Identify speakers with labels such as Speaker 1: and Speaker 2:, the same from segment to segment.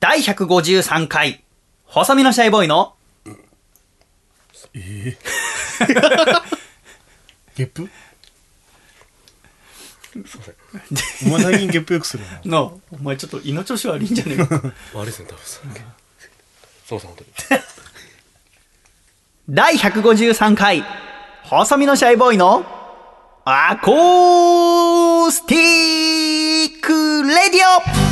Speaker 1: 第153回、細身のシャイボーイの、
Speaker 2: ゲップ？お前最近ゲップよくするな。
Speaker 1: なあ、お前ちょっと胃の調子悪いんじゃねえか。
Speaker 3: 悪いですね、多分。そうそう、本当に。
Speaker 1: 第153回、細身のシャイボーイの、アコースティックレディオ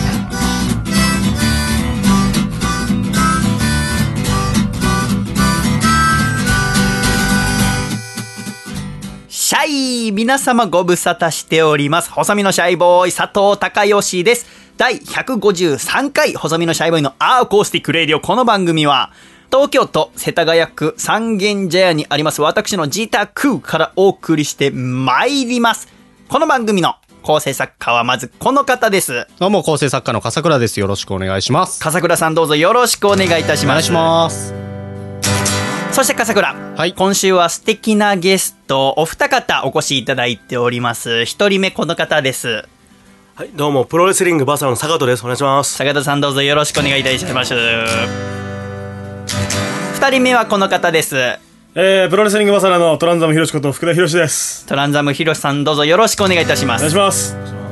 Speaker 1: シャイ皆様ご無沙汰しております。細身のシャイボーイ佐藤孝義です。第153回細身のシャイボーイのアーコースティックレディオ。この番組は、東京都世田谷区三軒茶屋にあります私の自宅からお送りしてまいります。この番組の構成作家はまずこの方です。
Speaker 4: どうも、構成作家の笠倉です。よろしくお願いします。
Speaker 1: 笠倉さんどうぞよろしくお願いいたします。
Speaker 4: お願いします。
Speaker 1: そして笠倉。
Speaker 4: はい
Speaker 1: 今週は素敵なゲスト、お二方お越しいただいております。一人目この方です。
Speaker 3: はい、どうも、プロレスリングバサラの坂戸です。お願いします。
Speaker 1: 坂田さんどうぞよろしくお願いいたします。二人目はこの方です。
Speaker 2: えー、プロレスリングバサラのトランザムヒロシこと福田博です。
Speaker 1: トランザムヒロシさんどうぞよろしくお願いいたしま
Speaker 2: お願い
Speaker 1: す。
Speaker 2: します。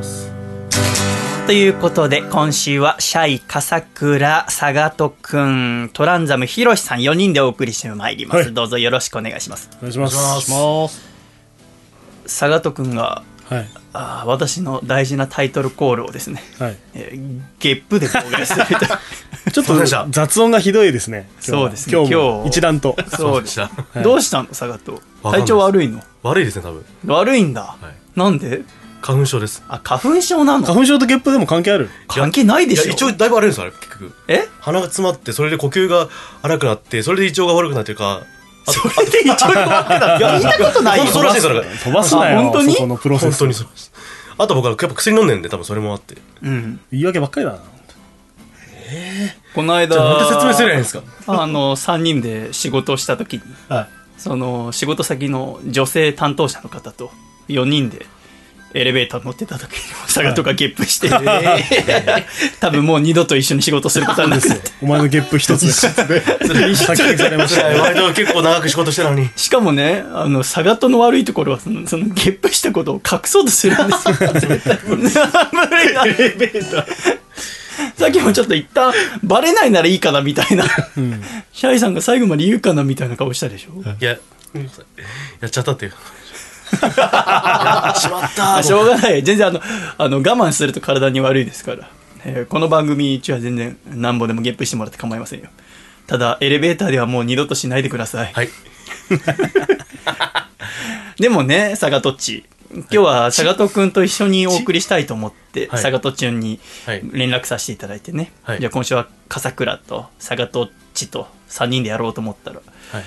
Speaker 1: ということで、今週はシャイ、笠倉、佐賀戸くん、トランザムヒロシさん4人でお送りしてまいります。
Speaker 2: はい
Speaker 1: どうぞよろしくお願いします。
Speaker 2: お願いします。
Speaker 3: お願いし
Speaker 4: ます。
Speaker 1: 佐賀戸くんが、
Speaker 2: はい。
Speaker 1: あー私の大事なタイトルコールをですね、
Speaker 2: はい。
Speaker 1: えーゲップで公害すると。
Speaker 2: ちょっと雑音がひどいですね。
Speaker 1: そうですね
Speaker 2: 今日も
Speaker 1: 今日
Speaker 2: 一段と。
Speaker 1: そうです。
Speaker 3: した。
Speaker 1: どうしたの？佐賀戸。
Speaker 3: わかんない
Speaker 1: 体調悪いの？
Speaker 3: 悪いですね、多分。
Speaker 1: 悪いんだ。
Speaker 3: はい。
Speaker 1: なんで？
Speaker 3: 花粉症です。
Speaker 1: あ、花粉症なの？
Speaker 2: 花粉症とゲップでも関係ある？
Speaker 1: 関係ないで
Speaker 3: いや、
Speaker 1: しょ
Speaker 3: 一応だいぶ悪いんですよ、あれ、結局。
Speaker 1: え？
Speaker 3: 鼻が詰まって、それで呼吸が荒くなって、それで胃腸が悪くなってるか、あと、
Speaker 1: それで一応弱くなる聞いたことないよ。
Speaker 3: そうらしいから
Speaker 2: 飛ばすなよ。
Speaker 1: あ本当に？
Speaker 2: そこのプロセス。
Speaker 3: 本当にそうです。あと僕はやっぱ薬飲んでんで、多分それもあって。
Speaker 1: うん。
Speaker 2: 言い訳ばっかりだな。
Speaker 1: この間、
Speaker 3: じゃあ、なんで説明すればいいんですか？
Speaker 1: あの、3人で仕事をした時に、
Speaker 2: はい。
Speaker 1: その、仕事先の女性担当者の方と4人で、エレベーター乗ってた時に、佐賀とかゲップして、多分もう二度と一緒に仕事することはなくな。
Speaker 2: お前のゲップ一つで。発見されましたね。
Speaker 3: 割と結構長く仕事してたのに。
Speaker 1: しかもね、あの、佐賀との悪いところは、その、そのゲップしたことを隠そうとするんですよ。無理だ。エレベーター。さっきもちょっと一旦、バレないならいいかなみたいな。シャイさんが最後まで言うかなみたいな顔したでしょ。
Speaker 3: いや、やっちゃったっていう。やっちまった
Speaker 1: あ しょうがない。全然あの、あの、我慢すると体に悪いですから。えーこの番組中は全然、なんぼでもゲップしてもらって構いませんよ。ただ、エレベーターではもう二度としないでください。
Speaker 3: はい。
Speaker 1: でもね、佐賀とっち。今日は佐賀とくんと一緒にお送りしたいと思って、
Speaker 3: はい
Speaker 1: 佐賀とっちゅんに
Speaker 3: はい
Speaker 1: 連絡させていただいてね。
Speaker 3: はい
Speaker 1: じゃあ今週は笠倉と佐賀とっちと3人でやろうと思ったら、
Speaker 3: はい。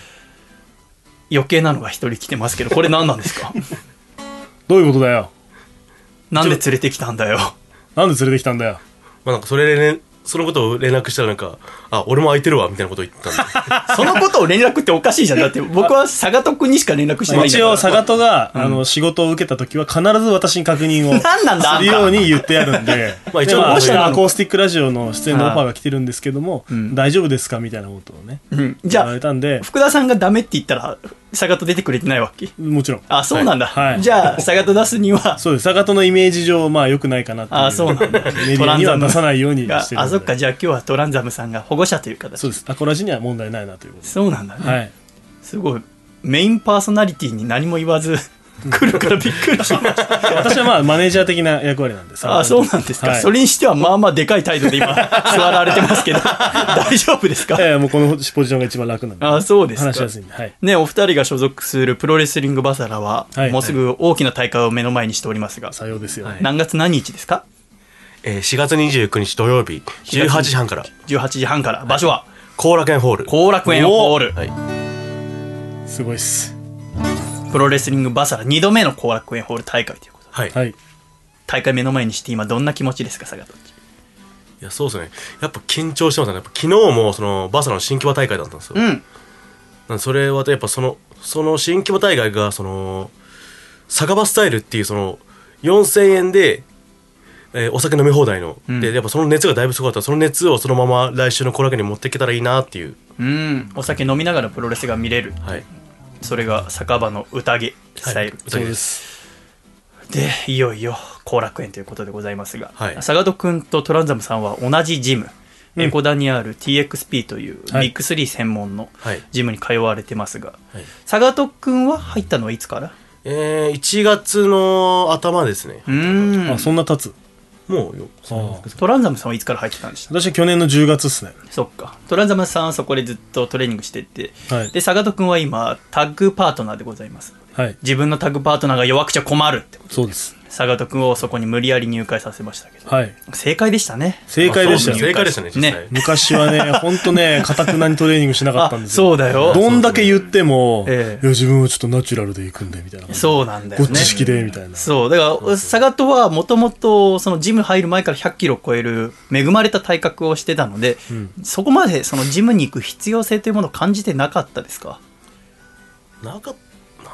Speaker 1: 余計なのが一人来てますけど、これ何なんですか？
Speaker 2: どういうことだよ？
Speaker 1: なんで連れてきたんだよ？
Speaker 2: なんで連れてきたんだよ？
Speaker 3: まあなんかそれでね、そのことを連絡したらなんか、あ、俺も空いてるわ、みたいなことを言ったんで。
Speaker 1: そのことを連絡っておかしいじゃん。だって僕は佐賀とくんにしか連絡してないんだから。
Speaker 2: 一応、佐賀とが、あの、仕事を受けた時は必ず私に確認を
Speaker 1: 何なんだ
Speaker 2: するように言ってやるんで、
Speaker 3: まあ一応
Speaker 2: でまあ
Speaker 3: どうし
Speaker 2: アコースティックラジオの出演のオファーが来てるんですけども、
Speaker 1: ん
Speaker 2: 大丈夫ですかみたいなことをね、
Speaker 1: うんじ
Speaker 2: 言わ
Speaker 1: ゃ
Speaker 2: れたんで
Speaker 1: あ、、福田さんがダメって言ったら、佐賀と出てくれてないわけ？
Speaker 2: もちろん。
Speaker 1: あ、そうなんだ。じゃあ、佐賀と出すには、
Speaker 2: そうです。佐賀とのイメージ上、まあ良くないかなっていう。
Speaker 1: あ、そうなんだ。
Speaker 2: メディアには出さないようにしてる
Speaker 1: あそっか。じゃあ今日はトランザムさんが保護者という形。
Speaker 2: そうです。アコラジには問題ないなということ
Speaker 1: そうなんだね。
Speaker 2: で。はい。
Speaker 1: すごい。メインパーソナリティに何も言わず来るからびっくりしました。
Speaker 2: 私はまあマネージャー的な役割なんです。
Speaker 1: あ、そうなんですか。
Speaker 2: はい
Speaker 1: それにしてはまあまあでかい態度で今 座られてますけど、大丈夫ですか？
Speaker 2: ええ、もうこのポジションが一番楽なんで。
Speaker 1: あ、そうですか。
Speaker 2: 話しやすいんで。はい。
Speaker 1: ね、お二人が所属するプロレスリングバサラは、
Speaker 2: はい
Speaker 1: もうすぐ大きな大会を目の前にしておりますが、
Speaker 2: さようですよ。
Speaker 3: はい
Speaker 1: 何月何日ですか？
Speaker 3: えー4月29日土曜日、18時半から、
Speaker 1: ?18 時半から。場所は、
Speaker 3: 後楽園ホール。
Speaker 1: 後楽園ホール。
Speaker 3: はい。
Speaker 2: すごいっす。
Speaker 1: プロレスリングバサラ2度目の後楽園ホール大会ということで
Speaker 3: はい。
Speaker 1: 大会目の前にして今どんな気持ちですか佐賀と
Speaker 3: や、そうですね。やっぱ緊張してますね。やっぱ昨日も、その、バサラの新規場大会だったんですよ。
Speaker 1: うん
Speaker 3: なんでそれはやっぱその、その新規模大会が、その、酒場スタイルっていうその、4000円で、えーお酒飲み放題の、でやっぱその熱がだいぶすごかった。その熱をそのまま来週の後楽園に持っていけたらいいなっていう。
Speaker 1: うん。お酒飲みながらプロレスが見れる。
Speaker 3: はい。
Speaker 1: それが酒場の宴スタイル、
Speaker 3: そうです。
Speaker 1: でいよいよ後楽園ということでございますが、
Speaker 3: はい。
Speaker 1: サガド君とトランザムさんは同じジム、エコダにある TXP というビ
Speaker 2: はい。
Speaker 1: ッグ3専門の
Speaker 3: はい。
Speaker 1: ジムに通われてますが、
Speaker 3: はい。
Speaker 1: サガド君は入ったのはいつから？
Speaker 3: えー、1月の頭ですね。
Speaker 1: うーん。
Speaker 2: あそんな経つ
Speaker 3: もうよ
Speaker 1: トランザムさんはいつから入ってたんでした？
Speaker 2: 私は去年の10月っすね。
Speaker 1: そっか。トランザムさんはそこでずっとトレーニングしてて、
Speaker 2: はい。
Speaker 1: でサガド君は今タッグパートナーでございます
Speaker 2: はい。
Speaker 1: 自分のタッグパートナーが弱くちゃ困るって
Speaker 2: そうです
Speaker 1: サガド君をそこに無理やり入会させましたけど、
Speaker 2: はい。
Speaker 1: 正解でしたね。
Speaker 2: 正解でした。よ
Speaker 3: まあそう正解でしたね実際。
Speaker 1: ね。
Speaker 2: 昔はね本当ねかたくなにトレーニングしなかったん
Speaker 1: あ
Speaker 2: ですよ。
Speaker 1: そうだよ。
Speaker 2: どんだけ言っても、
Speaker 1: ええ。
Speaker 2: いや自分はちょっとナチュラルで行くんでみたいな。
Speaker 1: そうなんだよね。
Speaker 2: ごっち式でみたいな。
Speaker 1: そう。だからサガトはもともとそのジム入る前から100キロ超える恵まれた体格をしてたので、そこまでそのジムに行く必要性というものを感じてなかったですか、
Speaker 3: なんか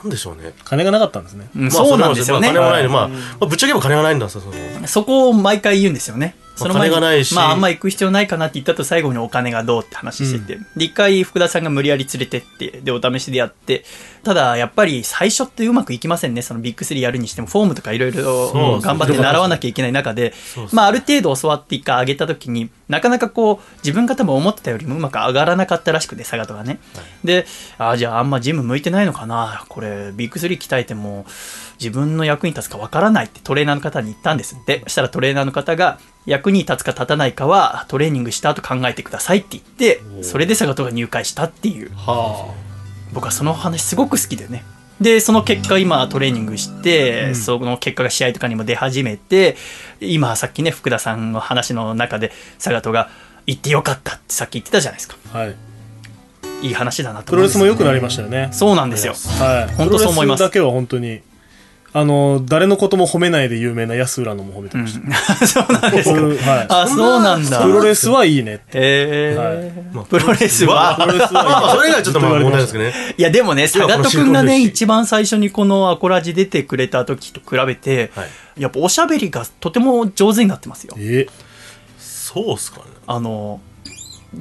Speaker 3: なんでしょうね。
Speaker 2: 金がなかったんですね。
Speaker 1: うんそうなんですよね、
Speaker 3: まあ、金もない。の、まあ、まあぶっちゃけ言えば金がないんだ。その
Speaker 1: そこを毎回言うんですよね。その前に
Speaker 3: 金がないし
Speaker 1: まああんま行く必要ないかなって言ったと最後にお金がどうって話してて、で、一回福田さんが無理やり連れてって、で、お試しでやって、ただやっぱり最初ってうまくいきませんね。そのビッグスリーやるにしても、フォームとかいろいろ頑張って習わなきゃいけない中で、まあある程度教わって一回上げた時に、なかなかこう、自分が多分思ってたよりもうまく上がらなかったらしくて、サガトがね。で、ああ、じゃああんまジム向いてないのかな。これ、ビッグスリー鍛えても、自分の役に立つかわからないってトレーナーの方に言ったんですって。そしたらトレーナーの方が、役に立つか立たないかはトレーニングした後考えてくださいって言って、それでサガトが入会したっていう。僕はその話すごく好きでね。で、その結果今トレーニングして、その結果が試合とかにも出始めて、今さっきね、福田さんの話の中で、サガトが行ってよかったってさっき言ってたじゃないですか。
Speaker 2: はい。
Speaker 1: いい話だなと
Speaker 2: プロレスも良くなり
Speaker 1: ま
Speaker 2: ましたよね。
Speaker 1: そうなんですよ。
Speaker 2: はい。
Speaker 1: 本当そう思います。
Speaker 2: だけは本当にあの誰のことも褒めないで有名な安浦野も褒めてました、
Speaker 1: そうなんですか。
Speaker 2: うんはい。
Speaker 1: あ、そうなんだ。
Speaker 2: プロレスはいいねって。
Speaker 1: へ
Speaker 2: は
Speaker 1: ープロレスは、
Speaker 2: プロレスはいい
Speaker 3: まあそれ以外ちょっとまあ問題ですけどね。
Speaker 1: いやでもね、サガト君がね、一番最初にこのアコラジ出てくれた時と比べて、
Speaker 3: はい。
Speaker 1: やっぱおしゃべりがとても上手になってますよ。
Speaker 2: え？
Speaker 3: そうっすかね。
Speaker 1: あの、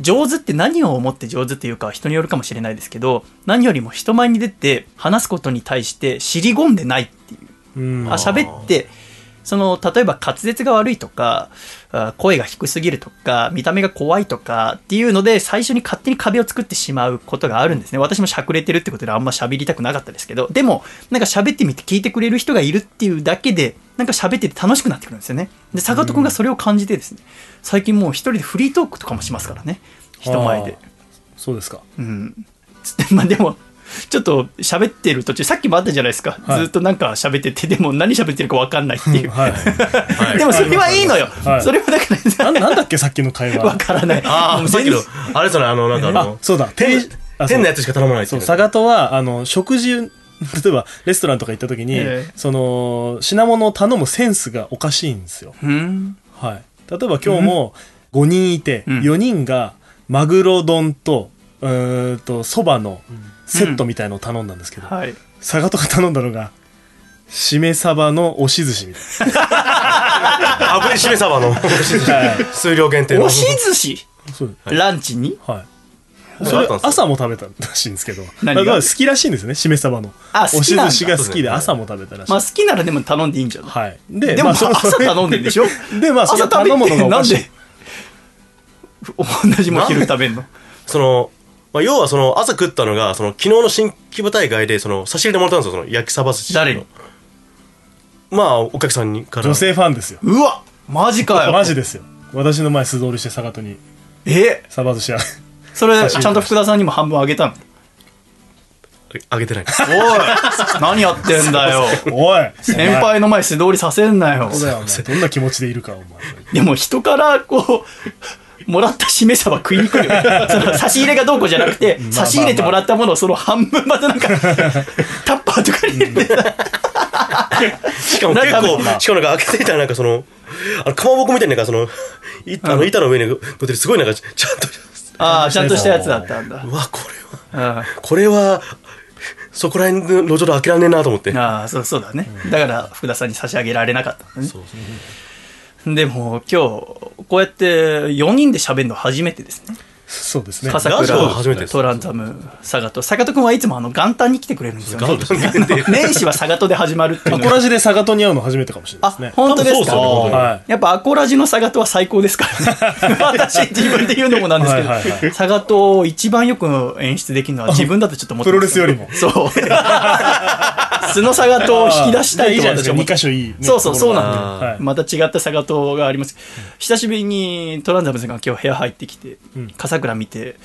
Speaker 1: 上手って何を思って上手っていうかは人によるかもしれないですけど、何よりも人前に出て話すことに対して尻込んでないっていう。
Speaker 2: うん。
Speaker 1: あ喋ってその例えば滑舌が悪いとかあ声が低すぎるとか見た目が怖いとかっていうので最初に勝手に壁を作ってしまうことがあるんですね。私もしゃくれてるってことであんま喋りたくなかったですけど。でもなんか喋ってみて聞いてくれる人がいるっていうだけでなんか喋ってて楽しくなってくるんですよね。で坂戸君がそれを感じてですね。最近もう一人でフリートークとかもしますからね。人前で。
Speaker 2: そうですか。
Speaker 1: うん。まあでも、ちょっと喋ってる途中、さっきもあったじゃないですか。
Speaker 2: はい。
Speaker 1: ずっとなんか喋ってて、でも何喋ってるか分かんないっていう。
Speaker 2: はい。
Speaker 1: でもそれはいいのよ。
Speaker 2: はい。
Speaker 1: それはだから、
Speaker 2: ななんだっけさっきの会
Speaker 1: 分
Speaker 2: 話
Speaker 1: からない。
Speaker 3: ああさっきのあれですよねあのなんかあ
Speaker 2: あ
Speaker 3: の
Speaker 2: そうだ。
Speaker 3: 変
Speaker 2: あそう。
Speaker 3: 変なやつしか頼まないって
Speaker 2: そ
Speaker 3: いう。う
Speaker 2: 佐賀とはあの食事 例えばレストランとか行った時に、
Speaker 1: ええ。
Speaker 2: その品物を頼むセンスがおかしいんですよ。
Speaker 1: うん。
Speaker 2: はい、例えば今日も5人いて、
Speaker 1: うん。
Speaker 2: 4人がマグロ丼とうーんとそばのセットみたいのを頼んだんですけど、
Speaker 1: はい。
Speaker 2: 佐賀とか頼んだのがしめ鯖の押し寿司みたい
Speaker 3: 炙りしめ鯖の
Speaker 2: な、はい。
Speaker 3: 数量限定の。
Speaker 1: 押し寿司？
Speaker 2: そう。
Speaker 1: ランチに？
Speaker 2: はい、それ朝も食べたらしいんですけど好きらしいんですねしめ鯖の。
Speaker 1: あ好きなんだ。
Speaker 2: 押し寿司が好きで
Speaker 3: はい
Speaker 2: 朝も食べたらしい、
Speaker 1: まあ好きならでも頼んでいいんじゃない？
Speaker 2: はい。で
Speaker 1: でも、
Speaker 2: その
Speaker 1: 朝頼んでんでしょ？
Speaker 2: でまあ
Speaker 1: 朝
Speaker 2: 頼むのがおかしい。
Speaker 1: なんで？同じもん昼食べんの？
Speaker 3: その、まあ、要はその朝食ったのがその昨日の新規舞大会でその差し入れでもらったんですよ。その焼きサバ寿司の。
Speaker 1: 誰に？
Speaker 3: まあお客さんにから。
Speaker 2: 女性ファンですよ。
Speaker 1: うわマジかよ。
Speaker 2: マジですよ。私の前素通りして佐賀とに
Speaker 1: え？
Speaker 2: サバ寿司屋。
Speaker 1: それちゃんと福田さんにも半分あげたの？
Speaker 3: あげてない
Speaker 1: おい何やってんだよ。
Speaker 2: おい。
Speaker 1: 先輩の前素通りさせんなよ。
Speaker 2: そうだよどんな気持ちでいるかお前。
Speaker 1: でも人からこうもらったしめ鯖食いにくいよね。その差し入れがどうこうじゃなくて差し入れてもらったものをその半分までなんか タッパーとかに入れて。さ
Speaker 3: しかも結構しかもなんか開けていたらなんかそのあのかまぼこみたいななんかそのいあの板の上に乗っててすごいなんかちゃんと
Speaker 1: ああちゃんとしたやつだったんだ。
Speaker 3: うわこれは。
Speaker 1: あ
Speaker 3: これはそこら辺の路上で開けられねえなと思って。
Speaker 1: あそうそうだね。だから福田さんに差し上げられなかったんだねでも今日、こうやって4人で喋るの初めてですね。
Speaker 2: そうですね。
Speaker 1: 笠倉
Speaker 3: 初めて
Speaker 1: トランザム、サガト。サガト君はいつもあの元旦に来てくれるんですよね。年始 はサガトで始まるっていう
Speaker 2: アコラジでサガトに会うの初めてかもしれない
Speaker 1: あ
Speaker 2: ですね。、
Speaker 1: 本当ですか？
Speaker 3: ね
Speaker 2: は
Speaker 1: やっぱアコラジのサガトは最高ですからね。私自分で言うのもなんですけど
Speaker 2: はいはいは、
Speaker 1: サガトを一番よく演出できるのは自分だとちょっと思ってます
Speaker 2: プロレスよりも
Speaker 1: そう。素のサガトを引き出したいと。
Speaker 2: 2
Speaker 1: 私は思って
Speaker 2: 箇所いいね。
Speaker 1: そうそう、そうなんだ
Speaker 2: はい
Speaker 1: また違ったサガトがあります。久しぶりにトランザムさんが今日部屋入ってきて、笠倉見て、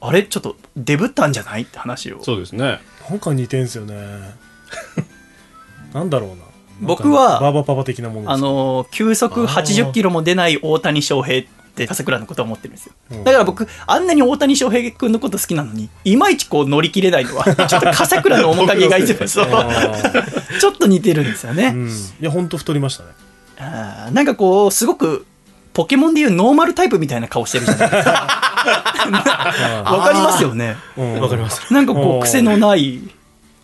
Speaker 1: あれ？ちょっとデブったんじゃない？って話を。
Speaker 4: そうですね。
Speaker 2: なんか似てんすよね。なんだろうな。
Speaker 1: 僕は
Speaker 2: バーバパパ的なもの
Speaker 1: あのー、球速80キロも出ない大谷翔平って笠倉のことを思ってるんですよ。だから僕、あんなに大谷翔平君のこと好きなのに、いまいちこう乗り切れないのは、ちょっと笠倉の面影がいつもそう。ちょっと似てるんですよね。
Speaker 2: うん。いや、ほんと太りましたね。
Speaker 1: なんかこう、すごく、ポケモンでいうノーマルタイプみたいな顔してるじゃないですか。わかりますよね。
Speaker 2: うん
Speaker 3: わかります。
Speaker 1: なんかこう、癖のない。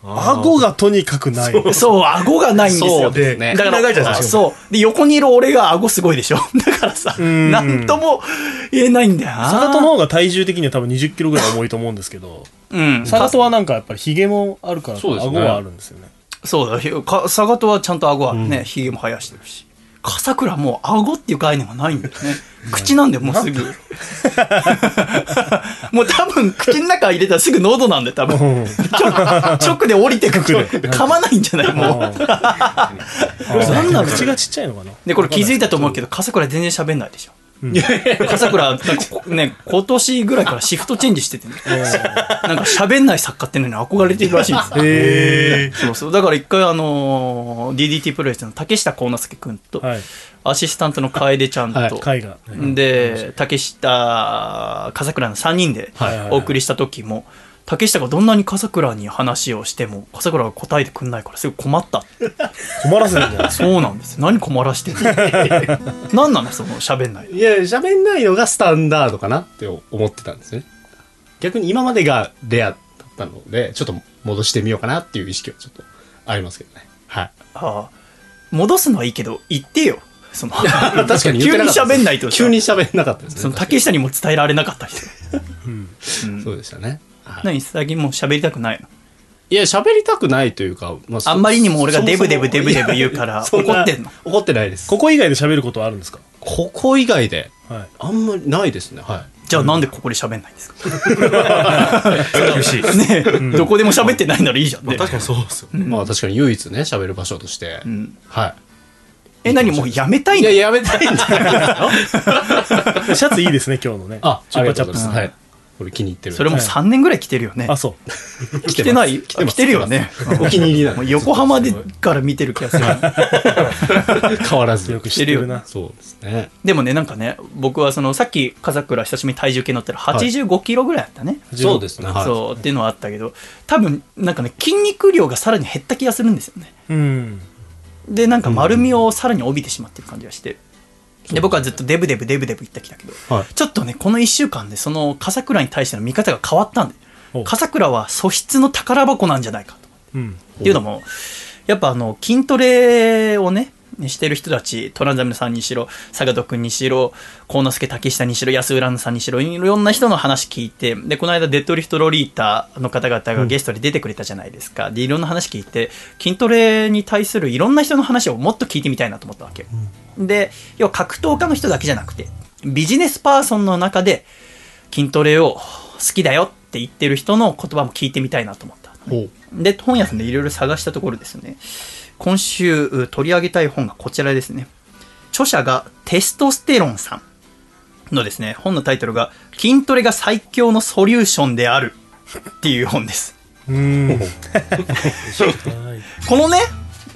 Speaker 2: 顎がとにかくない。
Speaker 1: そう、顎がないんですよ。
Speaker 4: そうですね
Speaker 1: だから、
Speaker 3: 長いじゃないですか
Speaker 1: そう。で、横にいる俺が顎すごいでしょ。だからさ、
Speaker 2: ん
Speaker 1: なんとも言えないんだよな。
Speaker 2: サガトの方が体重的には多分20キロぐらい重いと思うんですけど、
Speaker 1: うん。
Speaker 2: サガトはなんかやっぱりヒゲもあるから、
Speaker 4: そうですね
Speaker 2: 顎はあるんですよね。
Speaker 1: そうだ、ひかサガトはちゃんと顎はね、ひげも生やしてるし。笠倉もう顎っていう概念がないんだよね。口なんだよ、もうすぐ。もう多分、口の中入れたらすぐ喉なんだよ、多分。
Speaker 2: うん
Speaker 1: 直で降りてくる。噛まないんじゃないもう。何なの
Speaker 2: 口がちっちゃいのかな
Speaker 1: で、これ気づいたと思うけど、笠倉全然喋んないでしょ。笠倉、ね、今年ぐらいからシフトチェンジしててね。なんか喋んない作家ってのに憧れてるらしいんですよ。
Speaker 2: へ
Speaker 1: そうそう。だから一回あのー DDT プロレスの竹下幸之助君と、
Speaker 2: はい。
Speaker 1: アシスタントの楓ちゃんと、
Speaker 4: はい。
Speaker 1: で、竹下、笠倉の3人で
Speaker 2: はいはいはい
Speaker 1: お送りした時も、竹下がどんなに笠倉に話をしても、笠倉が答えてくんないからすごい困った。
Speaker 2: 困らせるんじゃない
Speaker 1: そうなんです。何困らしてるの？何なの？その喋んない。
Speaker 4: いや、喋んないのがスタンダードかなって思ってたんですね。逆に今までがレアだったので、ちょっと戻してみようかなっていう意識はちょっとありますけどね。はい。
Speaker 1: ああ戻すのはいいけど、言ってよ。その
Speaker 4: 確かに
Speaker 1: 急に喋んないとさ
Speaker 4: 急に喋んなかったですね。
Speaker 1: その竹下にも伝えられなかったりして。
Speaker 4: そうでしたね。はい
Speaker 1: 何最近もう喋りたくないの？
Speaker 4: いや、喋りたくないというか、まそ
Speaker 1: あんまりにも俺がデブデブデブデブ言うから怒ってんの？
Speaker 4: 怒ってないです。
Speaker 2: ここ以外で喋ることはあるんですか？
Speaker 4: ここ以外で、
Speaker 2: はい。
Speaker 4: あんまりないですね。はい。
Speaker 1: じゃあなんでここで喋んないんですか？
Speaker 3: 厳しい。
Speaker 1: ねえ、どこでも喋ってないならいいじゃんね。
Speaker 3: 確かにそうですよ。
Speaker 4: まあ確かに唯一ね、喋る場所として。
Speaker 1: ん
Speaker 4: は
Speaker 1: え、何もうやめたい
Speaker 4: い。い
Speaker 1: の
Speaker 4: や、やめたいんじゃないですか
Speaker 2: シャツいいですね、今日のね。
Speaker 4: あ、
Speaker 2: チュッパチャップス。
Speaker 4: はい。これ気に入ってる。
Speaker 1: それも3年ぐらい来てるよね。
Speaker 2: あ、そう。
Speaker 1: 来てない
Speaker 4: 来て
Speaker 1: 来てるよね。
Speaker 4: お気に入りなの。
Speaker 1: 横浜でから見てる気がする。
Speaker 4: 変わらず。
Speaker 2: よく知ってるな。
Speaker 4: そうですね。
Speaker 1: でもね、なんかね、僕はその、さっき、笠倉久しぶりに体重計乗ったら85キロぐらいあったね。
Speaker 4: そうですね。はい。
Speaker 1: そう、っていうのはあったけど、多分、なんかね、筋肉量がさらに減った気がするんですよね。
Speaker 2: うん。
Speaker 1: で、なんか丸みをさらに帯びてしまってる感じがして。で、僕はずっとデブデブデブデブ言ってきたけど、
Speaker 4: はい
Speaker 1: ちょっとね、この1週間でその笠倉に対しての見方が変わったんで
Speaker 2: お、
Speaker 1: 笠倉は素質の宝箱なんじゃないかと。
Speaker 2: うん。
Speaker 1: っていうのも、やっぱあの、筋トレをね、してる人たち、トランザムさんにしろ、坂戸くんにしろ、幸之助竹下にしろ、安浦さんにしろ、いろんな人の話聞いて、で、この間、デッドリフトロリータの方々がゲストで出てくれたじゃないですか。で、いろんな話聞いて、筋トレに対するいろんな人の話をもっと聞いてみたいなと思ったわけ。で、要は格闘家の人だけじゃなくて、ビジネスパーソンの中で、筋トレを好きだよって言ってる人の言葉も聞いてみたいなと思った。で、本屋さんでいろいろ探したところですね、今週う取り上げたい本がこちらですね。著者がテストステロンさんのですね、本のタイトルが筋トレが最強のソリューションであるっていう本です。
Speaker 2: うん。
Speaker 1: このね、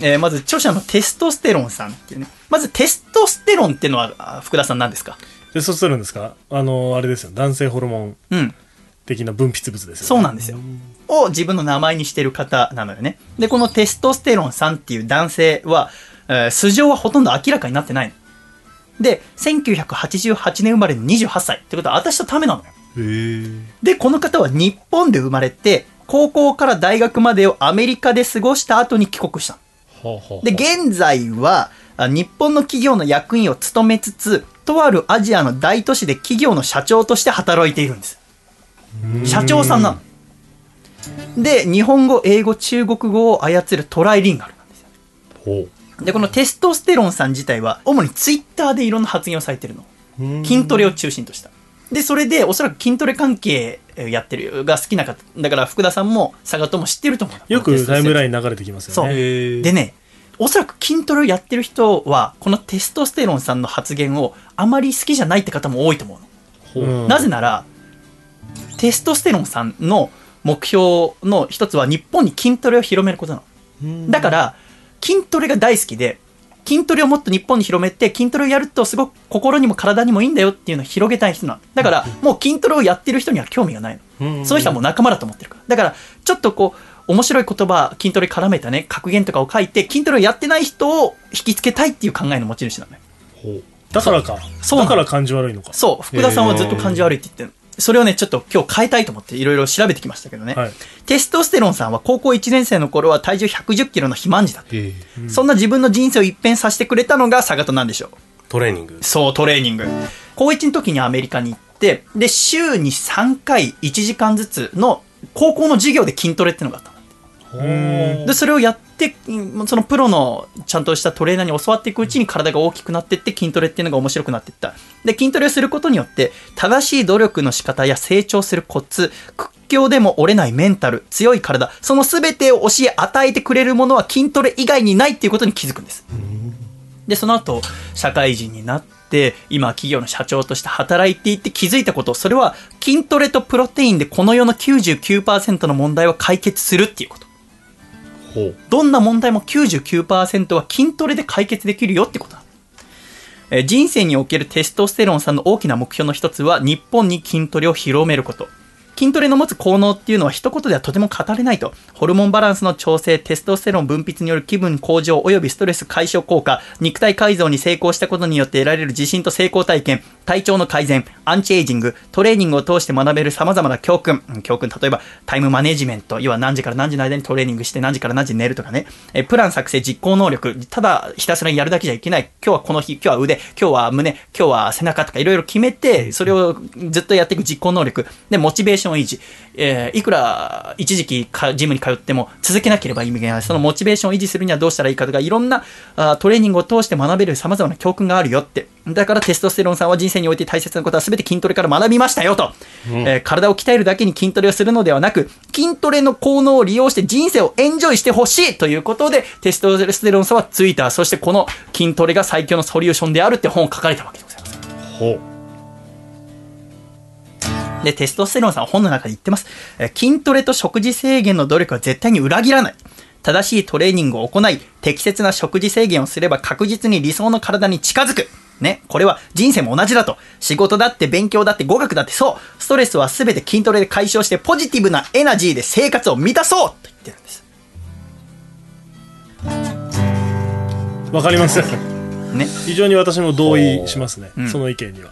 Speaker 1: えーまず著者のテストステロンさんっていうね、まずテストステロンっていうのはあ福田さん何ですか？
Speaker 2: テストステロンですか？あの、あれですよ。男性ホルモン
Speaker 1: うん。
Speaker 2: 的な分泌物ですよ、ね。
Speaker 1: そうなんですよ。を自分の名前にしてる方なのよね。で、このテストステロンさんっていう男性は、えー素性はほとんど明らかになってないの。で、1988年生まれの28歳。ってことは私とためなのよ。で、この方は日本で生まれて、高校から大学までをアメリカで過ごした後に帰国したの。
Speaker 4: ほうほう。
Speaker 1: で、現在は、あ日本の企業の役員を務めつつとあるアジアの大都市で企業の社長として働いているんです。社長さんなの。で日本語英語中国語を操るトライリンガルなんですよ。でこのテストステロンさん自体は主にツイッターでいろんな発言をされてるの。筋トレを中心とした。でそれでおそらく筋トレ関係やってるが好きな方だから福田さんも佐賀とも知ってると思う。の
Speaker 2: よくタイムライ
Speaker 1: ン
Speaker 2: ン流れてきます
Speaker 1: そう。
Speaker 2: よね。
Speaker 1: でねおそらく筋トレをやってる人はこのテストステロンさんの発言をあまり好きじゃないって方も多いと思うの
Speaker 2: うん
Speaker 1: なぜなら、テストステロンさんの目標の一つは日本に筋トレを広めることなの。だから、筋トレが大好きで、筋トレをもっと日本に広めて、筋トレをやるとすごく心にも体にもいいんだよっていうのを広げたい人なの。だから、もう筋トレをやってる人には興味がないの。そういう人はもう仲間だと思ってるから。だから、ちょっとこう、面白い言葉、筋トレ絡めたね、格言とかを書いて、筋トレをやってない人を引きつけたいっていう考えの持ち主なのよ。
Speaker 4: ほう
Speaker 2: だからか。
Speaker 1: そう
Speaker 2: だから感じ悪いのか。
Speaker 1: そう、福田さんはずっと感じ悪いって言ってる。それをね、ちょっと今日変えたいと思っていろいろ調べてきましたけどね。
Speaker 2: はい
Speaker 1: テストステロンさんは高校1年生の頃は体重110キロの肥満児だった。
Speaker 4: へえ
Speaker 1: そんな自分の人生を一変させてくれたのが佐賀となんでしょう
Speaker 3: トレーニング。
Speaker 1: そう、トレーニング。高1の時にアメリカに行って、で、週に3回1時間ずつの高校の授業で筋トレっていうのがあったで、それをやって、そのプロのちゃんとしたトレーナーに教わっていくうちに体が大きくなっていって筋トレっていうのが面白くなっていった。で、筋トレをすることによって、正しい努力の仕方や成長するコツ、屈強でも折れないメンタル、強い体、その全てを教え与えてくれるものは筋トレ以外にないっていうことに気づくんです。で、その後、社会人になって、今、企業の社長として働いていて気づいたこと、それは、筋トレとプロテインでこの世の99%の問題は解決するっていうこと。どんな問題も99%は筋トレで解決できるよってことだ。え人生におけるテストステロンさんの大きな目標の一つは日本に筋トレを広めること。筋トレの持つ効能っていうのは一言ではとても語れないと。ホルモンバランスの調整、テストステロン分泌による気分向上及びストレス解消効果、肉体改造に成功したことによって得られる自信と成功体験、体調の改善、アンチエイジング、トレーニングを通して学べる様々な教訓、教訓、例えばタイムマネジメント、要は何時から何時の間にトレーニングして何時から何時に寝るとかね、えプラン作成実行能力、ただひたすらやるだけじゃいけない。今日はこの日、今日は腕、今日は胸、今日は背中とかいろいろ決めて、それをずっとやっていく実行能力、で、モチベーション維持、えーいくら一時期かジムに通っても続けなければ意味がない。そのモチベーションを維持するにはどうしたらいいかとか、いろんなあートレーニングを通して学べる様々な教訓があるよって。だからテストステロンさんは人生において大切なことは全て筋トレから学びましたよと。えー体を鍛えるだけに筋トレをするのではなく、筋トレの効能を利用して人生をエンジョイしてほしいということで、テストステロンさんはツイッター、そしてこの筋トレが最強のソリューションであるって本を書かれたわけでございます。
Speaker 4: ほう
Speaker 1: で、テストステロンさんは本の中で言ってます。えー筋トレと食事制限の努力は絶対に裏切らない。正しいトレーニングを行い、適切な食事制限をすれば確実に理想の体に近づく。ね。これは人生も同じだと。仕事だって勉強だって語学だってそう。ストレスは全て筋トレで解消してポジティブなエナジーで生活を満たそうと言ってるんです。
Speaker 2: わかります。
Speaker 1: ね。
Speaker 2: 非常に私も同意しますね、
Speaker 1: ん
Speaker 2: その意見には。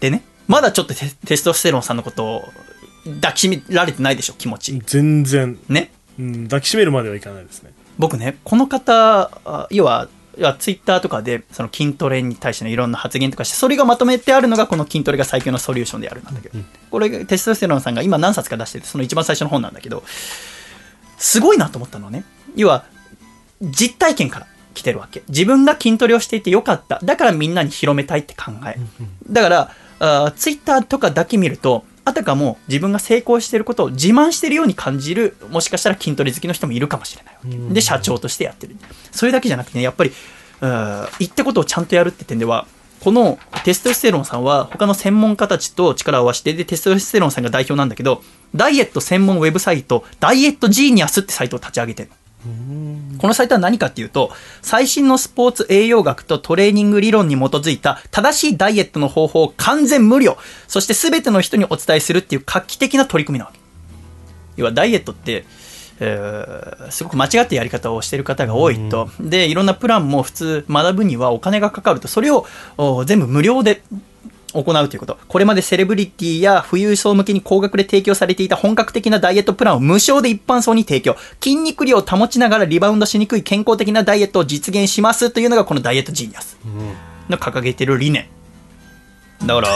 Speaker 1: でね。まだちょっとテテストステロンさんのことを抱きしめられてないでしょ、気持ち。
Speaker 2: 全然、
Speaker 1: ね？
Speaker 2: うん、抱きしめるまではいかないですね。
Speaker 1: 僕ねこの方あ要はツイッターとかでその筋トレに対してのいろんな発言とかしてそれがまとめてあるのがこの筋トレが最強のソリューションであるなんだけど、これテストステロンさんが今何冊か出しててその一番最初の本なんだけど。すごいなと思ったのはね要は実体験から来てるわけ。自分が筋トレをしていてよかった。だからみんなに広めたいって考え。だからあツイッターとかだけ見るとあたかも自分が成功していることを自慢しているように感じるもしかしたら筋トレ好きの人もいるかもしれないわけ。で社長としてやってる。それだけじゃなくてねやっぱりうん言ったことをちゃんとやるって点ではこのテストステロンさんは他の専門家たちと力を合わせてでテストステロンさんが代表なんだけどダイエット専門ウェブサイトダイエットジーニアスってサイトを立ち上げてるのこのサイトは何かっていうと、最新のスポーツ栄養学とトレーニング理論に基づいた正しいダイエットの方法を完全無料、そして全ての人にお伝えするっていう画期的な取り組みなわけ。要はダイエットって、えーすごく間違ったやり方をしている方が多いと。で、いろんなプランも普通学ぶにはお金がかかると。それをお全部無料で行うということ。これまでセレブリティや富裕層向けに高額で提供されていた本格的なダイエットプランを無償で一般層に提供。筋肉量を保ちながらリバウンドしにくい健康的なダイエットを実現しますというのがこのダイエットジーニアスの掲げてる理念。だから、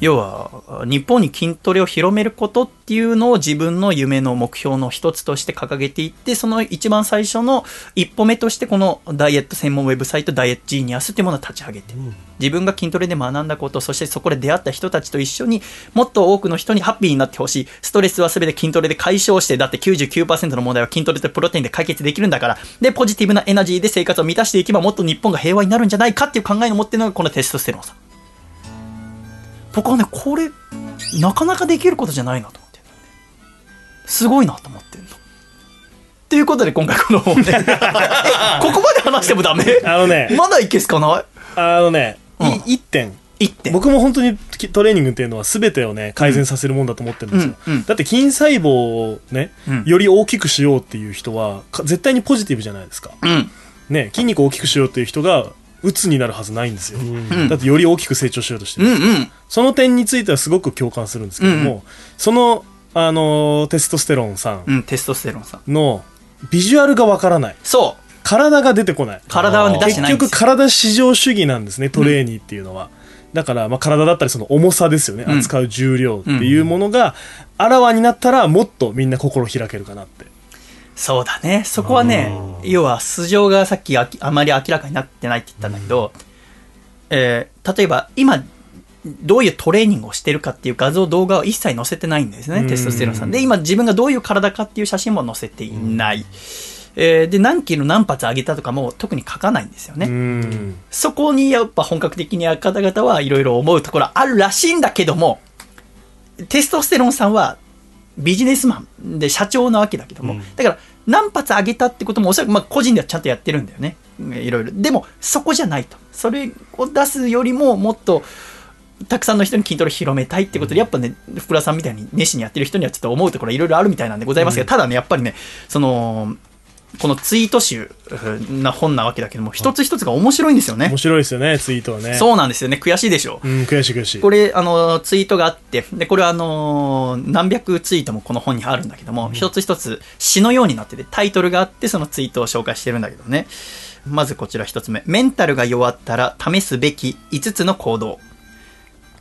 Speaker 1: 要は、日本に筋トレを広めることっていうのを自分の夢の目標の一つとして掲げていって、その一番最初の一歩目としてこのダイエット専門ウェブサイトダイエットジーニアスっていうものを立ち上げて、自分が筋トレで学んだこと、そしてそこで出会った人たちと一緒にもっと多くの人にハッピーになってほしい。ストレスは全て筋トレで解消して、だって99%の問題は筋トレとプロテインで解決できるんだから、で、ポジティブなエナジーで生活を満たしていけばもっと日本が平和になるんじゃないかっていう考えを持ってるのがこのテストステロンさん。僕はね、これ、なかなかできることじゃないなと思って。るすごいなと思ってるの。ということで今回この本ね、えここまで話してもダメ？
Speaker 2: あのね。
Speaker 1: まだいけすかない
Speaker 2: あのね、
Speaker 1: うん。
Speaker 2: い一点。
Speaker 1: 一点。
Speaker 2: 僕も本当にきトレーニングっていうのは全てをね改善させるもんだと思ってるんですよ、
Speaker 1: うんうん。
Speaker 2: だって筋細胞をね、
Speaker 1: うん。
Speaker 2: より大きくしようっていう人はか絶対にポジティブじゃないですか。
Speaker 1: うん。
Speaker 2: ね筋肉を大きくしようっていう人が鬱になるはずないんですよ、
Speaker 1: ん。
Speaker 2: だってより大きく成長しようとしてる、
Speaker 1: うんうん。
Speaker 2: その点についてはすごく共感するんですけども、
Speaker 1: うん
Speaker 2: その、あのーテストステロンさん
Speaker 1: うん、テストステロンさん。
Speaker 2: のビジュアルがわからない。
Speaker 1: そう。
Speaker 2: 体が出てこない。
Speaker 1: 体は
Speaker 2: 結。局体至上主義なんですねトレーニーっていうのは、だから、まあ、体だったりその重さですよね、
Speaker 1: うん。
Speaker 2: 扱う重量っていうものがあらわになったらもっとみんな心開けるかなって
Speaker 1: そうだね。そこはね、要は素性がさっきあきあまり明らかになってないって言ったんだけど、えー例えば今、どういうトレーニングをしてるかっていう画像、動画を一切載せてないんですね、
Speaker 2: うん
Speaker 1: テストステロンさん。で、今自分がどういう体かっていう写真も載せていない。えーで、何キロ何発上げたとかも特に書かないんですよね。
Speaker 2: うん
Speaker 1: そこにやっぱ本格的に方々はいろいろ思うところあるらしいんだけども、テストステロンさんはビジネスマンで社長なわけだけども、だから何発上げたってこともおそらくまあ個人ではちゃんとやってるんだよね。いろいろ。でもそこじゃないと。それを出すよりももっとたくさんの人に筋トレを広めたいってことで、やっぱね、福田さんみたいに熱心にやってる人にはちょっと思うところいろいろあるみたいなんでございますが、ただね、やっぱりね、その、このツイート集な本なわけだけども、一つ一つが面白いんですよね
Speaker 2: 面。白いですよねツイートはね
Speaker 1: そうなんですよね。悔しいでしょ
Speaker 2: うん悔しい悔しい
Speaker 1: これ、あの、ツイートがあって、で、これはあの、何百ツイートもこの本にあるんだけども、一つ一つ詩のようになってて、タイトルがあって、そのツイートを紹介してるんだけどね。まずこちら一つ目。メンタルが弱ったら試すべき5つの行動。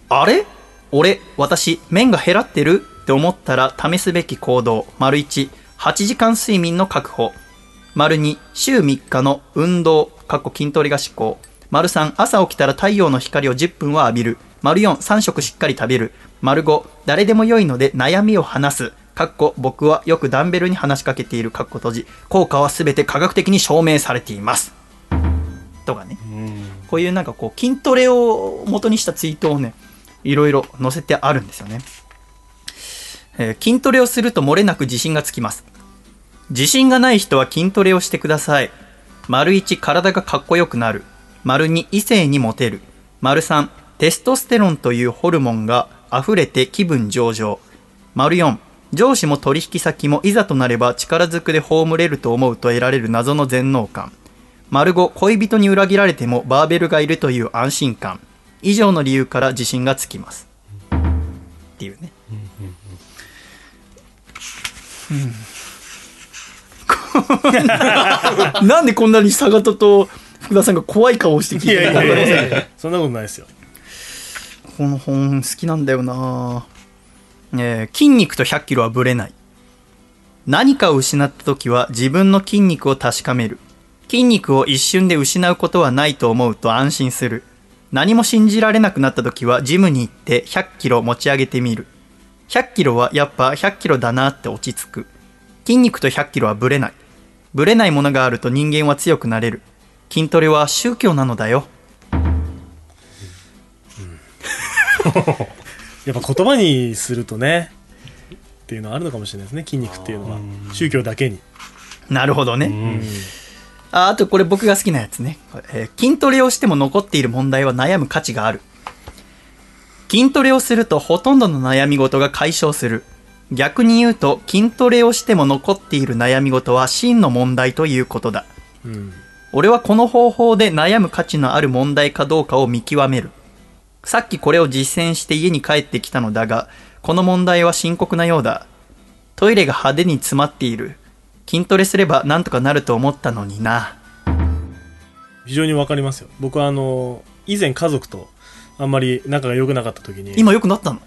Speaker 1: あれ？俺、私、麺が減らってる？って思ったら試すべき行動。丸1、8時間睡眠の確保。丸2、週3日の運動、かっこ筋トレが思考。丸3、朝起きたら太陽の光を10分は浴びる。丸4、3食しっかり食べる。丸5、誰でも良いので悩みを話す。かっこ僕はよくダンベルに話しかけているかっこ閉じ。効果はすべて科学的に証明されています。とかね。こういうなんかこう筋トレを元にしたツイートをね、いろいろ載せてあるんですよね。えー筋トレをすると漏れなく自信がつきます。自信がない人は筋トレをしてください。丸1、体がかっこよくなる。丸2、異性にモテる。丸3、テストステロンというホルモンが溢れて気分上々。丸4、上司も取引先もいざとなれば力ずくで葬れると思うと得られる謎の全能感。丸5、恋人に裏切られてもバーベルがいるという安心感。以上の理由から自信がつきます。っていうね。うん なんでこんなに坂戸と福田さんが怖い顔をして聞いてるのか。分かりませんけど
Speaker 2: そんなことないですよ。
Speaker 1: この本好きなんだよな、えー筋肉と100キロはぶれない。何かを失った時は自分の筋肉を確かめる。筋肉を一瞬で失うことはないと思うと安心する。何も信じられなくなった時はジムに行って100キロ持ち上げてみる。100キロはやっぱ100キロだなって落ち着く。筋肉と100キロはぶれないぶれないものがあると人間は強くなれる。筋トレは宗教なのだよ。
Speaker 2: やっぱ言葉にするとねっていうのはあるのかもしれないですね。筋肉っていうのは。宗教だけに。
Speaker 1: なるほどね、ああとこれ僕が好きなやつね、えー筋トレをしても残っている問題は悩む価値がある。筋トレをするとほとんどの悩み事が解消する逆に言うと筋トレをしても残っている悩み事は真の問題ということだ
Speaker 2: うん
Speaker 1: 俺はこの方法で悩む価値のある問題かどうかを見極めるさっきこれを実践して家に帰ってきたのだが、この問題は深刻なようだ。トイレが派手に詰まっている。筋トレすればなんとかなると思ったのにな。
Speaker 2: 非常にわかりますよ僕はあの以前家族とあんまり仲が良くなかった時に
Speaker 1: 今良くなったの？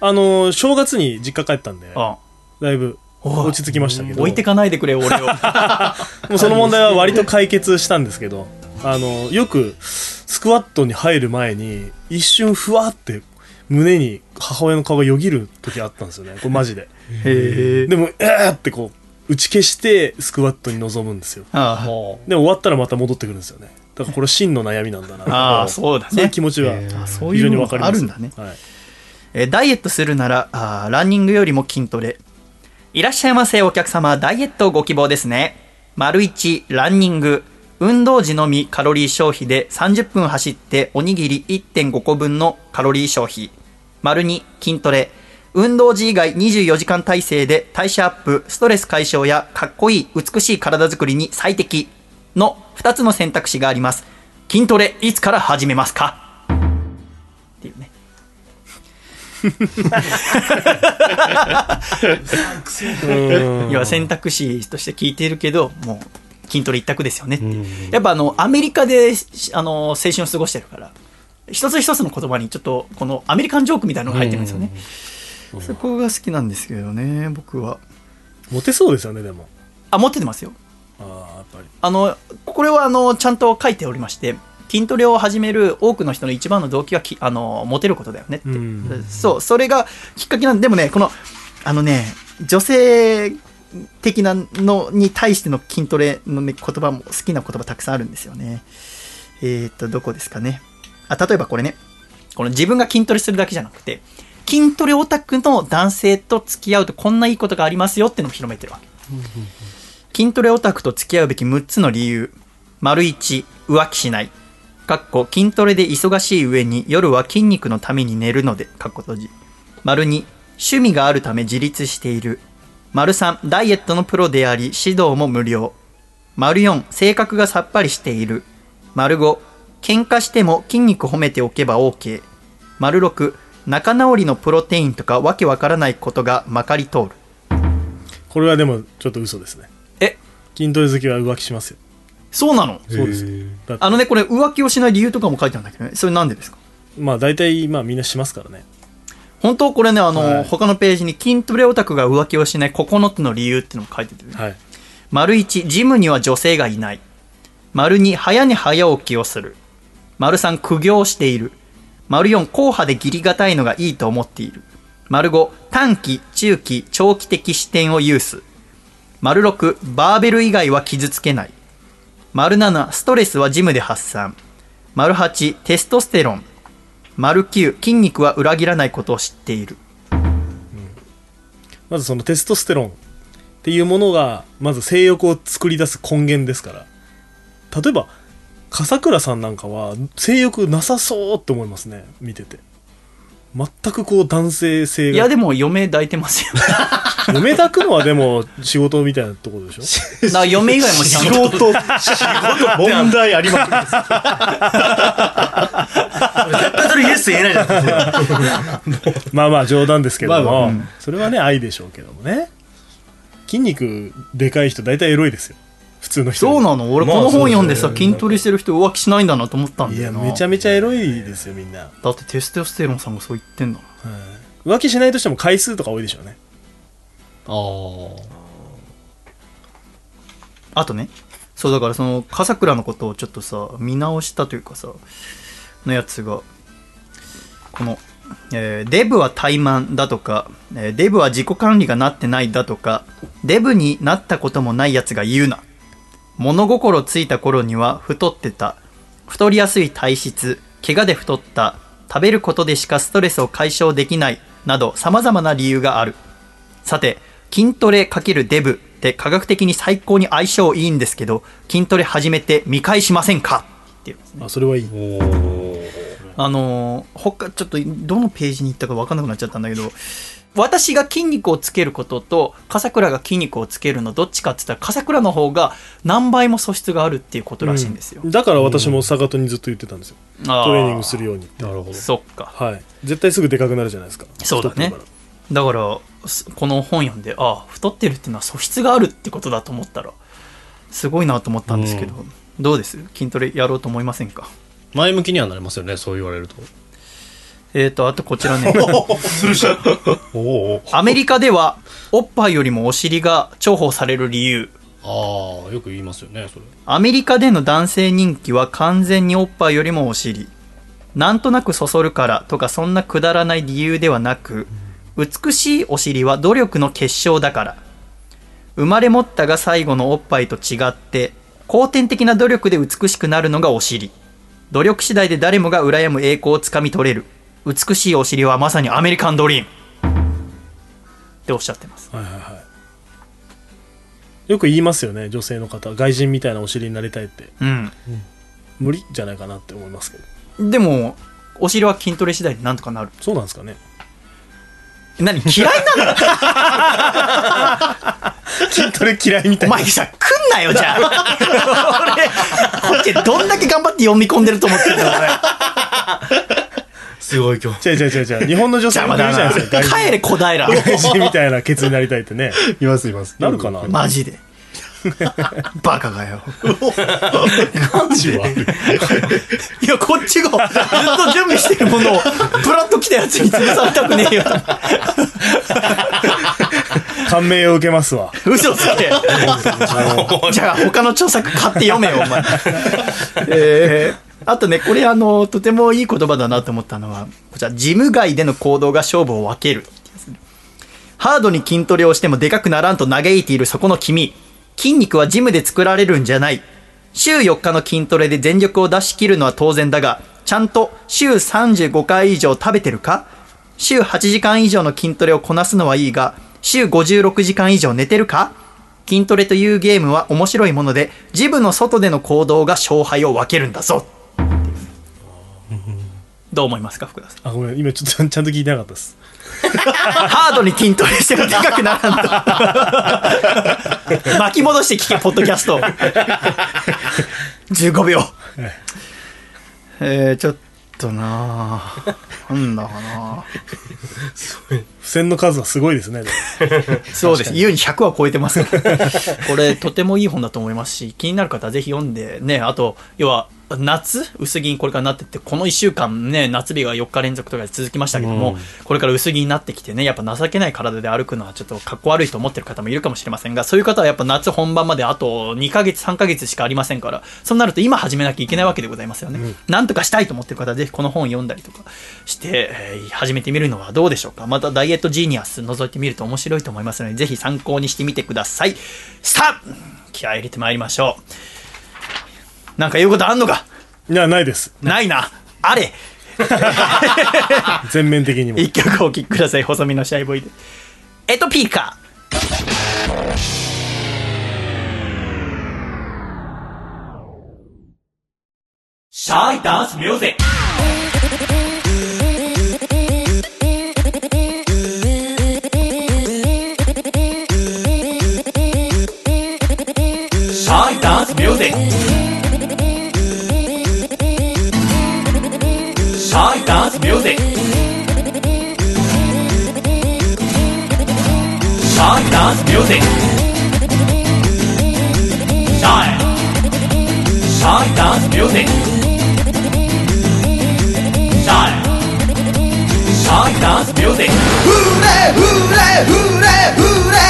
Speaker 2: あの正月に実家帰ったんで
Speaker 1: あ。
Speaker 2: だいぶ
Speaker 1: お
Speaker 2: 落ち着きましたけど。
Speaker 1: 置いてかないでくれ、俺を。
Speaker 2: もうその問題は割と解決したんですけどあのよくスクワットに入る前に一瞬ふわって胸に母親の顔がよぎる時あったんですよね。これマジで。
Speaker 1: へえ。
Speaker 2: でもえーってこう打ち消してスクワットに臨むんですよ。
Speaker 1: あ
Speaker 4: も
Speaker 2: でも終わったらまた戻ってくるんですよね。だからこれ真の悩みなんだな
Speaker 1: あああ、そうだ
Speaker 2: そういう
Speaker 1: ね。
Speaker 2: 気持ちは非常にわかります。
Speaker 1: があるんだね。
Speaker 2: はい
Speaker 1: えダイエットするならあランニングよりも筋トレ。いらっしゃいませお客様。ダイエットをご希望ですね。丸1ランニング。運動時のみカロリー消費で30分走っておにぎり1.5個分のカロリー消費。丸2筋トレ。運動時以外24時間体制で代謝アップストレス解消やかっこいい美しい体作りに最適。の2つの選択肢があります。筋トレいつから始めますか？っていうね。要は選択肢として聞いているけど、もう筋トレ一択ですよねってやっぱあの、アメリカでしあの青春を過ごしてるから、一つ一つの言葉にちょっとこのアメリカンジョークみたいなのが入ってるんですよね。そこが好きなんですけどね、僕は。
Speaker 2: モテそうですよねでも。
Speaker 1: あ、持っててますよ。
Speaker 2: ああやっぱり。
Speaker 1: あの、これはあの、ちゃんと書いておりまして、筋トレを始める多くの人の一番の動機はき、あの、モテることだよねって。
Speaker 2: うん
Speaker 1: そう、それがきっかけなんで、でもね、この、あのね、女性的なのに対しての筋トレの、ね、言葉も好きな言葉たくさんあるんですよね。えーっと、どこですかね。あ、例えばこれね、この自分が筋トレするだけじゃなくて、筋トレオタクの男性と付き合うとこんないいことがありますよってのを広めてるわけ。筋トレオタクと付き合うべき6つの理由。丸1、浮気しない。かっこ筋トレで忙しい上に夜は筋肉のために寝るので、かっこ閉じ。丸2、趣味があるため自立している。丸3、ダイエットのプロであり指導も無料。丸4、性格がさっぱりしている。丸5、喧嘩しても筋肉褒めておけば OK。丸6、仲直りのプロテインとかわけわからないことがまかり通る。
Speaker 2: これはでもちょっと嘘ですね
Speaker 1: え、
Speaker 2: 筋トレ好きは浮気しますよ
Speaker 1: そうなの？
Speaker 2: そうです
Speaker 1: あのね、これ浮気をしない理由とかも書いてあるんだけどね。それなんでですか？
Speaker 2: まあ大体まあみんなしますからね
Speaker 1: 本当これね、あの、
Speaker 2: はい
Speaker 1: 他のページに筋トレオタクが浮気をしない9つの理由っていうのも書いてて、ね、
Speaker 2: はい
Speaker 1: 丸1、ジムには女性がいない。丸2、早寝早起きをする。丸3、苦行している。丸4、硬派で義理がたいのがいいと思っている。丸5、短期、中期、長期的視点を有す。丸6、バーベル以外は傷つけない。丸7、ストレスはジムで発散。丸8、テストステロン。丸9、筋肉は裏切らないことを知っている。
Speaker 2: まずそのテストステロンっていうものがまず性欲を作り出す根源ですから例えば笠倉さんなんかは性欲なさそうって思いますね見てて全くこう男性性が
Speaker 1: いや、でも嫁抱いてますよ。
Speaker 2: 嫁抱くのはでも仕事みたいなところでしょ？
Speaker 1: ら嫁以外もちゃん
Speaker 4: 仕
Speaker 1: と。
Speaker 4: 事、問題ありまくりです。
Speaker 3: 絶対それイエス言えないじゃん。
Speaker 2: まあまあ冗談ですけども、
Speaker 4: まあまあ
Speaker 1: うん
Speaker 2: それはね愛でしょうけどもね筋肉でかい人大体エロいですよ普通の人
Speaker 1: そうなの？俺こ
Speaker 3: まあ
Speaker 1: の本読んでさ、
Speaker 3: そうですね
Speaker 1: 筋トレしてる人浮気しないんだなと思ったん
Speaker 2: いや
Speaker 1: だよな。
Speaker 2: めちゃめちゃエロいですよみんな、はい
Speaker 1: だってテストステロンさんがそう言ってんだ
Speaker 2: 浮気しないとしても回数とか多いでしょうね。
Speaker 4: ああ。
Speaker 1: あとね、そうだからその、笠倉のことをちょっとさ、見直したというかさ、のやつが、この、えーデブは怠慢だとか、えーデブは自己管理がなってないだとか、デブになったこともないやつが言うな。物心ついた頃には太ってた。太りやすい体質、怪我で太った、食べることでしかストレスを解消できない、など様々な理由がある。さて、筋トレ×デブって科学的に最高に相性いいんですけど、筋トレ始めて見返しませんか？っていう。
Speaker 2: あそれはいい
Speaker 1: あのー他、ちょっとどのページに行ったか分かんなくなっちゃったんだけど、私が筋肉をつけることと、笠倉が筋肉をつけるのどっちかって言ったら、笠倉の方が何倍も素質があるっていうことらしいんですよ。
Speaker 2: だから私も坂戸にずっと言ってたんですよ、
Speaker 1: あ
Speaker 2: トレーニングするように
Speaker 4: なるほど。
Speaker 1: そっか。
Speaker 2: はい。絶対すぐでかくなるじゃないですか。
Speaker 1: そうだね。だから、すこの本読んで、ああ、太ってるっていうのは素質があるってことだと思ったら、すごいなと思ったんですけど、どうです？筋トレやろうと思いませんか？
Speaker 4: 前向きにはなりますよね、そう言われると。
Speaker 1: えーと、あとこちらね。アメリカでは、おっぱいよりもお尻が重宝される理由。
Speaker 4: ああ、よく言いますよね、それ。
Speaker 1: アメリカでの男性人気は完全におっぱいよりもお尻。なんとなくそそるからとかそんなくだらない理由ではなく、美しいお尻は努力の結晶だから。生まれ持ったが最後のおっぱいと違って、後天的な努力で美しくなるのがお尻。努力次第で誰もが羨む栄光をつかみ取れる。美しいお尻はまさにアメリカンドリーム。っておっしゃってます。
Speaker 2: はいはいはいよく言いますよね女性の方外人みたいなお尻になりたいって
Speaker 1: うん。
Speaker 2: 無理じゃないかなって思いますけど
Speaker 1: でも、お尻は筋トレ次第でなんとかなる。
Speaker 2: そうなんですかね
Speaker 1: 何嫌いなの？
Speaker 2: 筋トレ嫌いみたいな
Speaker 1: お前さ、来んなよ、じゃあ。俺、こっちどんだけ頑張って読み込んでると思ってんだよ、俺。
Speaker 3: すごい今日。
Speaker 2: 違う違う違う違う日本の女性もいるじゃないですか外
Speaker 1: 帰れ、小平。
Speaker 2: 人外人みたいなケツになりたいってね
Speaker 4: いますいます。
Speaker 2: なるかな？
Speaker 1: マジで。バカがよ。
Speaker 4: 感じは。
Speaker 1: い？や、こっちがずっと準備してるものを、プラッと来たやつに潰されたくねえよ。
Speaker 2: 感銘を受けますわ
Speaker 1: 嘘つけ。じゃあ、他の著作買って読めよ、お前。えーあとね、これあの、とてもいい言葉だなと思ったのは、こちら、ジム外での行動が勝負を分ける。ハードに筋トレをしてもでかくならんと嘆いているそこの君。筋肉はジムで作られるんじゃない。週4日の筋トレで全力を出し切るのは当然だが、ちゃんと週35回以上食べてるか？週8時間以上の筋トレをこなすのはいいが、週56時間以上寝てるか？筋トレというゲームは面白いもので、ジムの外での行動が勝敗を分けるんだぞ。どう思いますか、福田さん？
Speaker 2: あごめん今ちょっとちゃんと聞いてなかったです
Speaker 1: ハードに筋トレしてもでかくならんと。巻き戻して聞け、ポッドキャスト。15秒。えー、ちょっとなぁ。なんだかな
Speaker 2: 付箋の数はすごいですね
Speaker 1: そうです。優に100は超えてます。これ、とてもいい本だと思いますし、気になる方はぜひ読んで、ね、あと、要は、夏？薄着にこれからなってって、この1週間ね、夏日が4日連続とかで続きましたけども、これから薄着になってきてね、やっぱ情けない体で歩くのはちょっとかっこ悪いと思ってる方もいるかもしれませんが、そういう方はやっぱ夏本番まであと2ヶ月、3ヶ月しかありませんから、そうなると今始めなきゃいけないわけでございますよね。なんとかしたいと思ってる方はぜひこの本読んだりとかして、えー始めてみるのはどうでしょうか。またダイエットジーニアス覗いてみると面白いと思いますので、ぜひ参考にしてみてください。さあ、気合い入れてまいりましょう。なんか言うことあんのか？
Speaker 2: いやないです。
Speaker 1: ないな。あれ。
Speaker 2: 全面的にも。
Speaker 1: 一曲お聴きください。細身のシャイボーイで。エトピーカー。シャイダンスミュージックシャイダンスミュージックシャイダンスミュージックシャイシャ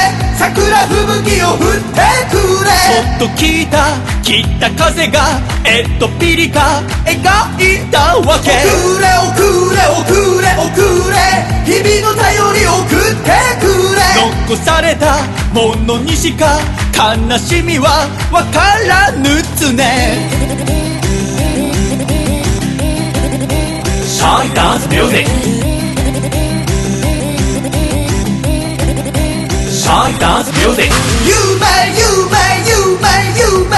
Speaker 1: イ
Speaker 5: 桜吹雪を振ってくれ。
Speaker 1: そっと聞いた切った風がえっとピリカ描いたわけ。
Speaker 5: くれおくれおくれおくれ。日々の頼り送ってくれ。
Speaker 1: 残されたものにしか悲しみはわからぬつね。シャイダンスミュージックシャイダンスミュージック
Speaker 5: 夢夢夢夢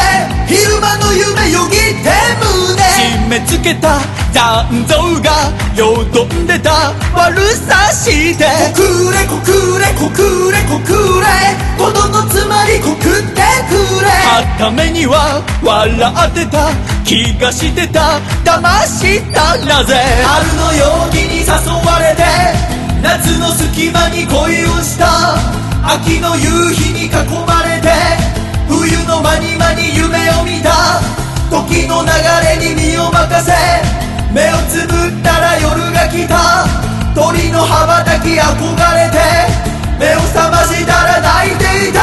Speaker 5: 昼間の夢よぎって胸。
Speaker 1: 締め付
Speaker 5: 抜けた残像がよどんでた悪さして。告れ告れ告れ告れ。ことのつまり告ってくれ。はためには笑ってた気がしてた騙したなぜ。春の陽気に誘われて夏の隙間に恋をした秋の夕日に囲まれて冬の間に間に夢を見た。時の流れに身を任せ目をつぶったら夜が来た。鳥の羽ばたき憧れて目を覚ましたら泣いていた。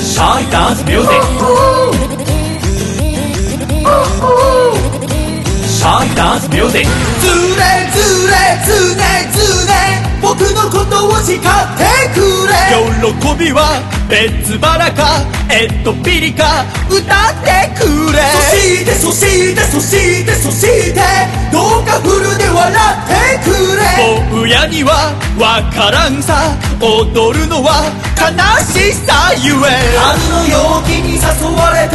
Speaker 5: シャイダンスミュージックシャイダンスミュージックずれずれずねずね僕のことを叱ってくれ。喜びは別腹かえっとピリか歌ってくれ。そしてそしてそしてそしてどうかフルで笑ってくれ。坊やにはわからんさ踊るのは悲しさゆえ。春の陽気に誘われて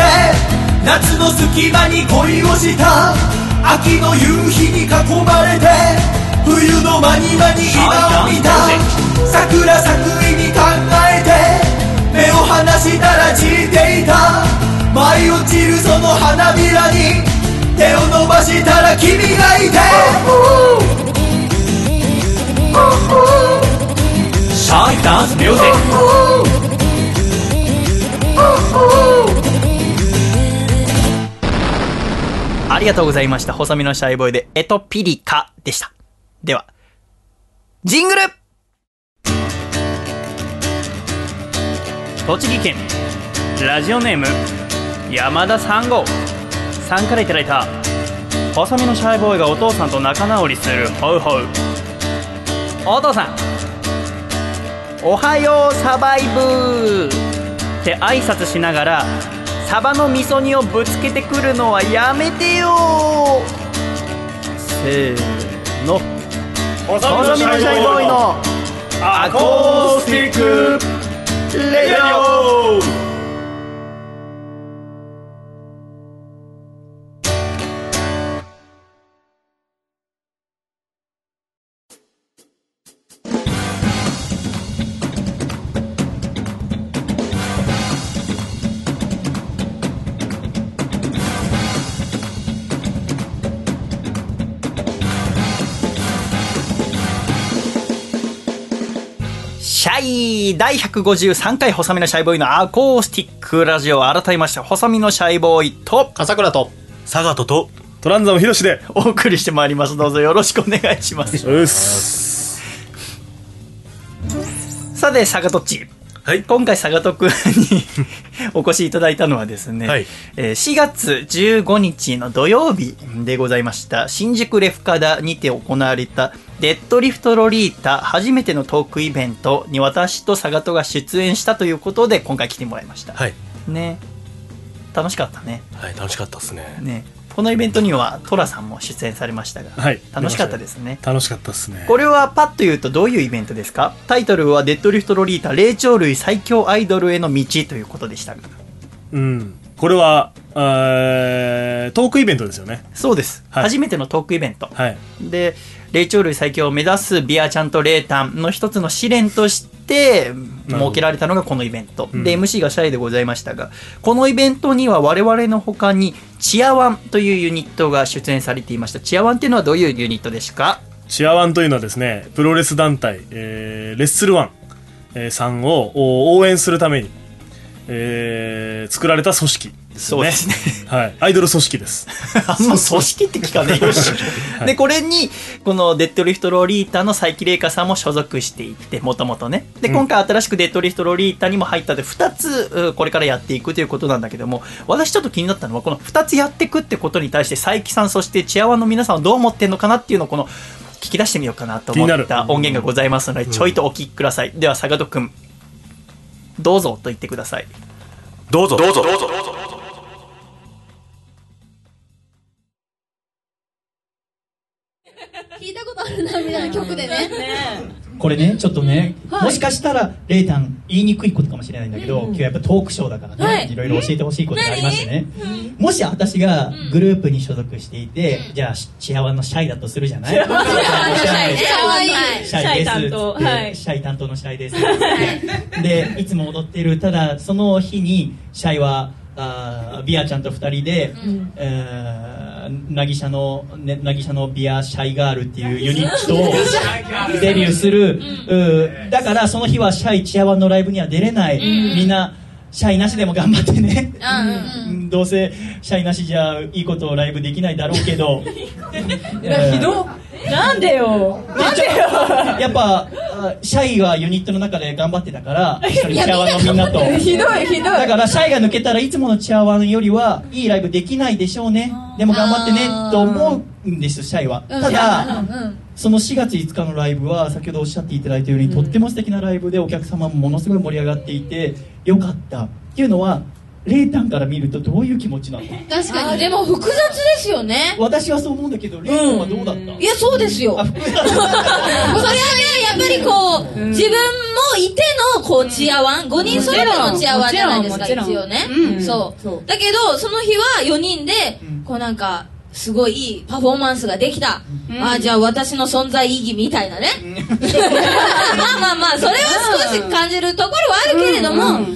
Speaker 5: 夏の隙間に恋をした秋の夕日に囲まれて冬の間に間に今を見た。桜咲く意味考えて目を離したら散っていた。舞い落ちるその花びらに手を伸ばしたら君がいて。シャイダンスミュージック
Speaker 1: ありがとうございました。細身のシャイボーイで、エトピリカでした。では、ジングル栃木県、ラジオネーム、山田三号さんからいただいた、細身のシャイボーイがお父さんと仲直りするホウホウ。お父さん、おはようサバイブって挨拶しながら、サバの味噌煮をぶつけてくるのはやめてよ。せーの。細身のシャイボーイのアコースティックレディオャイ第153回細身のシャイボーイのアコースティックラジオ改めまして細身のシャイボーイと
Speaker 4: 笠倉と
Speaker 3: 佐賀とと。
Speaker 2: トランザムヒロシで
Speaker 1: お送りしてまいります。どうぞよろしくお願いします。さて坂戸っち？
Speaker 3: はい。
Speaker 1: 今回坂戸くんに お越しいただいたのはですね、
Speaker 3: はい。
Speaker 1: えー4月15日の土曜日でございました。新宿レフカダにて行われたデッドリフトロリータ初めてのトークイベントに私と坂戸が出演したということで今回来てもらいました、
Speaker 3: はい。
Speaker 1: ね。楽しかったね。
Speaker 3: はい楽しかったですね。
Speaker 1: ねこのイベントにはトラさんも出演されましたが、
Speaker 2: はい。
Speaker 1: 楽しかったですね。
Speaker 2: 楽しかったっすね。
Speaker 1: これはパッと言うとどういうイベントですか？タイトルは「デッドリフトロリータ霊長類最強アイドルへの道」ということでしたが。
Speaker 2: うん。これはえートークイベントですよね。
Speaker 1: そうです、
Speaker 2: はい。
Speaker 1: 初めてのトークイベント。
Speaker 2: はい。
Speaker 1: で霊長類最強を目指すビアちゃんとレータンの一つの試練として設けられたのがこのイベント、
Speaker 2: うん。
Speaker 1: で MC がシャイでございましたがこのイベントには我々の他にチアワンというユニットが出演されていました。チアワンっていうのはどういうユニットですか？
Speaker 2: チアワンというのはですねプロレス団体、えーレッスルワン、えーさんをお応援するために、えー作られた組織
Speaker 1: そうですね。
Speaker 2: はい。アイドル組織です。
Speaker 1: あんま組織って聞かねえよ。で、これに、このデッドリフトロリータの佐伯玲香さんも所属していて、もともとね。で、今回新しくデッドリフトロリータにも入ったで、2つ、うこれからやっていくということなんだけども、私ちょっと気になったのは、この2つやっていくってことに対して、佐伯さん、そしてチアワンの皆さんはどう思ってんのかなっていうのを、この、聞き出してみようかなと思った音源がございますので、ちょいとお聞きください。では、坂戸くん、どうぞと言ってください。
Speaker 3: どうぞ。どうぞ。
Speaker 6: 聞いたことあるなみたいな曲でね。
Speaker 1: これねちょっとね、
Speaker 7: はい。
Speaker 1: もしかしたらレイタン言いにくいことかもしれないんだけど、
Speaker 7: うん。
Speaker 1: 今日やっぱトークショーだからね、
Speaker 7: はい。
Speaker 1: い、ろいろ教えてほしいことがありましてね、もし私がグループに所属していて、じゃあチアワンのシャイだとするじゃない？シャイ
Speaker 7: シャイ
Speaker 1: シャイです
Speaker 7: シャイ担当。はい。
Speaker 1: シャイ担当のシャイですでいつも踊ってるただその日にシャイはあービアちゃんと二人で、えーなぎしゃの、ね、なぎしゃのビアシャイガールっていうユニットをデビューする、うん。だからその日はシャイチアワンのライブには出れない、みんなシャイなしでも頑張ってね、うんどうせシャイなしじゃいいことをライブできないだろうけど。ひど
Speaker 7: なんでよ。なんでよ。
Speaker 1: やっぱあシャイはユニットの中で頑張ってたから一緒にチアワンのみんなと。
Speaker 7: ひどいひどい。
Speaker 1: だからシャイが抜けたらいつものチアワンよりはいいライブできないでしょうね。でも頑張ってねと思うんですシャイは。ただその4月5日のライブは先ほどおっしゃっていただいたように、とっても素敵なライブでお客様もものすごい盛り上がっていてよかったっていうのはレイタンから見るとどういう気持ちなの？
Speaker 8: 確かに。でも複雑ですよね。
Speaker 1: 私はそう思うんだけどレイタンはどうだった、
Speaker 8: いやそうですよ。
Speaker 1: あ複雑。
Speaker 8: それはねやっぱりこう、自分もいてのこうチアワン5人揃ってのチアワンじゃないですか
Speaker 7: もちろん
Speaker 8: 一応ね、
Speaker 7: うん。
Speaker 8: そう。
Speaker 7: そう。
Speaker 8: だけどその日は4人でこうなんかすごいいいパフォーマンスができた、あじゃあ私の存在意義みたいなね。まあまあまあそれは少し感じるところはあるけれども、で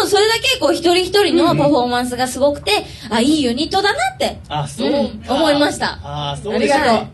Speaker 8: もそれだけこう一人一人のパフォーマンスがすごくてあいいユニットだなって
Speaker 1: あそう、
Speaker 8: うん思いました。
Speaker 1: あそう
Speaker 8: ありがとう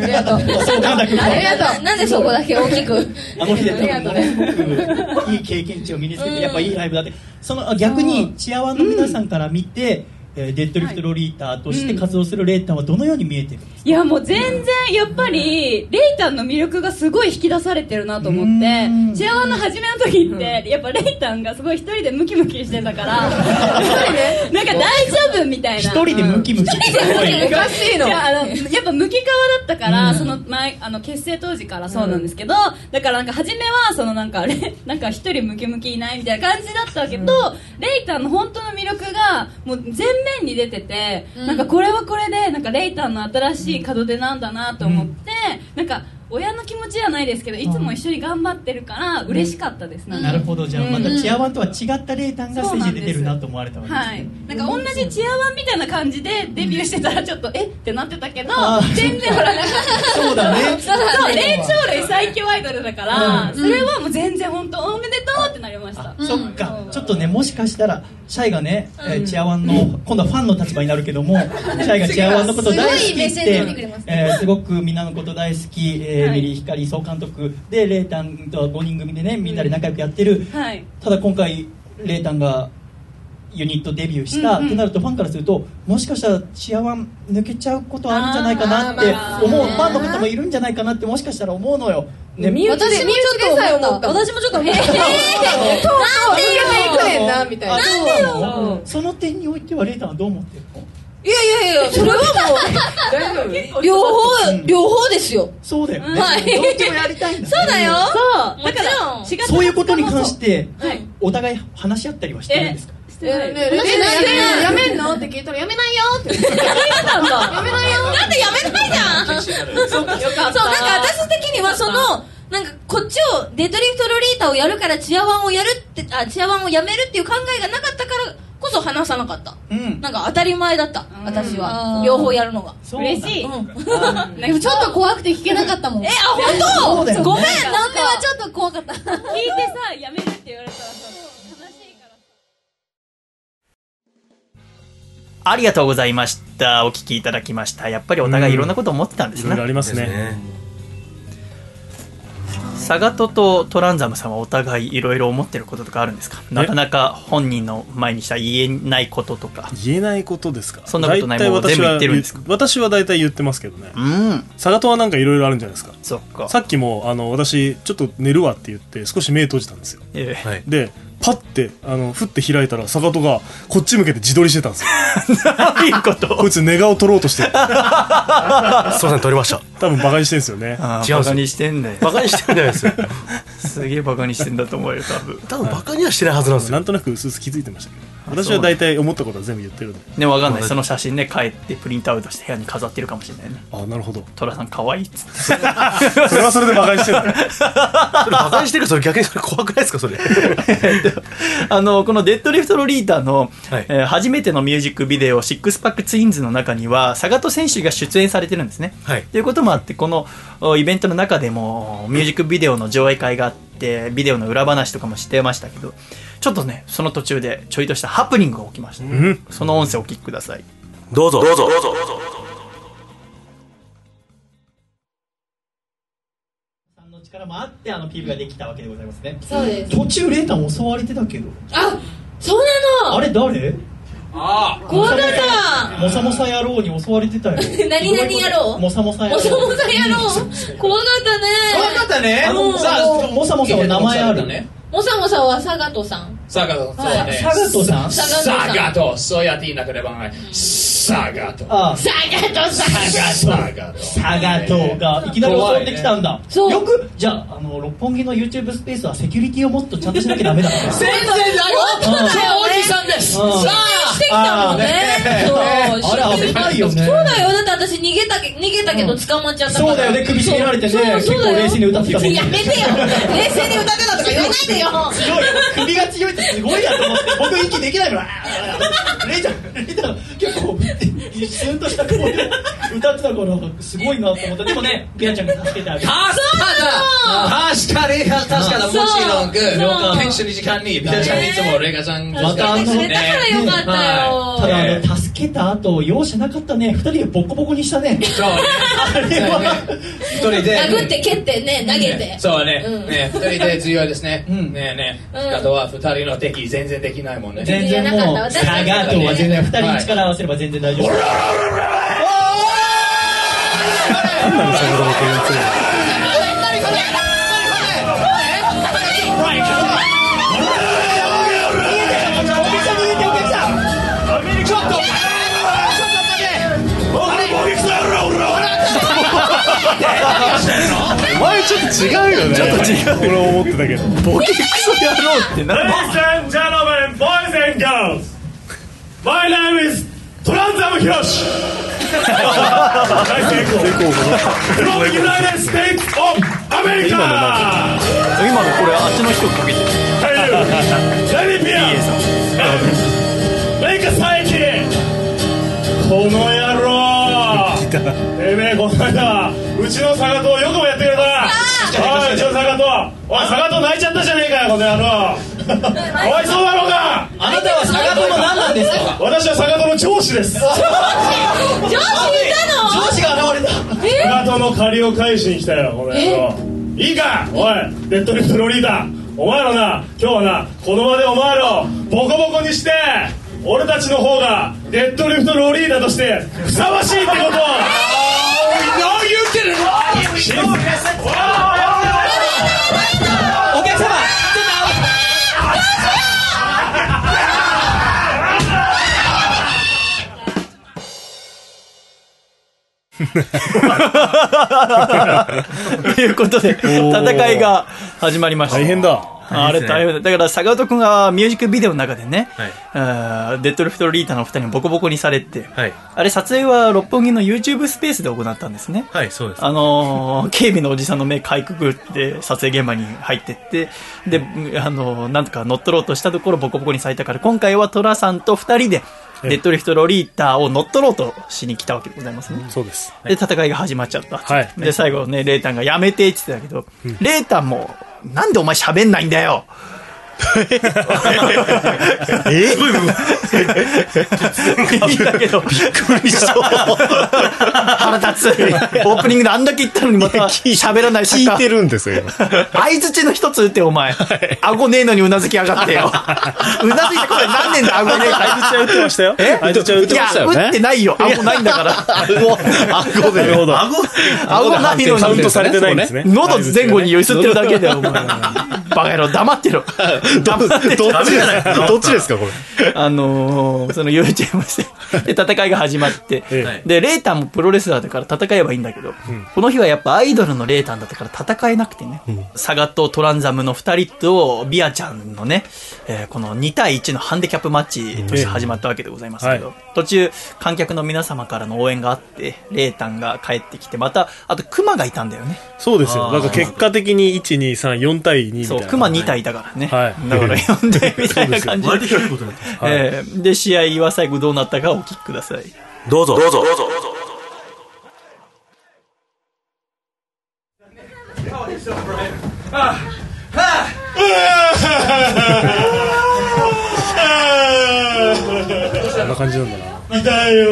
Speaker 8: ありがとう。
Speaker 1: そうなんだけど
Speaker 8: ありがとう。なんでそこだけ大きく？
Speaker 1: あの日で。多分ものすごくいい経験値を身につけてやっぱいいライブだって。そのあ逆にチアワンの皆さんから見て、えーデッドリフトロリーターとして活動するレイタンはどのように見えてるんですか？
Speaker 7: いやもう全然やっぱりレイタンの魅力がすごい引き出されてるなと思ってチアワンの初めの時ってやっぱレイタンがすごい一人でムキムキしてたから なんか大丈夫みたいな。
Speaker 1: 一人でムキムキってすごい
Speaker 7: おかしいの。やあのやっぱムキ顔だったから、その前あの結成当時からそうなんですけど、だからなんか初めはそのなんかレなんか一人ムキムキいないみたいな感じだったけど、レイタンの本当の魅力がもう全面に出てて、なんかこれはこれでなんかレイタンの新しい門出なんだなと思って、なんか親の気持ちじゃないですけどいつも一緒に頑張ってるから嬉しかったです、なんか。
Speaker 1: なるほど。じゃあまたチアワンとは違ったレイタンがステージで出てるなと思われたわけです
Speaker 7: はい、なんか同じチアワンみたいな感じでデビューしてたらちょっとえ？ってなってたけど全然ほら
Speaker 1: そうだね。
Speaker 7: そう霊長類最強アイドルだから、それはもう全然本当おめでとうってなりました、
Speaker 1: そっか。ちょっとねもしかしたらシャイがね、えーチアワンの今度はファンの立場になるけども シャイがチアワンのこと大好きって
Speaker 8: ます、
Speaker 1: えーすごくみんなのこと大好き、えー
Speaker 7: はい。
Speaker 1: ミリヒカリ総監督でレイタンとは5人組でねみんなで仲良くやってる、
Speaker 7: はい。
Speaker 1: ただ今回レイタンがユニットデビューした、
Speaker 7: うんうん。
Speaker 1: ってなるとファンからするともしかしたらチアワン抜けちゃうことあるんじゃないかなって思う、
Speaker 7: まあ
Speaker 1: ファンの方もいるんじゃないかなってもしかしたら思うのよ、ね、
Speaker 8: 私もちょっと思った。私もちょっとえー、なんでよ
Speaker 9: ねんなみたいな。
Speaker 8: んでよ。
Speaker 1: そうその点においてはレイタンはどう思ってるの？
Speaker 8: いやいやいや それはもう。両方両方ですよ。
Speaker 1: そうだよね、
Speaker 8: はい。
Speaker 1: どっちもやりたいんだ、ね、
Speaker 8: そうだよ。
Speaker 7: そう。だから4月
Speaker 1: そう。いうことに関して、
Speaker 7: はい。
Speaker 1: お互い話し合ったりはしてるんですか？
Speaker 7: してない。
Speaker 9: ねやめんのって聞いたらやめないよってやめないよ
Speaker 8: なんでやめないじゃんそうなんか私的にはそのなんかこっちをデッドリフトロリータをやるからチアワンをやるってあチアワンをやめるっていう考えがなかったからこそ話さなかった。
Speaker 1: うん。
Speaker 8: なんか当たり前だった。私は。両方やるのが。
Speaker 7: 嬉しい、
Speaker 8: うん。
Speaker 9: でもちょっと怖くて聞けなかったもん。
Speaker 8: えあ本当？ごめんなんではちょっと怖かった。
Speaker 7: 聞いてさやめるって言われたらさ悲しいから
Speaker 10: ありがとうございました。お聞きいただきました。やっぱりお互いいろんなこと思ってたんです
Speaker 2: いろいろあ
Speaker 10: ね。
Speaker 2: りますね。
Speaker 3: ね
Speaker 10: サガトとトランザムさんはお互いいろいろ思ってることとかあるんですか？なかなか本人の前にしたら言えないこととか。
Speaker 2: 言えないことですか？
Speaker 10: そんなことないもう全部言
Speaker 2: 私は
Speaker 10: ってるんですか？
Speaker 2: 私は大体言ってますけどね。
Speaker 10: うん。
Speaker 2: 佐賀とはなんかいろいろあるんじゃないですか？
Speaker 10: そっか。
Speaker 2: さっきもあの私ちょっと寝るわって言って少し目閉じたんですよ。
Speaker 10: ええ。
Speaker 3: はい
Speaker 2: でパッてあのふって開いたら坂戸がこっち向けて自撮りしてたんですよ。
Speaker 10: いうこと？
Speaker 2: こいつ寝顔撮ろうとして。る
Speaker 3: すいません撮りました。
Speaker 2: 多分バカにしてんですよね。
Speaker 10: あ
Speaker 3: 違う
Speaker 10: バカにしてんだよ。
Speaker 3: バカにしてないですよ。
Speaker 10: すげえバカにしてんだと思うよ、多分。
Speaker 3: 多分バカにはしてないはずなんですよ。
Speaker 2: なんとなく薄々気づいてましたけど私は大体思ったことは全部言ってるんで。
Speaker 1: ねわかんない。その写真ね帰ってプリントアウトして部屋に飾ってるかもしれないね。
Speaker 2: あなるほど
Speaker 1: トラさん可愛いっつって。
Speaker 2: それはそれで馬鹿にしてる。
Speaker 3: それバカにしてるそれ逆にそれ怖くないですかそれ。
Speaker 1: あのこの「デッドリフトロリータの」
Speaker 3: はい。
Speaker 1: えー初めてのミュージックビデオ「シックスパックツインズ」の中にはサガト選手が出演されてるんですね。
Speaker 3: はい。
Speaker 1: ということもあってこのおイベントの中でもミュージックビデオの上映会があってビデオの裏話とかもしてましたけどちょっとねその途中でちょいとしたハプニングが起きました、その音声をお聞きください。
Speaker 3: どうぞ。どうぞ。
Speaker 6: さんの力もあってあの PV ができたわけでございますね。
Speaker 8: そうです。
Speaker 6: 途中レータン襲われてたけど。
Speaker 8: あそうなの。
Speaker 6: あれ誰？
Speaker 8: 怖かった
Speaker 6: モサモサ野郎に襲われてたよ。
Speaker 8: 何々野郎。
Speaker 6: モサモサ野郎。
Speaker 8: もさもさ野郎。怖かったね。
Speaker 11: 怖かったね。
Speaker 6: あのさモサモサは名前ある。
Speaker 11: ね。
Speaker 8: もさもさはサガトさん
Speaker 11: サガトそうだね。
Speaker 6: サガトさん？
Speaker 8: サガト
Speaker 11: そうやって言いなければならないサガト
Speaker 6: あ。
Speaker 8: サガトさん。
Speaker 11: サガト
Speaker 6: サガトがいきなり襲ってきたんだ、よくじゃああの六本木の YouTube スペースはセキュリティをもっとちゃんとしなきゃダメだ
Speaker 11: 先生 だよ。おじさんです。
Speaker 6: うん。
Speaker 11: さ
Speaker 8: してきたもんね。そう。
Speaker 6: あれ危ないよね。
Speaker 8: そうだよ。だって私逃げたけ逃げたけど捕まっちゃったから。
Speaker 6: そうだよね。首絞められてね。結構冷静に歌ってたもんね
Speaker 8: やめてよ。冷静に歌ってたとか言わないでよ。
Speaker 6: 強い。首が強いすごいなと思って僕息できないからレイちゃんレイちゃん結構一瞬とした声で歌ってたからすごいなと思ってでもねビアちゃんが助けてあげて
Speaker 11: 確かだ。確かに確かだ。もちろんグ
Speaker 6: そう。
Speaker 11: ー研修の時間にいつもレガちゃん
Speaker 6: またあの
Speaker 8: それだからよかったよ。
Speaker 6: ただあの助けた後容赦なかったね。二人でボコボコにしたね。
Speaker 11: そうね。
Speaker 6: あれは
Speaker 11: 一人で。
Speaker 8: 殴って蹴ってね投げて。
Speaker 11: そうね、
Speaker 8: うん。
Speaker 11: ね、二人で強いですね。
Speaker 6: ん。
Speaker 11: ねえね。え、
Speaker 8: うん。
Speaker 11: あとは二人の敵全然できないもんね。
Speaker 6: 全然もうサガートは全然二人に力合わせれば全然大丈夫
Speaker 2: 何なのその動画ってお前ちょっと違うよね。ちょっと違う。俺思ってたけど。
Speaker 1: ボケクソ野郎って何
Speaker 12: and gentlemen, boys and girls, my name is Tranzam Hiroshi. From United States of America.
Speaker 1: 今のこれあっちの人かけてる
Speaker 12: Let me be Make a sight この野郎。てめえこの間うちの佐賀とよくもやってくれたな。おい、うちの佐賀とおい、佐賀と泣いちゃったじゃねえかよ、この野郎。わいそうだろうが。
Speaker 6: あなたはサガトの何なんですか？
Speaker 12: 私は佐賀との上司です。
Speaker 8: 上司？いたの？
Speaker 6: 上司が現れた。
Speaker 12: 佐賀との借りを返しに来たよ、この野郎。いいか？おい、デッドリフトロリータお前らな、今日はな、この場でお前らをボコボコにして俺たちの方がデッドリフトロリータとしてふさわしいってことを。
Speaker 11: No, you!
Speaker 6: お
Speaker 1: ということで戦いが始まりました。
Speaker 2: 大変だ。
Speaker 1: あれ大変だ。だから坂本君がミュージックビデオの中でね、
Speaker 3: はい。
Speaker 1: デッドリフトリータのお二人にボコボコにされて、
Speaker 3: はい。
Speaker 1: あれ撮影は六本木の YouTube スペースで行ったんですね。
Speaker 3: はいそうです。
Speaker 1: あのー警備のおじさんの目かいくぐって撮影現場に入ってってで、あのーなんとか乗っ取ろうとしたところボコボコにされたから今回は寅さんと二人でデッドリフトロリータを乗っ取ろうとしに来たわけでございますね、
Speaker 2: そうです。
Speaker 1: で戦いが始まっちゃった、
Speaker 2: はい。
Speaker 1: で最後ねレータンがやめてって言ってたけど、レータンもなんでお前喋んないんだよえ？いいんだけど、びっくりした。腹立つ。オープニングであんだけ言ったのにまた喋らない
Speaker 4: 聞いてるんですよ、今。
Speaker 1: 相づちの一つ打って、お前。顎ねえのにうなずきやがってよ。うなずいてこれ何年だ、顎ねえから。
Speaker 2: 相づちは打ってましたよ
Speaker 1: え
Speaker 2: 相づちは打って
Speaker 1: いや
Speaker 2: ましたよね
Speaker 1: 打ってないよ。顎ないんだから。
Speaker 2: 顎でなるほど
Speaker 1: 顎ないのに
Speaker 2: カウントされてないんですね
Speaker 1: 喉前後に揺すってるだけだよ、お前。バカ野郎、黙ってろ。
Speaker 4: どっちですか？どっちですか？これ。
Speaker 1: あのーその YouTube で戦いが始まって、
Speaker 2: え
Speaker 1: で、レータンもプロレスラーだから戦えばいいんだけど、この日はやっぱアイドルのレータンだったから戦えなくてね、サガとトランザムの2人とビアちゃんのね、えーこの2対1のハンデキャップマッチとして始まったわけでございますけど、
Speaker 2: は
Speaker 1: 途中観客の皆様からの応援があって、レータンが帰ってきて、また、あとクマがいたんだよね。
Speaker 2: そうですよ。だから結果的に1、2、3、4対2みた
Speaker 1: そ、
Speaker 2: いうな。
Speaker 1: クマ2体いたからね。
Speaker 2: はい
Speaker 1: だから4対みたいな感じ。で。
Speaker 3: 割とひどいことになってる
Speaker 1: えーで、試合は最後どうなったかお聞きください。
Speaker 3: どうぞ。どうぞ。
Speaker 2: こんな感じなんだな。
Speaker 12: 痛いよ。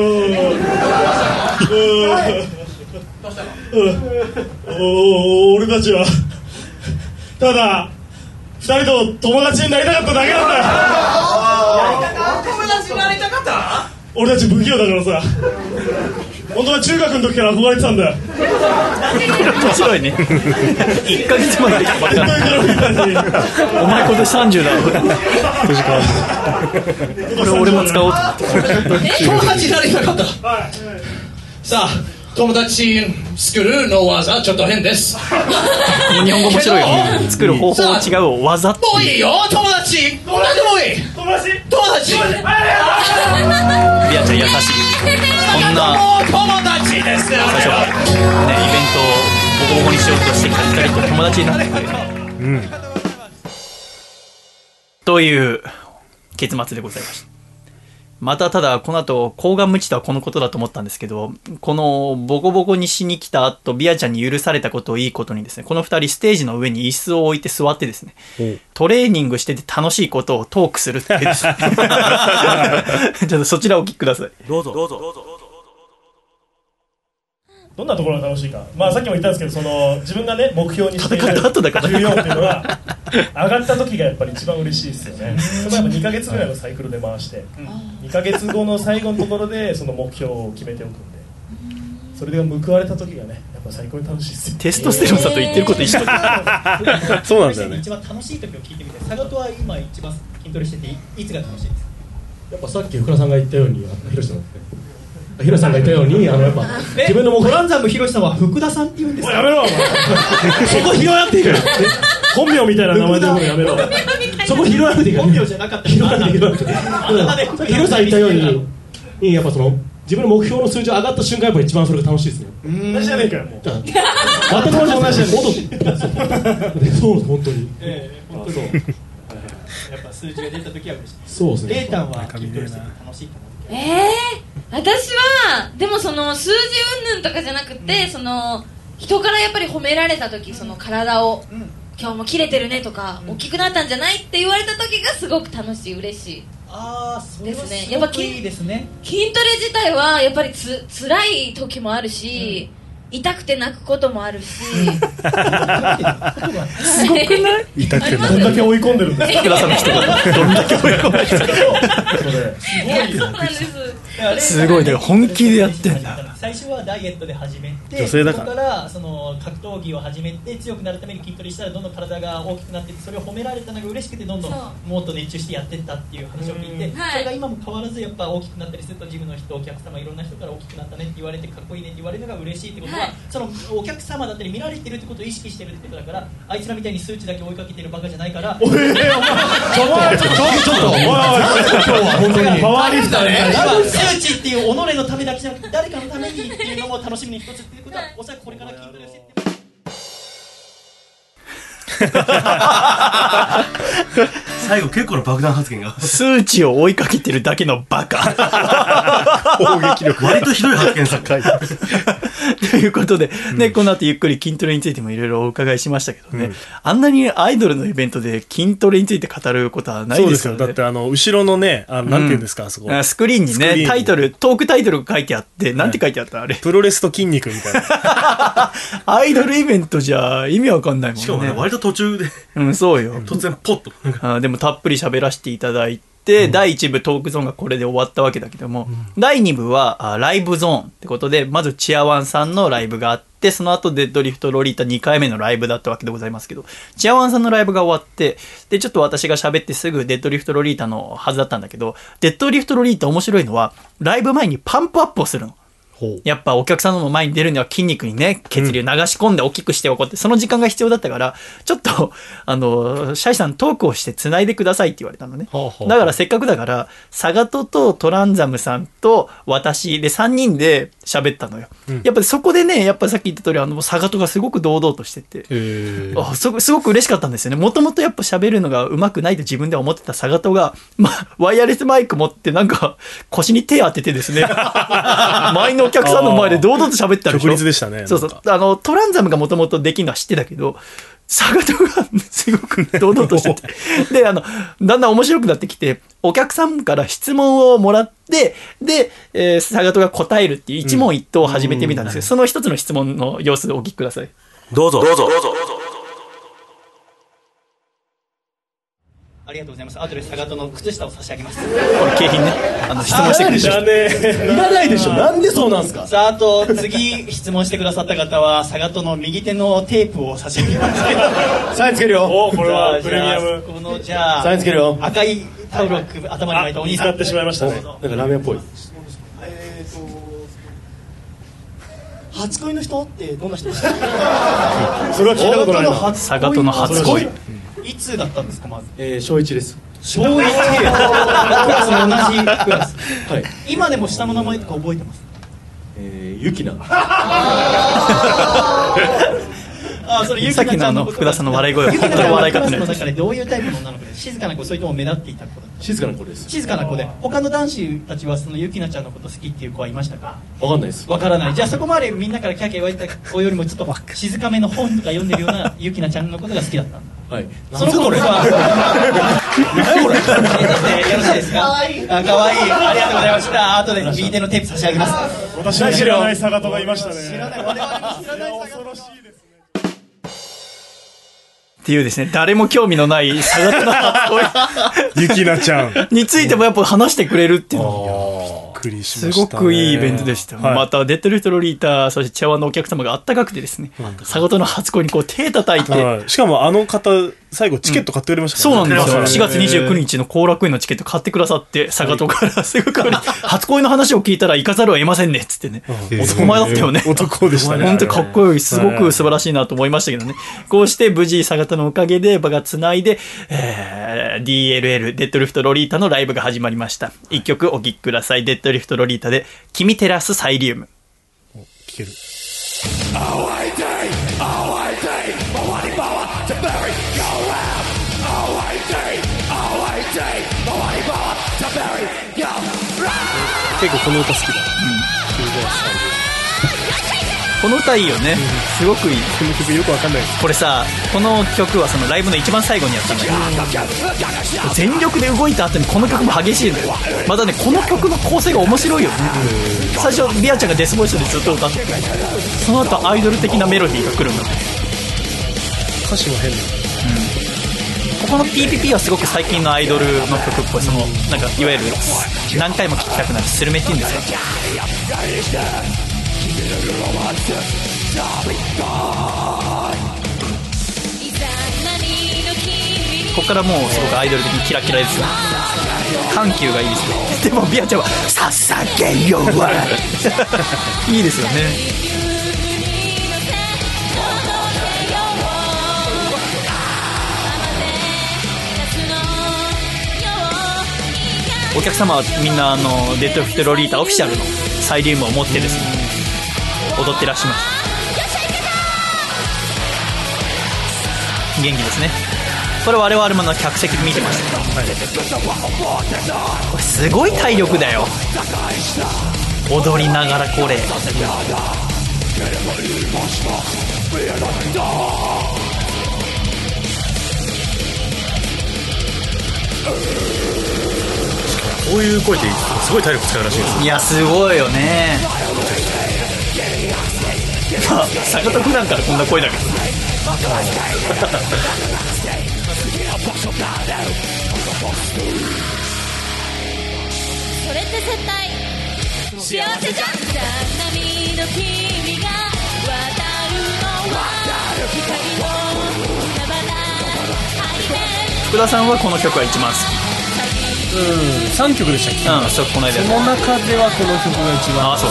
Speaker 12: お俺たちはただ二人と友達になりたかっただけなんだ
Speaker 11: 友達になりたかった
Speaker 12: 俺たち不器用だからさ本当は中学の時から憧れてたんだよ
Speaker 1: 面白いね。1ヶ月前で来たばっかり。
Speaker 12: お
Speaker 1: お前今年30だ。これ俺も使おうと思って。
Speaker 11: 友達になりたかったさあ友達作るの技ちょっと変です。
Speaker 1: 日本語面白いよ。ね。作る方法違うをわ。ざって
Speaker 11: もういいよ友達。何でもいい。
Speaker 12: 友達？
Speaker 11: 友達。
Speaker 1: ビアちゃん優しい。こんな、
Speaker 11: もう友達ですよ
Speaker 1: 最初ね、イベントをボコボコにしようとしてきた二人と友達になって。くれる。という結末でございました。またただこの後抗顔無知とはこのことだと思ったんですけどこのボコボコにしに来た後ビアちゃんに許されたことをいいことにですねこの二人ステージの上に椅子を置いて座ってですねトレーニングしてて楽しいことをトークするっていうですねちょっとそちらをお聞きください
Speaker 3: どうぞ。どうぞ。
Speaker 12: どんなところが楽しいか、まあ、さっきも言ったんですけどその自分がね目標にしている
Speaker 1: 戦った後だから
Speaker 12: 14っていうのは 上がった時がやっぱり一番嬉しいですよね。それもやっぱ2ヶ月ぐらいのサイクルで回して2ヶ月後の最後のところでその目標を決めておくんで。それが報われた時がねやっぱ最高に楽しいですよ
Speaker 1: テストステロンさんと言ってること一緒。だ
Speaker 2: そうなんだよね。
Speaker 6: 一番楽しい時を聞いてみて佐賀とは今一番筋トレしてていいつが楽しいですか？
Speaker 12: やっぱさっき福田さんが言ったようにあの広瀬さん広瀬 さんが言ったようにあのやっぱ自分の目標。
Speaker 6: トランザムヒロシさんは福田さんって言うんですか？
Speaker 12: やめろお前。そこ拾わなくていいから本名みたいな名前で呼ぶのやめろ。そこ拾わなくていいから。
Speaker 6: 本名じゃなかった。
Speaker 12: 拾わなくていいから。うんさっき広瀬さん言ったようにやっぱその自分の目標の数字が上がった瞬間やっぱ一番それが楽しいですね同じじゃねえかよもう全く同じ同じじゃねえそう本当に
Speaker 6: ええ本当に
Speaker 12: そう
Speaker 6: やっぱ数字が出た時は嬉しい
Speaker 12: そうですね。
Speaker 6: レータンは筋トレしてて楽しいかな
Speaker 8: ええ私はでもその数字云々とかじゃなくて、その人からやっぱり褒められた時その体を、今日も切れてるねとか、大きくなったんじゃないって言われた時がすごく楽しい嬉しい。
Speaker 6: ああそれは
Speaker 8: ですね。
Speaker 6: すごくいいですね。
Speaker 8: 筋トレ自体はやっぱりつ辛い時もあるし、痛くて泣くこともあるし。すごくない？
Speaker 2: 痛くて
Speaker 12: どんだけ追い込んでるんですか？
Speaker 1: 福田さんの人がどんだけ追い込まれてる
Speaker 8: んです。
Speaker 1: すごいね。本気でやってんだ
Speaker 6: 最初はダイエットで始めて
Speaker 2: 女性だから。
Speaker 6: そこからその格闘技を始めて強くなるために筋トレしたらどんどん体が大きくなってそれを褒められたのが嬉しくてどんどんもっと熱中してやってったっていう話を聞いてそれが今も変わらずやっぱ大きくなったりするとジムの人お客様いろんな人から大きくなったねって言われてかっこいいねって言われるのが嬉しいってことは、
Speaker 8: はい。
Speaker 6: そのお客様だったり見られてるってことを意識してるってことだからあいつらみたいに数値だけ追いかけてるバカじゃないから
Speaker 12: おい。おいおいちょっとちょっとおいおい今日は本当にパワーリフターね
Speaker 6: 数値っていう己のためだけじゃなくて誰かのためにっていうのも楽しみに一つっていうことはおそらくこれから筋トレをしていって
Speaker 3: 最後結構の爆弾発言が。
Speaker 1: 数値を追いかけてるだけのバカ。
Speaker 2: 攻撃力
Speaker 3: 割とひどい発言さ。
Speaker 2: 高 い
Speaker 1: ということで、ね、この後ゆっくり筋トレについてもいろいろお伺いしましたけどね、あんなにアイドルのイベントで筋トレについて語ることはないでよね。
Speaker 2: ですすよ。だってあの後ろのねあのなんて言うんですかあそこ。
Speaker 1: あスクリーンにねタイトルトークタイトルが書いてあってなんて書いてあったあれ？
Speaker 2: プロレスと筋肉みたいな。
Speaker 1: アイドルイベントじゃ意味わかんないもんね。
Speaker 3: しかもね、割と途中で、
Speaker 1: うんそうよ
Speaker 3: 突然ポッと。
Speaker 1: あでもたっぷり喋らせていただいって、第1部トークゾーンがこれで終わったわけだけども、第2部はあライブゾーンってことで、まずチアワンさんのライブがあって、その後デッドリフトロリータ2回目のライブだったわけでございますけど、チアワンさんのライブが終わって、で、ちょっと私が喋ってすぐデッドリフトロリータのはずだったんだけど、デッドリフトロリータ面白いのは、ライブ前にパンプアップをするの。やっぱお客さんの前に出るには筋肉にね、血流流し込んで大きくしておこうって、その時間が必要だったから、ちょっと、あの、シャイさんトークをして繋いでくださいって言われたのね。だからせっかくだから、サガトとトランザムさんと私で3人で喋ったのよ。やっぱりそこでね、やっぱさっき言った通り、あの、サガトがすごく堂々としてて、あすごすごく嬉しかったんですよね。もともとやっぱ喋るのが上手くないと自分では思ってたサガトが、まあ、ワイヤレスマイク持ってなんか腰に手当ててですね、前のお客さんの前で堂々と喋ってたでしょ？
Speaker 2: でしたね
Speaker 1: そうそう。あの、トランザムがもともとできるのは知ってたけど、サガトがすごく堂々としてて。で、あの、だんだん面白くなってきて、お客さんから質問をもらって、で、えーサガトが答えるっていう一問一答を始めてみたんですけど、その一つの質問の様子をお聞きください。
Speaker 3: どうぞ。どうぞ。
Speaker 6: ありがとうございます後でサガトの靴下を差し上げます
Speaker 1: これ景品ね。あの、質問してくれ
Speaker 12: いらねえ。いらないでしょ。なんでそうなんすか？
Speaker 6: さああと次質問してくださった方はサガトの右手のテープを差し上げます。
Speaker 12: サインつけるよ。おこれはプレミアム。
Speaker 6: このじゃあ
Speaker 12: サインつけるよ。
Speaker 6: 赤いタオルを首頭に巻いたお兄さん。
Speaker 12: 使ってしまいましたねなんかラーメンっぽい。
Speaker 6: えーと初恋の人ってどんな人？でした
Speaker 12: それは聞いたことないな。
Speaker 6: 本当の初
Speaker 1: サガトの初恋。
Speaker 6: いつだったんですかまず？
Speaker 12: えー、小一です
Speaker 6: 小一。クラスも同じクラス
Speaker 12: はい
Speaker 6: 今でも下の名前とか覚えてます
Speaker 12: えー、ゆきな
Speaker 6: あそれゆき
Speaker 1: さっきのあの
Speaker 6: なちゃんの
Speaker 1: 福田さんの笑い声は
Speaker 6: ゆきなちゃん
Speaker 1: 本当の笑い方ね
Speaker 6: の中でどういうタイプの女の子で静かな子それとも目立っていた子
Speaker 12: 静かな子です
Speaker 6: 静かな子で他の男子たちはそのゆきなちゃんのこと好きっていう子はいましたか
Speaker 12: わかんないです
Speaker 6: わからないじゃあそこまでみんなからキャーキャー言われた子よりもちょっと静かめの本とか読んでるようなゆきなちゃんのことが好きだったんだ
Speaker 12: はい。
Speaker 6: その子のは。何これ？よろしいですか。あ可愛い。ありがとうございました。後で右手のテープ差し上げます。
Speaker 12: 私の知らないサガトがいましたね。
Speaker 6: 知らない我々の知らない
Speaker 12: 恐ろしいです
Speaker 1: っていうですね、誰も興味のないサガトの初恋
Speaker 2: ゆきなちゃん。
Speaker 1: についてもやっぱ話してくれるっていうの
Speaker 2: くりし
Speaker 1: す
Speaker 2: ましたね
Speaker 1: ごくいいイベントでした。
Speaker 2: はい
Speaker 1: また、デッドリフトロリータ、そしてチャワのお客様があったかくてですね、サガトの初恋にこう手叩いて、
Speaker 2: はいしかもあの方最後チケット買ってくれました
Speaker 1: そうなんですよ。
Speaker 2: ね
Speaker 1: 4月29日の後楽園のチケット買ってくださって、サガトからすぐ来る。初恋の話を聞いたら行かざるを得ませんね、っつってね。男前だったよね。
Speaker 2: 男でしたね
Speaker 1: 本当にかっこいい、すごく素晴らしいなと思いましたけどね。こうして無事、サガタのおかげで場が繋いで、えー DLL、デッドリフトロリータのライブが始まりました。一曲お聴きください。デッドリフトロリータで、君テラスサイリウム。
Speaker 2: 聞ける結構この歌好きだ
Speaker 1: この歌いいよね。すごくいい。
Speaker 2: この曲よくわかんないです
Speaker 1: これさ、この曲はそのライブの一番最後にやったんだけど、全力で動いた後にこの曲も激しいのよ。またね、この曲の構成が面白いよね。最初、ビアちゃんがデスボイスでずっと歌っててその後アイドル的なメロディーが来るんだ
Speaker 2: 歌詞も変な
Speaker 1: ここの PPP はすごく最近のアイドルの曲っぽい、その、なんか、いわゆる、何回も聴きたくなるスルメっていうんですか。ここからもうすごくアイドル的にキラキラですよ。緩急がいいですよ。でも、ビアちゃんは、捧げよわ いいですよね。お客様はみんなあのデッドフィットロリータオフィシャルのサイリウムを持ってですね踊ってらっしゃいます。元気ですね。これ我々もあの客席で見てました。これすごい体力だよ。踊りながらこれ。
Speaker 3: こういう声ってすごい体力使うらしいです。
Speaker 1: いやすごいよねまあ坂田普段からこんな声だけど。それって絶対
Speaker 8: 幸せじゃん高波の君が渡るのは光の
Speaker 1: 福田さんはこの曲が一番好き。
Speaker 2: うん3曲でしたっけ？
Speaker 1: うんそうこの間
Speaker 2: その中ではこの曲が一番好き。
Speaker 1: あそう。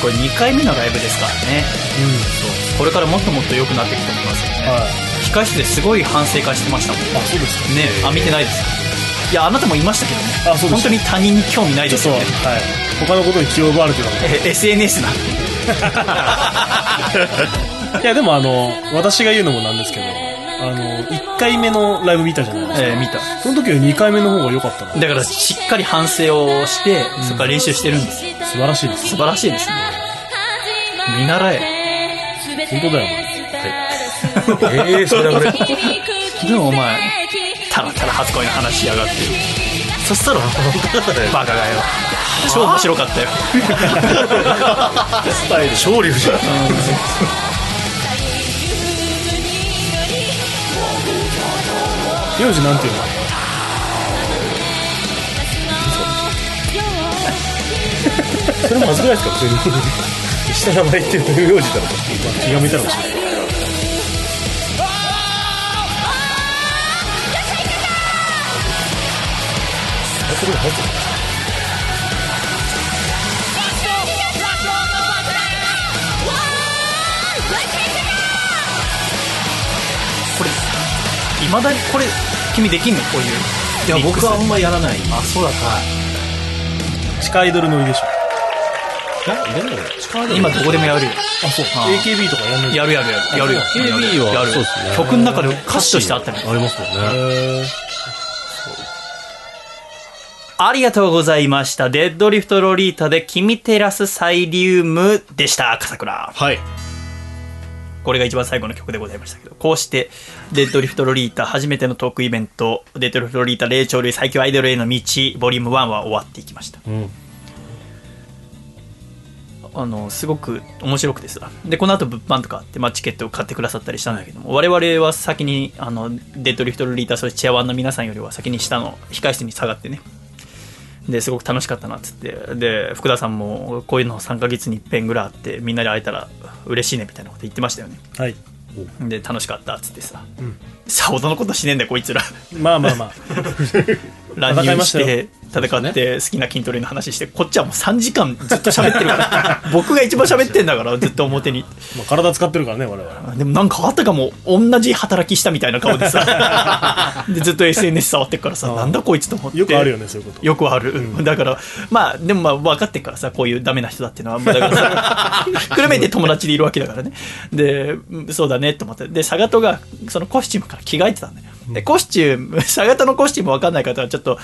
Speaker 1: これ2回目のライブですからね。そう。これからもっともっと良くなっていくと思いますよね、控室ですごい反省会してましたもん。
Speaker 2: あそうですか。
Speaker 1: ねあ見てないです。かいやあなたもいましたけどね。
Speaker 2: あそうです
Speaker 1: 本当に他人に興味ないですよね。
Speaker 2: はい。他のことに気を奪われてたの
Speaker 1: え SNS なんて。
Speaker 2: いやでもあの私が言うのもなんですけどあの1回目のライブ見たじゃない。ですか、
Speaker 1: えー見た。
Speaker 2: その時より2回目の方が良かったの
Speaker 1: だからしっかり反省をして、そこから練習してるんです。よ
Speaker 2: 素晴らしいです
Speaker 1: 素晴らしいですね。見習え。
Speaker 2: 本当だよ
Speaker 3: ええそれはこれ。
Speaker 1: でもお前たらたら初恋の話しやがって。
Speaker 3: そしたら
Speaker 1: バカがよ。超面白かったよ。
Speaker 3: スタイル。勝利不じゃん
Speaker 2: 名字なんていうの？
Speaker 3: それまずくないですか普通に下の名前言ってる名字だろ
Speaker 2: 気が向いたのかしら
Speaker 3: それ入ってる
Speaker 1: これいまだにこれ君できんの？こういう
Speaker 4: いや僕はあんまやらない。
Speaker 1: あそうだった。
Speaker 2: 地下アイドル乗りでしょ。
Speaker 4: でも力で
Speaker 1: 今どこでもやるよ。
Speaker 2: あそう。
Speaker 1: あ。
Speaker 2: AKB とかやんない
Speaker 1: やるやるやる。やる。よ
Speaker 4: AKB は
Speaker 1: やる。
Speaker 4: そうですね。
Speaker 1: 曲の中で歌詞としてあったり
Speaker 4: ありますもんね
Speaker 1: ありがとうございました。デッドリフトロリータで君テラスサイリウムでした、笠倉。
Speaker 4: はい
Speaker 1: これが一番最後の曲でございましたけど、こうして、デッドリフトロリータ初めてのトークイベント、デッドリフトロリータ霊長類最強アイドルへの道、ボリューム1は終わっていきました。
Speaker 4: うん
Speaker 1: あの、すごく面白くてさ。で、この後物販とかあって、まあ、チケットを買ってくださったりしたんだけども、我々は先に、あの、デッドリフトロリータ、そしてチェアワンの皆さんよりは先に下の控室に下がってね、ですごく楽しかったなっつってで福田さんもこういうの3ヶ月に一遍ぐらいあってみんなで会えたら嬉しいねみたいなこと言ってましたよね。
Speaker 2: はい。
Speaker 1: で楽しかったっつってさ、
Speaker 2: うん。
Speaker 1: さほどのことしねえんだよこいつら。
Speaker 2: まあまあまあ。
Speaker 1: 乱入して戦って好きな筋トレの話してこっちはもう3時間ずっと喋ってるから。僕が一番喋ってんだからずっと表に。
Speaker 2: まあ体使ってるからね我々。
Speaker 1: でもなんかあったかも同じ働きしたみたいな顔でさ。でずっと SNS 触ってっからさなんだこいつと思って。
Speaker 2: よくあるよねそういうこと。
Speaker 1: よくある、だからまあでもまあ分かってっからさこういうダメな人だっていうのはまあだからさくるめて友達でいるわけだからね。でうんそうだねと思って。でサガトがそのコスチュームから着替えてたんだよ。でコスチュームサガトのコスチューム分かんない方はちょっと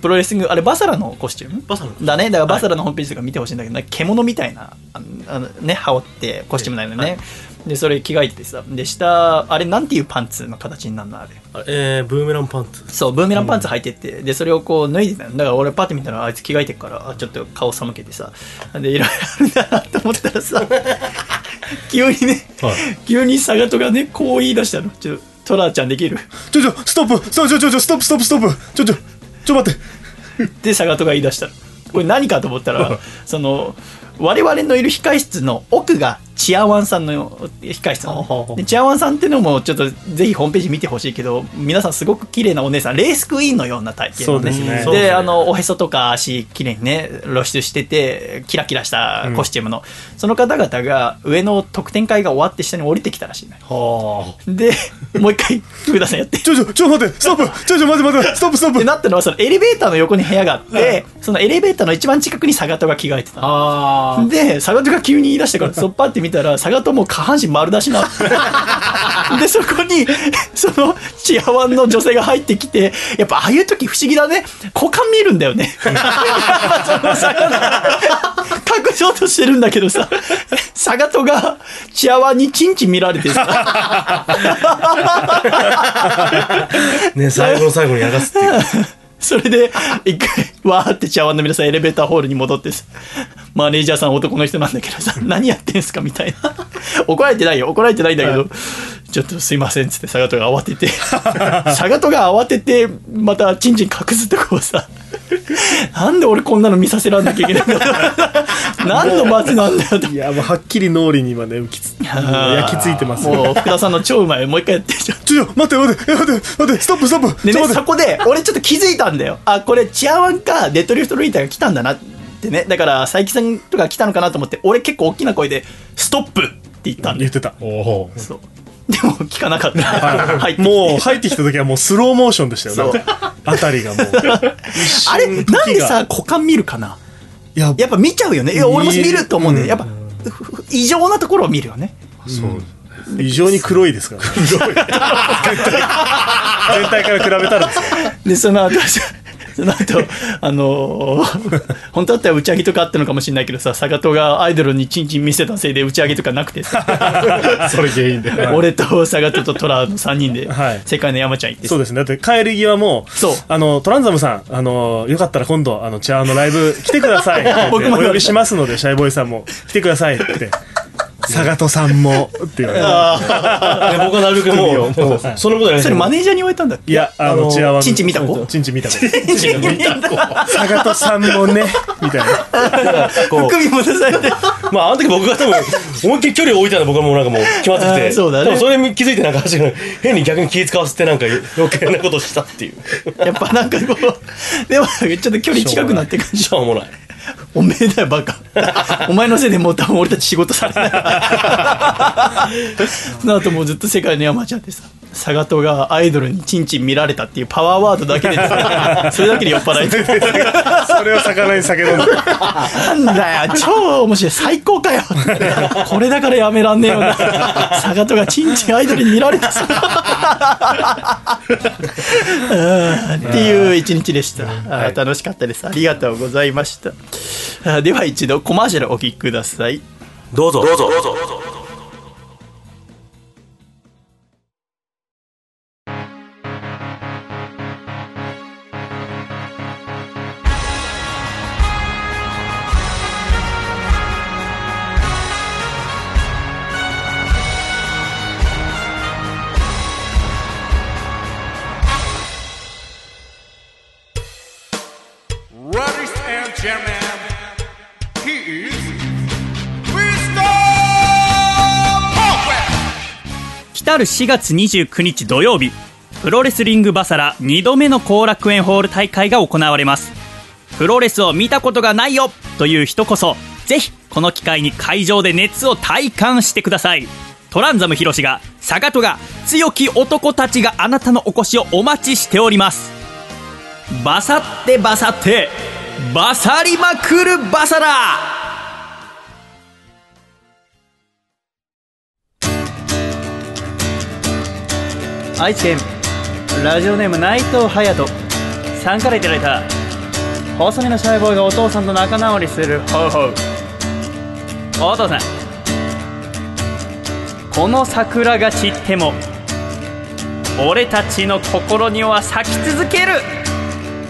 Speaker 1: プロレスリングあれバサラのコスチューム？
Speaker 3: バサラの
Speaker 1: だね。だからバサラのホームページとか見てほしいんだけど、なんか獣みたいなあのね羽織ってコスチュームなのね、でそれ着替えててさ。で下あれなんていうパンツの形になるのあれ？
Speaker 3: あれえー、ブーメランパンツ。
Speaker 1: そうブーメランパンツ履いてって、でそれをこう脱いでたの。だから俺パッて見たらあいつ着替えてるからあちょっと顔背けてさ。でいろいろあるんだなと思ったらさ 急にね、急にサガトがねこう言い出したの。ちょトラちゃんできる？
Speaker 2: ちょちょストップ。ちょちょちょストップストップストップ。ちょちょちょ待って。
Speaker 1: でサガトが言い出したのこれ何かと思ったら その我々のいる控室の奥がチアワンさんの控室なのでチアワンさんっていうのもちょっとぜひホームページ見てほしいけど皆さんすごく綺麗なお姉さんレースクイーンのような体型のね。
Speaker 2: そうですね。
Speaker 1: あのおへそとか足綺麗にね露出しててキラキラしたコスチュームの、その方々が上の特典会が終わって下に降りてきたらしいね
Speaker 4: は
Speaker 1: でもう一回福田さんやって。
Speaker 2: ちょちょちょ待ってストップ。ちょちょ待って待ってストップストップ。
Speaker 1: ってなったのはそのエレベーターの横に部屋があって、そのエレベーターの一番近くにサガトが着替えてたで、サガトが急に言い出してから、そっぱって見たら、サガトもう下半身丸出しな。で、そこに、その、チアワンの女性が入ってきて、やっぱああいう時不思議だね。股間見るんだよね。そのサガト隠そうとしてるんだけどさ、サガトがチアワンにチンチン見られてさ、
Speaker 3: ね最後の最後に流すっていう
Speaker 1: それで、一回、わーってチアワンの皆さんエレベーターホールに戻ってさ、マネージャーさん男の人なんだけどさ、何やってんすかみたいな。怒られてないよ。怒られてないんだけど、ちょっとすいませんっつって佐賀とが慌てて 佐賀とが慌ててまたチンチン隠すとこをさ なんで俺こんなの見させらんなきゃいけないんだ何 の罰なんだよと。
Speaker 2: いやもうはっきり脳裏に今ね浮きつ焼き付いてます
Speaker 1: もう福田さんの超うまい。もう一回やって。ちょ
Speaker 2: ちょ待って待って待って待ってストップストップ。
Speaker 1: でね、そこで、俺ちょっと気づいたんだよ。あ、これ、チアワンか、デッドリフトルイーターが来たんだなってね。だから、佐伯さんとか来たのかなと思って、俺結構大きな声で、ストップって言ったんだよ。
Speaker 2: 言ってた。
Speaker 4: おお
Speaker 1: そう。でも、聞かなかった。入ってきて。
Speaker 2: もう入ってきた時はもうスローモーションでしたよ。
Speaker 1: そう。
Speaker 2: なんかあたりがもう。
Speaker 1: あれ、なんでさ、股間見るかな？い
Speaker 2: や。
Speaker 1: やっぱ見ちゃうよね。いや、俺も見ると思うんだよ。
Speaker 2: うん。
Speaker 1: やっぱ、異常なところを見るよね。
Speaker 2: 異常に黒いですから全体。全体から比べたらですよ。
Speaker 1: で、その後、その後、あのー本当だったら打ち上げとかあったのかもしれないけどさ、佐賀とがアイドルにチンチン見せたせいで打ち上げとかなくてさ、
Speaker 4: それ原因で。
Speaker 1: 俺と佐賀ととトラの3人で
Speaker 2: はい。
Speaker 1: 世界の山ちゃん行ってさ。
Speaker 2: そうですね。だって帰り際も
Speaker 1: そう。
Speaker 2: あのトランザムさんあのよかったら今度あのチャーのライブ来てくださいって言って
Speaker 1: 僕も
Speaker 2: お呼びしますのでシャイボーイさんも来てくださいって佐賀とさんもって言われて
Speaker 3: で僕はなるべくもうそのことや
Speaker 1: それマネージャーに言われたんだっけ？
Speaker 2: いやあのチアワン
Speaker 1: チンチン見た子？
Speaker 2: チンチン見た子。佐賀とさんもねみたいな。
Speaker 1: 含み戻されて。
Speaker 3: まああの時僕が多分思いっきり距離を置いたの僕はもうなんかもう決まってき
Speaker 1: あ
Speaker 3: て
Speaker 1: ーそうだね。
Speaker 3: 多分それに気づいてなんか走る変に逆に気使わせてなんか 余計なことしたっていう。
Speaker 1: やっぱなんかこうでもちょっと距離近くなってくる
Speaker 3: しょうもない
Speaker 1: おめえだよバカ。お前のせいでもう多分俺たち仕事されない。その後もうずっと世界の山ちゃんってさ佐賀とがアイドルにチンチン見られたっていうパワーワードだけでさ それだけで酔っ払い。て
Speaker 2: それを魚に酒飲んで
Speaker 1: なんだよ超面白い。最高かよ。これだからやめらんねえよな佐賀とがチンチンアイドルに見られた。っていう一日でした、あー楽しかったです。ありがとうございました。では一度コマーシャルお聞きください。
Speaker 3: どうぞ。どうぞ。
Speaker 12: Ladies Pogwell!
Speaker 1: 来たる4月29日土曜日プロレスリングバサラ2度目の後楽園ホール大会が行われますプロレスを見たことがないよという人こそぜひこの機会に会場で熱を体感してくださいトランザムヒロシがサガトが強き男たちがあなたのお越しをお待ちしておりますバサってバサってバサりまくるバサラ愛知県ラジオネーム内藤隼人さんからいただいた細身のシャイボーイがお父さんと仲直りするほうほうお父さん。この桜が散っても俺たちの心には咲き続ける。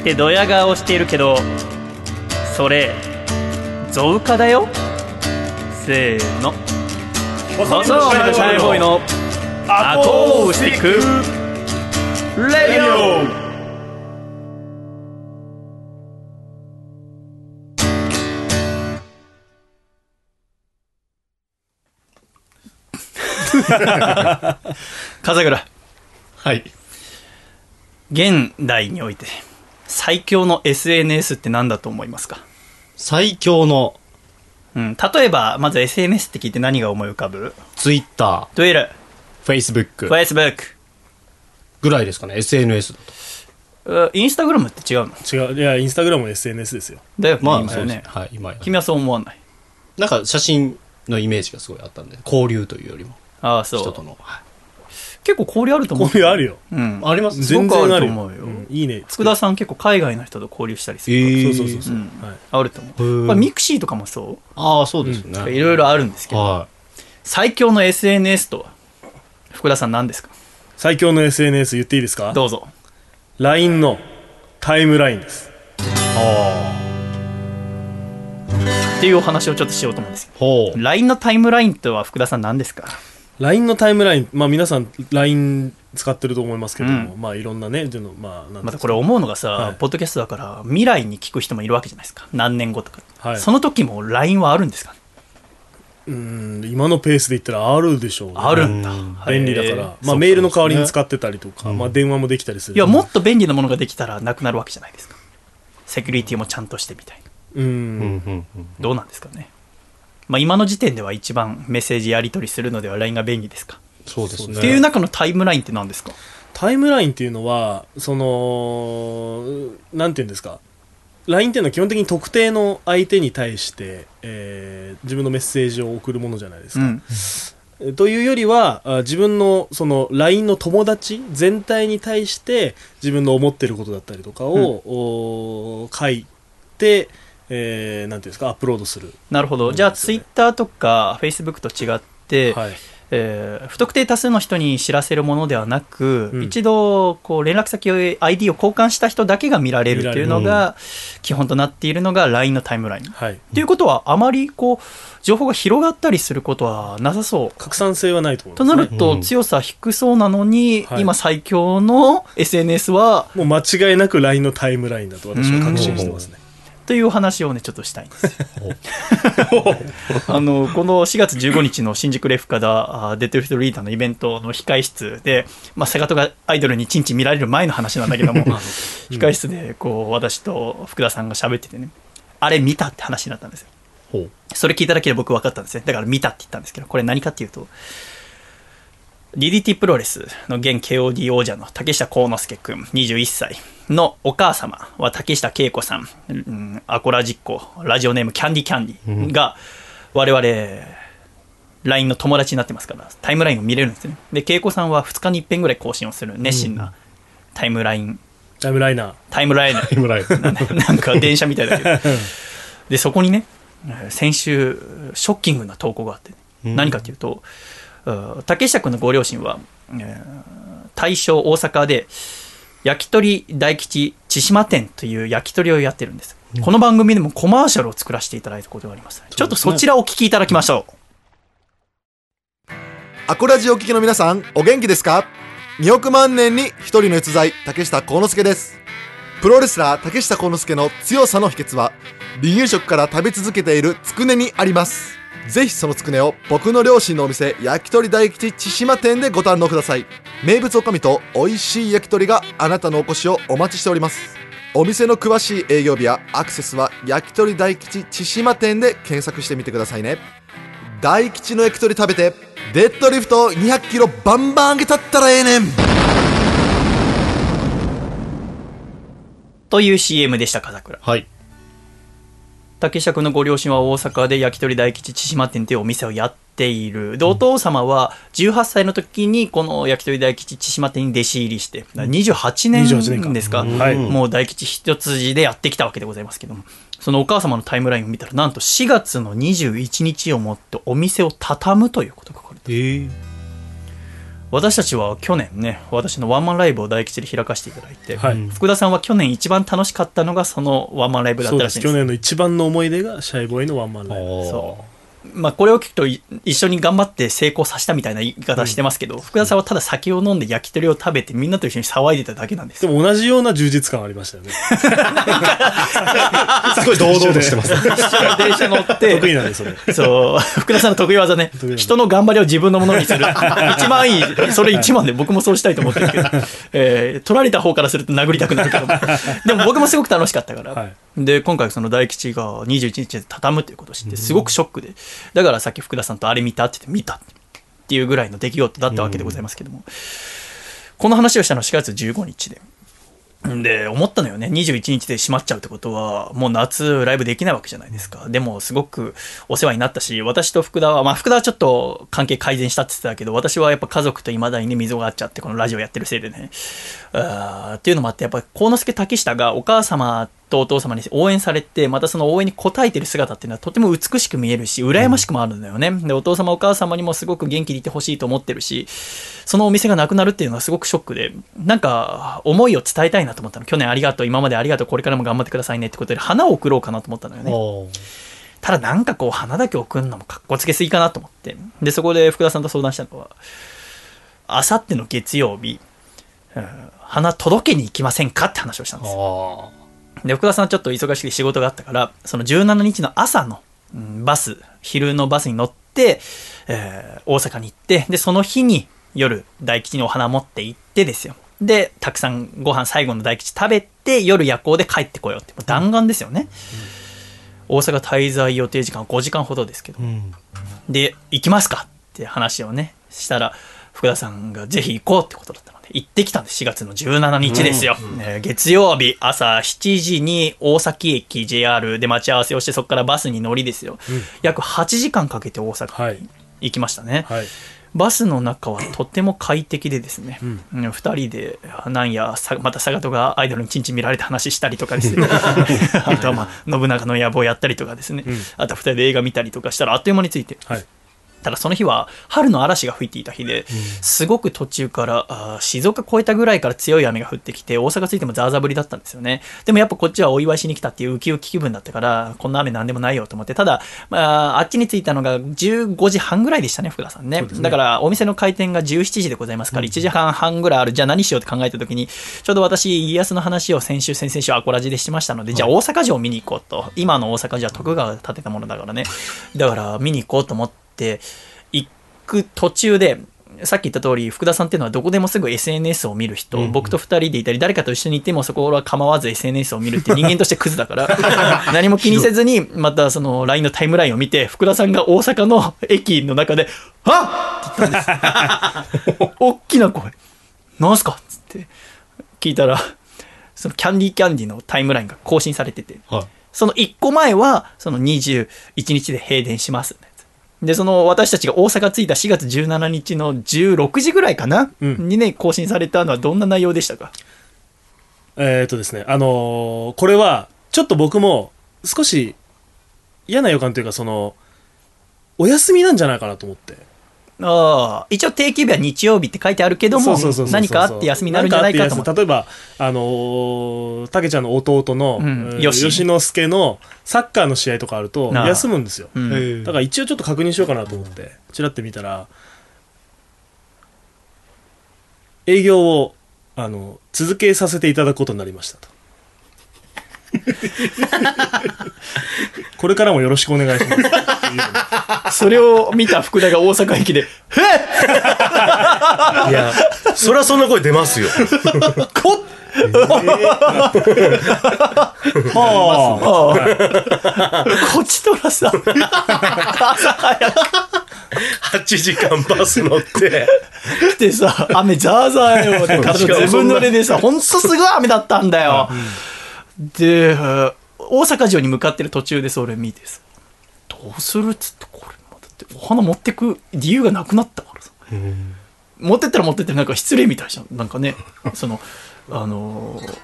Speaker 1: ってドヤ顔しているけどそれ増加だよ。せーの。細身のシャイボーイのアコースティックレディオ 風倉。
Speaker 4: はい。
Speaker 1: 現代において最強の SNS って何だと思いますか、
Speaker 4: 最強の。
Speaker 1: うん、例えばまず SNS って聞いて何が思い浮かぶ
Speaker 4: ？Twitter、
Speaker 1: Twitter、
Speaker 4: Facebook
Speaker 1: Facebook
Speaker 4: ぐらいですかね SNS だと。
Speaker 1: うインスタグラムって違うの？
Speaker 2: 違う。いやインスタグラムも SNS ですよ。
Speaker 1: だよ。ね、
Speaker 4: まあ
Speaker 1: 今よね。
Speaker 4: はい今や。
Speaker 1: 君はそう思わない？
Speaker 4: なんか写真のイメージがすごいあったんで交流というよりも。
Speaker 1: ああそう。
Speaker 4: 人との、はい。
Speaker 1: 結構交流あると思う。
Speaker 2: 交流あるよ。
Speaker 1: うん。
Speaker 4: あります？
Speaker 2: 全然あるよ。
Speaker 1: と思うよ、
Speaker 2: うん。いいね。
Speaker 1: 福田さん結構海外の人と交流したりする。
Speaker 2: そうそうそうそう、
Speaker 1: うん。
Speaker 2: はい。
Speaker 1: あると思う、まあ、ミクシーとかもそ
Speaker 4: ああそうですね、
Speaker 1: ういろいろあるんですけど、
Speaker 4: は
Speaker 1: 最強の SNS とは？福田さん何ですか？
Speaker 2: 最強の SNS 言っていいですか？
Speaker 1: どうぞ。
Speaker 2: LINE のタイムラインです。
Speaker 1: っていうお話をちょっとしようと思うんですよ。
Speaker 4: ほう。
Speaker 1: LINE のタイムラインとは福田さん何ですか
Speaker 2: ？LINE のタイムライン、まあ、皆さん LINE 使ってると思いますけども、まあいろんなねでのまあなん
Speaker 1: またこれ思うのがさ、
Speaker 2: はい。
Speaker 1: ポッドキャストだから未来に聞く人もいるわけじゃないですか。何年後とか、
Speaker 2: はい。
Speaker 1: その時も LINE はあるんですか？ね
Speaker 2: うん今のペースで言ったらあるでしょうね。
Speaker 1: あるんだ、
Speaker 2: 便利だから、まあ、メールの代わりに使ってたりとか、まあ、電話もできたりする。
Speaker 1: いやもっと便利なものができたらなくなるわけじゃないですか。セキュリティもちゃんとしてみたいな。
Speaker 2: うん
Speaker 1: どうなんですかね。まあ今の時点では一番メッセージやり取りするのでは LINE が便利ですか。
Speaker 4: そうですね。
Speaker 1: っていう中のタイムラインって何ですか？
Speaker 2: タイムラインっていうのはそのなんていうんですか？LINE っていうのは基本的に特定の相手に対して、えー自分のメッセージを送るものじゃないですか、
Speaker 1: うん。
Speaker 2: えというよりはあ自分のその LINE の友達全体に対して自分の思ってることだったりとかを、お書いて、えーなんていうんですかアップロードする。
Speaker 1: なるほど。じゃあツイッターとかフェイスブックと違って、えー不特定多数の人に知らせるものではなく、一度こう連絡先を ID を交換した人だけが見られるっていうのが基本となっているのが LINE のタイムライン。
Speaker 2: はい、
Speaker 1: ということはあまりこう情報が広がったりすることはなさそう。
Speaker 2: 拡散性はないと思い
Speaker 1: となると強さ低そうなのに、
Speaker 2: はい。
Speaker 1: 今最強の SNS は
Speaker 2: もう間違いなく LINE のタイムラインだと私は確信してますね
Speaker 1: というお話をねちょっとしたいんです あのこの4月15日の新宿レフカダあデッドリフトリーダーのイベントの控室で、まあ、セガトがアイドルにチンチン見られる前の話なんだけども 控室でこう私と福田さんが喋っててねあれ見たって話になったんですよ。それ聞いただけで僕分かったんですね。だから見たって言ったんですけどこれ何かっていうと DDT プロレスの現 KOD 王者の竹下幸之助君21歳。のお母様は竹下恵子さん、うん、アコラ実行ラジオネームキャンディキャンディが我々 LINE の友達になってますからタイムラインを見れるんですね。で恵子さんは2日に1遍ぐらい更新をする熱心なタイムライン。
Speaker 2: タイムライナー。
Speaker 1: タイムライナー。
Speaker 4: タイムライン
Speaker 1: なんか電車みたいだけど。でそこにねえー先週ショッキングな投稿があってね、
Speaker 4: うん。
Speaker 1: 何かというとうん竹下君のご両親は、えー大正大阪で焼き鳥大吉千島店という焼き鳥をやってるんです、この番組でもコマーシャルを作らせていただいたことがありますちょっとそちらをお聞きいただきましょう
Speaker 13: アコラジお聞きの皆さん、お元気ですか ?2 億万年に一人の逸材、竹下幸之助です。プロレスラー竹下幸之助の強さの秘訣は、離乳食から食べ続けているつくねにあります。ぜひそのつくねを僕の両親のお店、焼き鳥大吉千島店でご堪能ください。名物おかみと美味しい焼き鳥があなたのお越しをお待ちしております。お店の詳しい営業日やアクセスは焼き鳥大吉千島店で検索してみてくださいね。大吉の焼き鳥食べてデッドリフト200キロバンバン上げたったらええねん
Speaker 1: という CM でした風倉
Speaker 4: はい
Speaker 1: 竹下君のご両親は大阪で焼き鳥大吉千島店というお店をやっている。でお父様は18歳の時にこの焼き鳥大吉千島店に弟子入りしてだから28
Speaker 2: 28年
Speaker 1: ですか？
Speaker 2: はい。
Speaker 1: もう大吉一筋でやってきたわけでございますけども。そのお母様のタイムラインを見たらなんと4月の21日をもってお店を畳むということが書かれている私たちは去年ね私のワンマンライブを大吉で開かせていただいて、
Speaker 2: はい。
Speaker 1: 福田さんは去年一番楽しかったのがそのワンマンライブだったらしいんです。
Speaker 2: です。去年の一番の思い出がシャイボーイのワンマンライブ。
Speaker 1: そうまあ、これを聞くとい一緒に頑張って成功させたみたいな言い方してますけど、福田さんはただ酒を飲んで焼き鳥を食べてみんなと一緒に騒いでただけなんです。
Speaker 2: でも同じような充実感ありましたよね。
Speaker 4: すごい堂々としてます。
Speaker 1: 一電車乗って
Speaker 2: 得意なんでそれ。
Speaker 1: そう。福田さんの得意技ね。人の頑張りを自分のものにする。一番いい。それ一番で僕もそうしたいと思ってるけど、えー取られた方からすると殴りたくなるけど でも僕もすごく楽しかったから、で今回その大吉が21日で畳むということを知ってすごくショックで、だからさっき福田さんとあれ見たって言って見たっていうぐらいの出来事だったわけでございますけども、この話をしたのは4月15日で。で思ったのよね。21日で閉まっちゃうってことはもう夏ライブできないわけじゃないですか。でもすごくお世話になったし私と福田はまあ福田はちょっと関係改善したって言ってたけど私はやっぱ家族といまだにね溝があっちゃってこのラジオやってるせいでね。あっていうのもあってやっぱ幸之助竹下がお母様とお父様に応援されてまたその応援に応えてる姿っていうのはとても美しく見えるし羨ましくもあるんだよね、でお父様お母様にもすごく元気でいてほしいと思ってるしそのお店がなくなるっていうのはすごくショックでなんか思いを伝えたいなと思ったの。去年ありがとう今までありがとうこれからも頑張ってくださいねってことで花を送ろうかなと思ったのよね。ただなんかこう花だけ送るのもかっこつけすぎかなと思って。でそこで福田さんと相談したのはあさっての月曜日、うん花届けに行きませんかって話をしたんですよで福田さんはちょっと忙しくて仕事があったからその17日の朝の、うんバス昼のバスに乗って、えー大阪に行ってでその日に夜大吉にお花持って行ってですよ。でたくさんご飯最後の大吉食べて夜夜行で帰ってこようって。もう弾丸ですよね、大阪滞在予定時間は5時間ほどですけど、で行きますかって話をねしたら福田さんがぜひ行こうってことだった行ってきたんです。4月の17日ですよ、ね月曜日朝7時に大崎駅 JR で待ち合わせをしてそこからバスに乗りですよ、約8時間かけて大阪に行きましたね、バスの中はとても快適でですね、うん。2人でなんやさまた佐賀とがアイドルにちんちん見られた話したりとかですね。あとは、まあ、信長の野望やったりとかですね、あとは2人で映画見たりとかしたらあっという間について、ただその日は春の嵐が吹いていた日で、すごく途中からあー静岡越えたぐらいから強い雨が降ってきて大阪着いてもザーザー降りだったんですよね。でもやっぱこっちはお祝いしに来たっていうウキウキ気分だったからこんな雨なんでもないよと思って。ただ、まあ、あっちに着いたのが15時半ぐらいでしたね福田さんね。だからお店の開店が17時でございますから1時間半ぐらいある。じゃあ何しようって考えた時にちょうど私家康の話を先週先々週アコラジでしてましたのでじゃあ大阪城を見に行こうと。今の大阪城は徳川が建てたものだからね。だから見に行こうと思って行く途中でさっき言った通り福田さんっていうのはどこでもすぐ SNS を見る人、僕と2人でいたり誰かと一緒にいてもそこは構わず SNS を見るって 人間としてクズだから何も気にせずにまたその LINE のタイムラインを見て福田さんが大阪の駅の中で「あっ!」って言ったんです 大きな声「なんすか?」っつって聞いたらそのキャンディーキャンディーのタイムラインが更新されてて、その1個前はその21日で閉店しますで、その私たちが大阪着いた4月17日の16時ぐらいかな、にね、更新されたのはどんな内容でしたか？
Speaker 2: えーっとですね、あのーこれは、ちょっと僕も少し嫌な予感というか、その、お休みなんじゃないかなと思って。
Speaker 1: ああ、一応定休日は日曜日って書いてあるけども何かあって休みになるんじゃないかと。
Speaker 2: 例えば、あのー、たけちゃんの弟の、
Speaker 1: うん
Speaker 2: 吉之助のサッカーの試合とかあると休むんですよ。
Speaker 1: うん
Speaker 2: だから一応ちょっと確認しようかなと思って、ちらって見たら、営業を、あの、続けさせていただくことになりましたと。これからもよろしくお願いします。
Speaker 1: それを見た福田が大阪駅で、
Speaker 3: いや、そりゃそんな声出ますよ。
Speaker 1: ここっちとらさ、朝早く
Speaker 3: 8時間バス乗って。
Speaker 1: 来てさ、雨ザーザーよ。で、体自分のれでさ、ほんとすごい雨だったんだよ。で、大阪城に向かってる途中でそれ見てさ、どうするっつって、これ、だってお花持ってく理由がなくなったからさ。持ってったら持ってってなんか失礼みたいじゃん。なんかね、その、あのー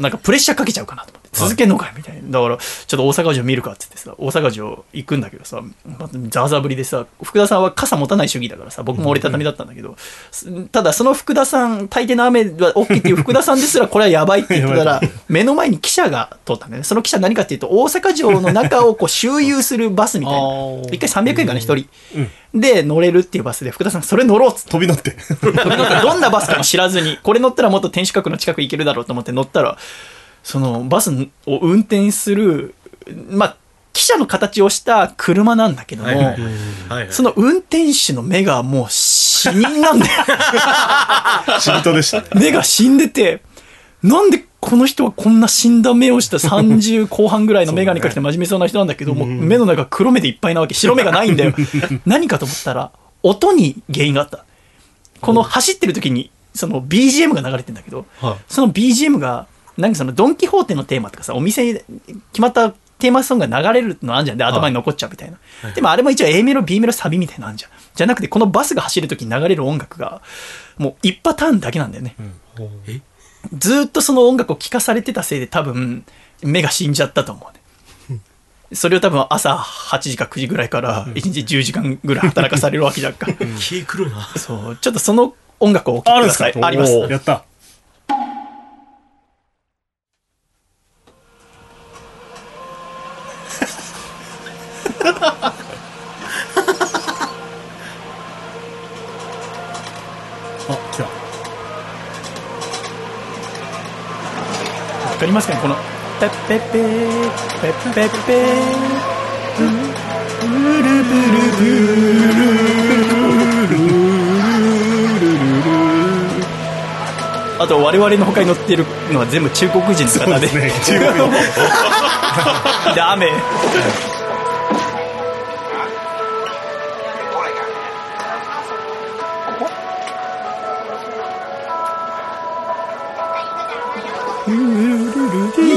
Speaker 1: なんかプレッシャーかけちゃうかなと思って、続けんのかよみたいな。だから、ちょっと大阪城見るかっつってさ、大阪城行くんだけどさ、まザーザーぶりでさ、福田さんは傘持たない主義だからさ、僕も折りたたみだったんだけど、すただその福田さん、大抵の雨は OK っていう福田さんですら、これはやばいって言ってたら、目の前に記者が通ったんだよね。その記者何かっていうと、大阪城の中をこう周遊するバスみたいな。一回300円かな、一人。で、乗れるっていうバスで、福田さん、それ乗ろうっつって。
Speaker 2: 飛び乗って。
Speaker 1: 飛び乗ってどんなバスかも知らずに、これ乗ったらもっと天守閣の近く行けるだろうと思って乗ったら、そのバスを運転する、まあ、記者の形をした車なんだけども、
Speaker 3: はいはいはいはい
Speaker 1: その運転手の目がもう死人なんだよ。
Speaker 2: 死人でしたね。
Speaker 1: 目が死んでて、なんでこの人はこんな死んだ目をした30後半ぐらいの眼鏡かけて真面目そうな人なんだけど、もう目の中黒目でいっぱいなわけ。白目がないんだよ。何かと思ったら、音に原因があった。この走ってる時に、その BGM が流れてんだけど、その BGM が、なんかそのドン・キホーテのテーマとかさ、お店に決まったテーマソングが流れるのあんじゃん。で、頭に残っちゃうみたいな。でもあれも一応 A メロ、B メロ、サビみたいなのあんじゃん。じゃなくて、このバスが走る時に流れる音楽が、もう一パターンだけなんだよね。ずーっとその音楽を聴かされてたせいで多分、目が死んじゃったと思うね。それを多分朝8時か9時ぐらいから1日10時間ぐらい働かされるわけじゃんか。
Speaker 3: 気くるな。
Speaker 1: そう。ちょっとその音楽をお聴きください。あります。
Speaker 2: やった。あ来た。
Speaker 1: わかりますかねこのペッペッペーペッペッペー。ブルブルブルあと我々の他に乗ってるのは全部中国人の方で。
Speaker 2: ですね。中国人。
Speaker 1: で雨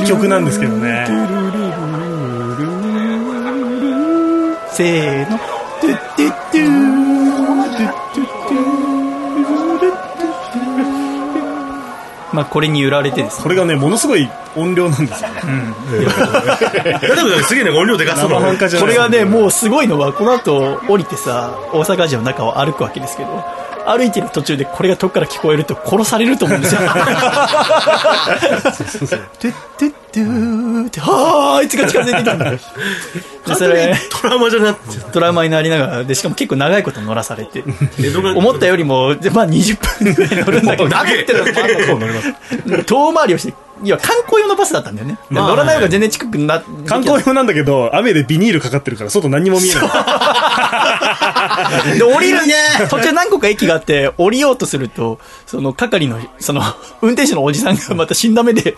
Speaker 2: 曲なんですけどね。
Speaker 1: せーの。トゥットゥットゥートゥットゥットゥまあこれに揺られてですね。
Speaker 2: これがねものすごい音量なんですよね、
Speaker 3: すげえね音量でかそう
Speaker 2: 生半可じゃない
Speaker 1: これがねもうすごいのはこの後降りてさ大阪城の中を歩くわけですけど歩いてる途中でこれが遠くから聞こえると殺されると思うんですよ。トゥットゥットゥーって、はあ、あいつが近づいてきたんだ。でそれ
Speaker 3: トラウマじゃなくて
Speaker 1: トラウマになりながら、で、しかも結構長いこと乗らされて、思ったよりも、まあ20分ぐらい乗るんだけど、長いっての遠回りをして、いや、観光用のバスだったんだよね。乗らない方が全然近くな、
Speaker 2: 観光用なんだけど雨でビニールかかってるから外何も見えない
Speaker 1: で、降りる、途中何個か駅があって、降りようとすると、その係の、その、運転手のおじさんがまた死んだ目で、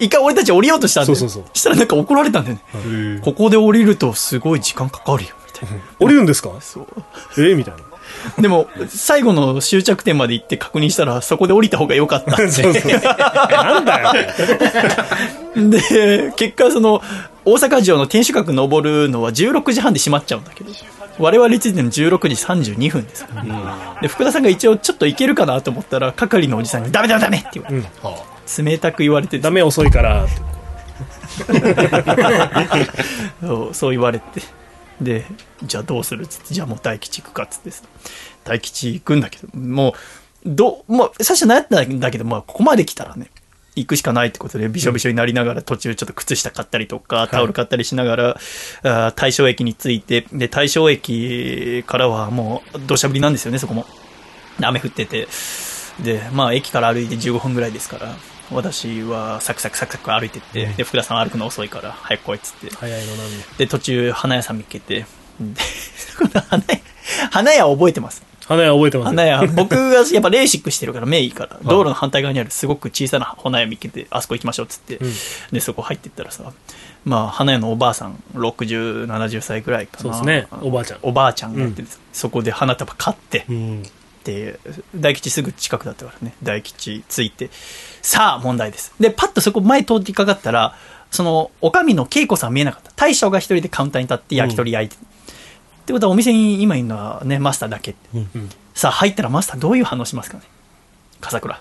Speaker 1: 一回俺たち降りようとしたんで、
Speaker 2: そうそうそう
Speaker 1: したらなんか怒られたんだよね。ここで降りるとすごい時間かかるよ、みたいな。
Speaker 2: 降りるんですか？
Speaker 1: そう。
Speaker 2: えみたいな
Speaker 1: でも、最後の終着点まで行って確認したら、そこで降りた方が良かったって。
Speaker 2: そうそうなんだよ
Speaker 1: で、結果その、大阪城の天守閣登るのは16時半で閉まっちゃうんだけど、我々についての16時32分ですから、で、福田さんが一応ちょっといけるかなと思ったら、係のおじさんにダメダメダメって言われて、冷たく言われて
Speaker 2: ダメ遅いから。っ て
Speaker 1: そうそう言われて。でじゃあどうするっつってじゃあもう大吉行くかっつってさ。大吉行くんだけどもうどうもう最初悩んだんだけど、まあ、ここまで来たらね行くしかないってことでびしょびしょになりながら途中ちょっと靴下買ったりとかタオル買ったりしながら、あー大正駅に着いて。で大正駅からはもう土砂降りなんですよねそこも。雨降ってて。でまあ駅から歩いて15分ぐらいですから私はサクサクサクサク歩いてって、で福田さん歩くの遅いから早く来いっつって。
Speaker 2: 早いのなんで
Speaker 1: で途中花屋さん見つけて。で 花屋花屋覚えてます？
Speaker 2: 花屋覚えてます
Speaker 1: 花屋。僕がやっぱレーシックしてるから目いいから。道路の反対側にあるすごく小さな花屋見つけてあそこ行きましょうっつって、でそこ入ってったらさまあ花屋のおばあさん6070歳ぐらいかな。
Speaker 2: そうですね。おばあちゃん。
Speaker 1: おばあちゃんがてて、そこで花束買って、
Speaker 2: うん。
Speaker 1: で大吉すぐ近くだったからね。大吉ついてさあ問題です。でパッとそこ前通ってかかったらそのおかみの恵子さん見えなかった。大将が一人でカウンターに立って焼き鳥焼いて、ってことはお店に今いるのはねマスターだけ、さあ入ったらマスターどういう反応しますかね？笠倉。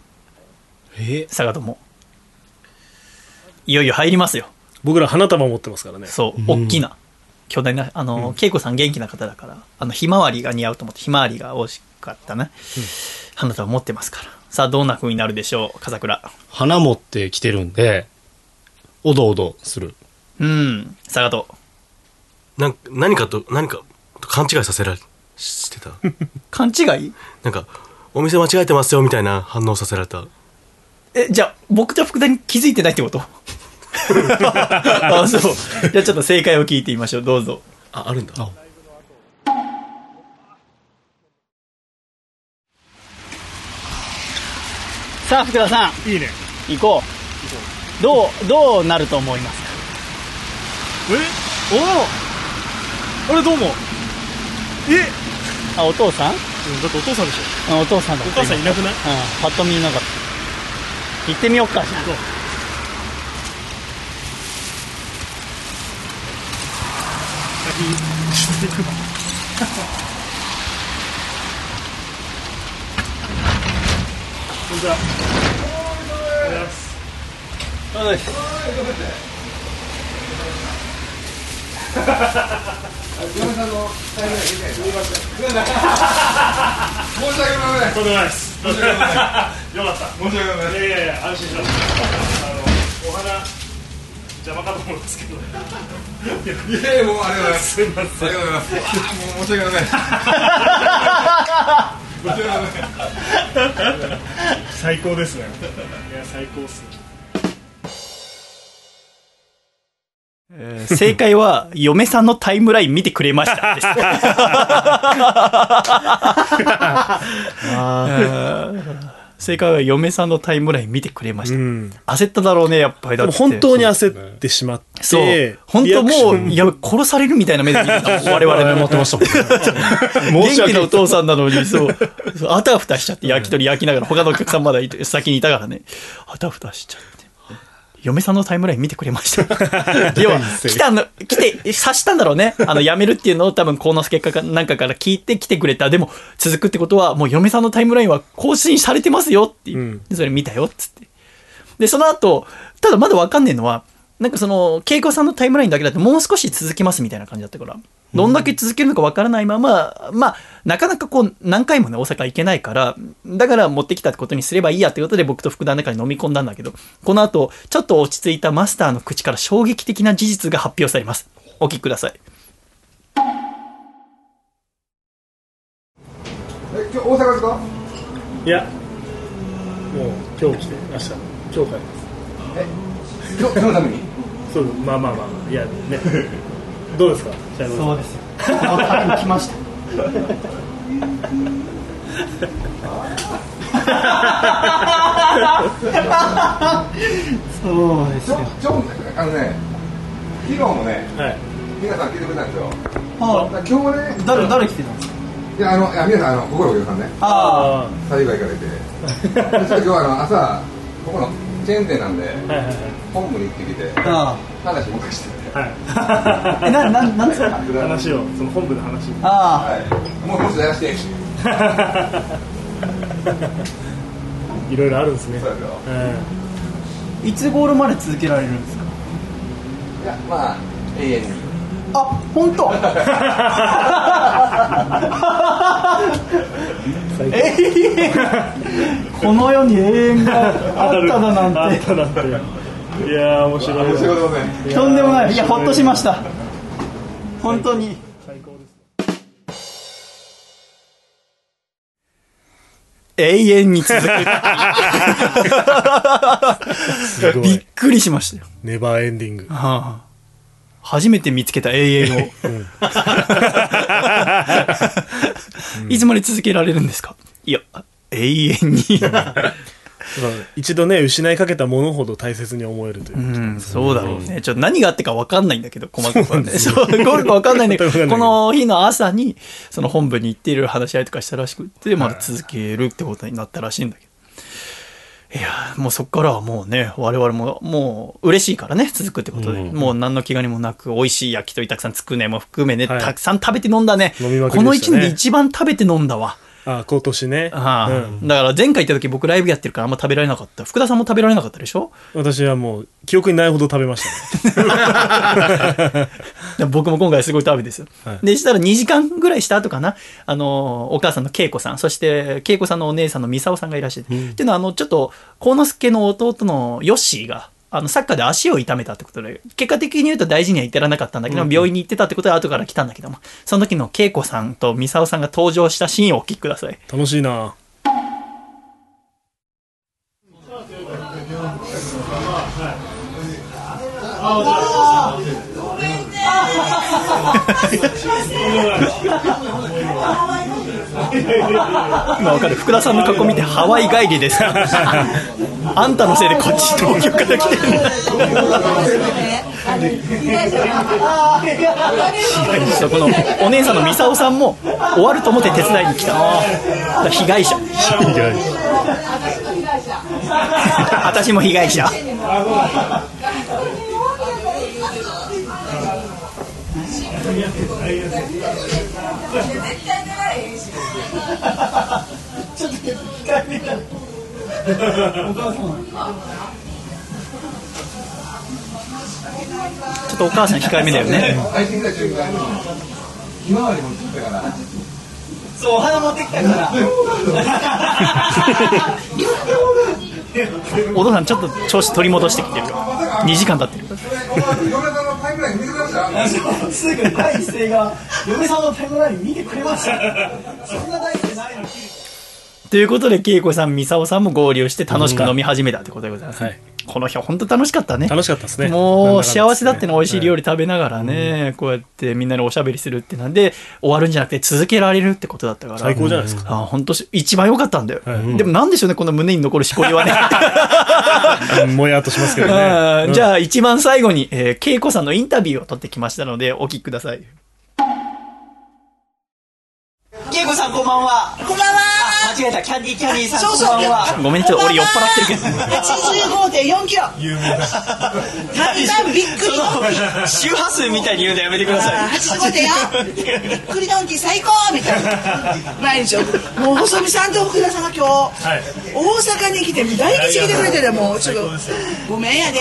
Speaker 4: え？
Speaker 1: 佐賀友いよいよ入りますよ。
Speaker 2: 僕ら花束持ってますからね。
Speaker 1: そう、大きな、巨大な、あの、恵子さん元気な方だから、あの、ひまわりが似合うと思って、ひまわりが惜しかったね。花束持ってますから。さあ、どんな風になるでしょう、笠倉。
Speaker 4: 花持ってきてるんで、おどおどする。
Speaker 1: うん、佐賀と。
Speaker 3: なん何かと何かと勘違いさせられしてた。
Speaker 1: 勘違い？
Speaker 3: なんかお店間違えてますよみたいな反応させられた。
Speaker 1: え、じゃあ、僕と福田に気づいてないってこと？あ、そう。じゃあちょっと正解を聞いてみましょう、どうぞ。
Speaker 3: ああるんだ。
Speaker 1: さあ、福田さん。
Speaker 2: いいね。
Speaker 1: 行こう。どう、どうなると思いますか？
Speaker 2: え？おおあれどうもえ
Speaker 1: あ、お父さん？
Speaker 2: だってお父さんでし
Speaker 1: あお父さんだ。
Speaker 2: ょお母さんいなくない？
Speaker 1: うん、パッと見いなかった。行ってみようか、じゃあ。
Speaker 2: こんにちは
Speaker 13: 申し訳ない
Speaker 2: とんでもないですよかった。申し訳ないいやいやいや安心しろあのお花
Speaker 12: 邪魔かと思うんですけど。
Speaker 13: いやいやもうありがとうございます。
Speaker 12: すいません
Speaker 13: ありがとうございますもう申し訳ない申し訳ない
Speaker 12: 最高ですね。いや最高っすね。
Speaker 1: えー正解は、嫁さんのタイムライン見てくれましたで正解は、嫁さんのタイムライン見てくれました。焦っただろうね、やっぱり。だって
Speaker 2: もう本当に焦ってしまって、
Speaker 1: そう。本当もう、いや、殺されるみたいな目で見てたもん我々
Speaker 4: 思ってましたもん
Speaker 1: 元気なお父さんなのに、そう。あたふたしちゃって、焼き鳥焼きながら、他のお客さんまだ先にいたからね。あたふたしちゃって。嫁さんのタイムライン見てくれました。要は、来たの、来て、察したんだろうね。あの、辞めるっていうのを多分、幸之助かなんかから聞いて来てくれた。でも、続くってことは、もう嫁さんのタイムラインは更新されてますよっていう。でそれ見たよ、っつって。で、その後、ただまだわかんねえのは、なんかその、恵子さんのタイムラインだけだともう少し続きますみたいな感じだったから、どんだけ続けるのかわからないまま、まあ、なかなかこう、何回もね、大阪行けないから、だから持ってきたってことにすればいいやということで僕と福田の中に飲み込んだんだけど、この後、ちょっと落ち着いたマスターの口から衝撃的な事実が発表されます。お聞きください。
Speaker 13: え今日大阪ですか
Speaker 12: いやもう今日来て明日今日帰ります。
Speaker 13: え今日今日のために？
Speaker 12: そうまあまあまあいやね。どうですか？
Speaker 6: そうですよ。このために来ました。そうですよ。
Speaker 13: ちょあのね昨日もね、皆さん聞いてくれたんですよ。
Speaker 6: は
Speaker 13: 今日はね
Speaker 6: 誰誰来てたんですか
Speaker 13: いやあのいや皆さんあの心お客さんね。
Speaker 6: あ
Speaker 13: サイバー行かれて。ちょっと今日はあの朝ここのチェーン店なんで、本部に行ってきて
Speaker 6: あ
Speaker 13: 話もかしてて
Speaker 6: えなななんですか？
Speaker 12: 話をその本部の話を。
Speaker 6: あ
Speaker 13: はい、もうもうちょっとやらせて。
Speaker 12: いろいろあるんですね。
Speaker 6: い。つ頃まで続けられるんですか？
Speaker 13: いやまあ永遠に。
Speaker 6: あ本当？永遠？この世に永遠があっただなんて。
Speaker 12: あったなんていやー面白い
Speaker 13: 面白いね
Speaker 6: とんでもないいやほっとしました本当に
Speaker 1: 永遠に続く。
Speaker 2: すごい
Speaker 1: びっくりしましたよ。
Speaker 2: ネバーエンディング。
Speaker 1: はあ初めて見つけた永遠を。いつまで続けられるんですか？いや、永遠に。
Speaker 2: 一度ね、失いかけたものほど大切に思えるというう。
Speaker 1: ん、そうだろうね。ちょっと何があってか分かんないんだけど、細かくはね。
Speaker 2: そ
Speaker 1: そうう、ゴールか分かんないんだけど、この日の朝に、その本部に行っている話し合いとかしたらしくて、まだ続けるってことになったらしいんだけど。いや、もうそこからはもうね、我々ももう嬉しいからね、続くってことで、
Speaker 2: うん
Speaker 1: もう何の気兼ねもなく、美味しい焼き鳥たくさんつくねも含めね、
Speaker 2: はい
Speaker 1: たくさん食べて飲んだね。
Speaker 2: 飲みまく
Speaker 1: この1
Speaker 2: りでしたね
Speaker 1: 年で一番食べて飲んだわ。
Speaker 2: あ、今年ね。
Speaker 1: ああ
Speaker 2: うん
Speaker 1: だから前回行った時僕ライブやってるからあんま食べられなかった。福田さんも食べられなかったでしょ？
Speaker 2: 私はもう、記憶にないほど食べましたね。
Speaker 1: で 僕も今回すごい食べてですよ。
Speaker 2: はい
Speaker 1: で、したら2時間ぐらいした後かな、あの、お母さんの恵子さん、そして恵子さんのお姉さんのミサオさんがいらっしゃって、っていうのは、あの、ちょっと、幸之助の弟のヨッシーが、あの、サッカーで足を痛めたってことで、結果的に言うと大事には至らなかったんだけど、
Speaker 2: うん
Speaker 1: 病院に行ってたってことで後から来たんだけども、その時の恵子さんとミサオさんが登場したシーンをお聞きください。
Speaker 2: 楽しいな
Speaker 1: 今わかる。福田さんの格好見てハワイ帰りですか？あんたのせいでこっち東京から来てるんだ。そうこのお姉さんのミサオさんも終わると思って手伝いに来た。だから被害者。私も被害者 ちょっとお母さん控えめだよね。
Speaker 13: 配信ぐらい中間にひまわりも作ったから
Speaker 6: そうお花持ってきたから
Speaker 1: お父さんちょっと調子取り戻してきてる。よ2時間経ってる。
Speaker 14: のタイムライン見てください
Speaker 1: そうすぐ第一声が嫁さんのタイムライン見てくれましたそんな第一声ないのということで恵子さんミサオさんも合流して楽しく飲み始めたってことでございます、この日は本当楽しかったね。
Speaker 2: 楽しかったですね。
Speaker 1: もう幸せだっての美味しい料理食べながらね、こうやってみんなでおしゃべりするってなんで終わるんじゃなくて続けられるってことだったから。
Speaker 2: 最高じゃないです
Speaker 1: か。あ本当し一番良かったんだよ、でもなんでしょうねこの胸に残るしこりはね。
Speaker 2: う んもやっとしますけどね。
Speaker 1: うん。じゃあ一番最後に、えー、恵子さんのインタビューを取ってきましたのでお聞きください。恵子さんこんばんは。
Speaker 15: こんばんは
Speaker 1: 間違えた。キャンディーキャンディーさん。
Speaker 15: そうそ
Speaker 1: ごめんちょっと俺酔っ払ってる。けど
Speaker 15: 85.4キロ。
Speaker 2: 有名だ
Speaker 15: タイムびっくり。
Speaker 1: 周波数みたいに言うのやめてください。
Speaker 15: 85.4びっくりドンキー最高みたいな。毎日もう細見さんと福田さんが今日、大阪に来て大吉来てくれてるもうちょっとごめんやで。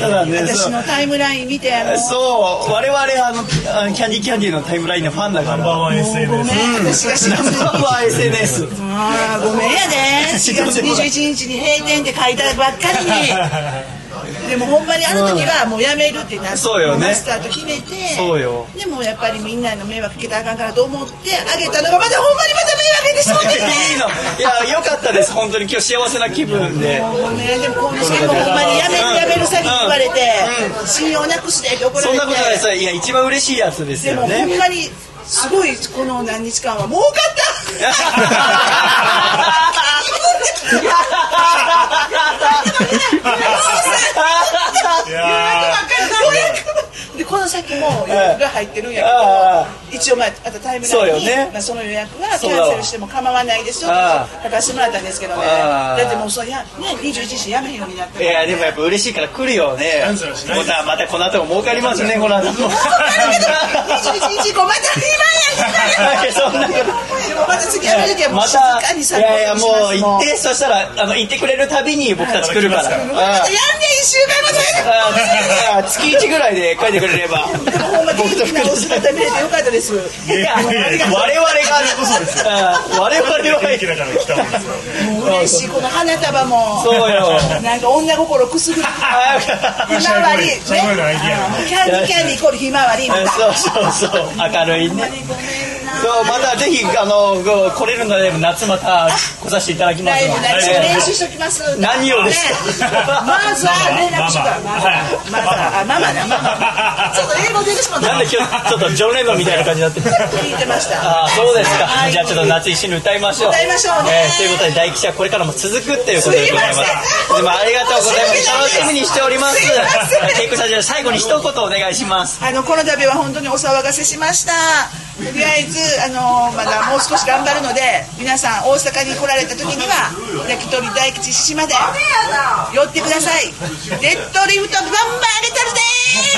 Speaker 15: 私のタイムライン見てあの
Speaker 1: そう我々あのあのキャンディーキャンディーのタイムラインのファンだから。ナンバーワン
Speaker 2: SNS
Speaker 15: ごめん私が知らずに
Speaker 1: ナンバーワン SNS
Speaker 15: あーごめんやで。4月21日に閉店って書いたばっかりに。でもほんまにあの時はもうやめるってなって
Speaker 1: そうよね。
Speaker 15: マスターと決めて
Speaker 1: そうよ。
Speaker 15: でもやっぱりみんなの迷惑かけたらあかんからと思ってあげたのがまたほんまにまた迷惑かけてしまってね。
Speaker 1: いいの。いやよかったです。本当に今日幸せな気分で。
Speaker 15: もうねでもこの先もほんまにやめるやめる詐欺って言われて信用なくしてって怒られて。
Speaker 1: そんなことないです。いや一番嬉しいやつです
Speaker 15: でもほ
Speaker 1: よね
Speaker 15: んまにすごいこの何日間は儲かった この先も予約が入ってるんやけど一応まああとタイムラインに、
Speaker 1: よね。
Speaker 15: まあ、その予約はキャンセルしても構わないですよ
Speaker 1: あ
Speaker 15: と書かせてもらったんですけどね。
Speaker 1: あ
Speaker 15: だってもうそうや、ね、21時やめへんようになって
Speaker 1: いやでもやっぱ嬉しいから来るよね。またまたこの後も儲かりますねこの後。も
Speaker 15: 21日以降また今や
Speaker 1: いや そんなこ
Speaker 15: また次やる時はもう静
Speaker 1: また
Speaker 15: かにさ
Speaker 1: いやいやもう行ってそしたらあの行ってくれるたびに僕たち来るから。
Speaker 15: またやんねん一週間ま
Speaker 1: ああ月1ぐらいで書いてくれれば。
Speaker 15: でもほんま元気なお姿見れてよかったです。
Speaker 1: いや我々がうん我々は。
Speaker 15: もう嬉しいこの花束も。
Speaker 1: そうよ。
Speaker 15: なんか女心くすぐるひまわり。キャンディーキャンディーイコールひまわり。みた。いな
Speaker 1: そうそうそう。明るいねそうまたぜひあのご来れるので夏また来させていただきます
Speaker 15: ライブ来週練習しときます。
Speaker 1: 何をですか？
Speaker 15: ね。まずは連絡しとくからまずはまずはあママだママちょっと英語出てしまった
Speaker 1: なんで今日ちょっとジョン・レノンみたいな感じになってる
Speaker 15: 聞いてました
Speaker 1: ああそうですか、
Speaker 15: はい
Speaker 1: じゃあちょっと夏一緒に歌いましょう
Speaker 15: 歌いましょうね
Speaker 1: えーということで大吉はこれからも続くっていうことでございますでもありがとうございます楽しみにしておりますケイコさんじゃあ最後に一言お願いします
Speaker 15: あのこの度は本当にお騒がせしましたとりあえずあのまだもう少し頑張るので皆さん大阪に来られた時には焼き鳥大吉獅子まで寄ってください。デッドリフトバンバン上げてるで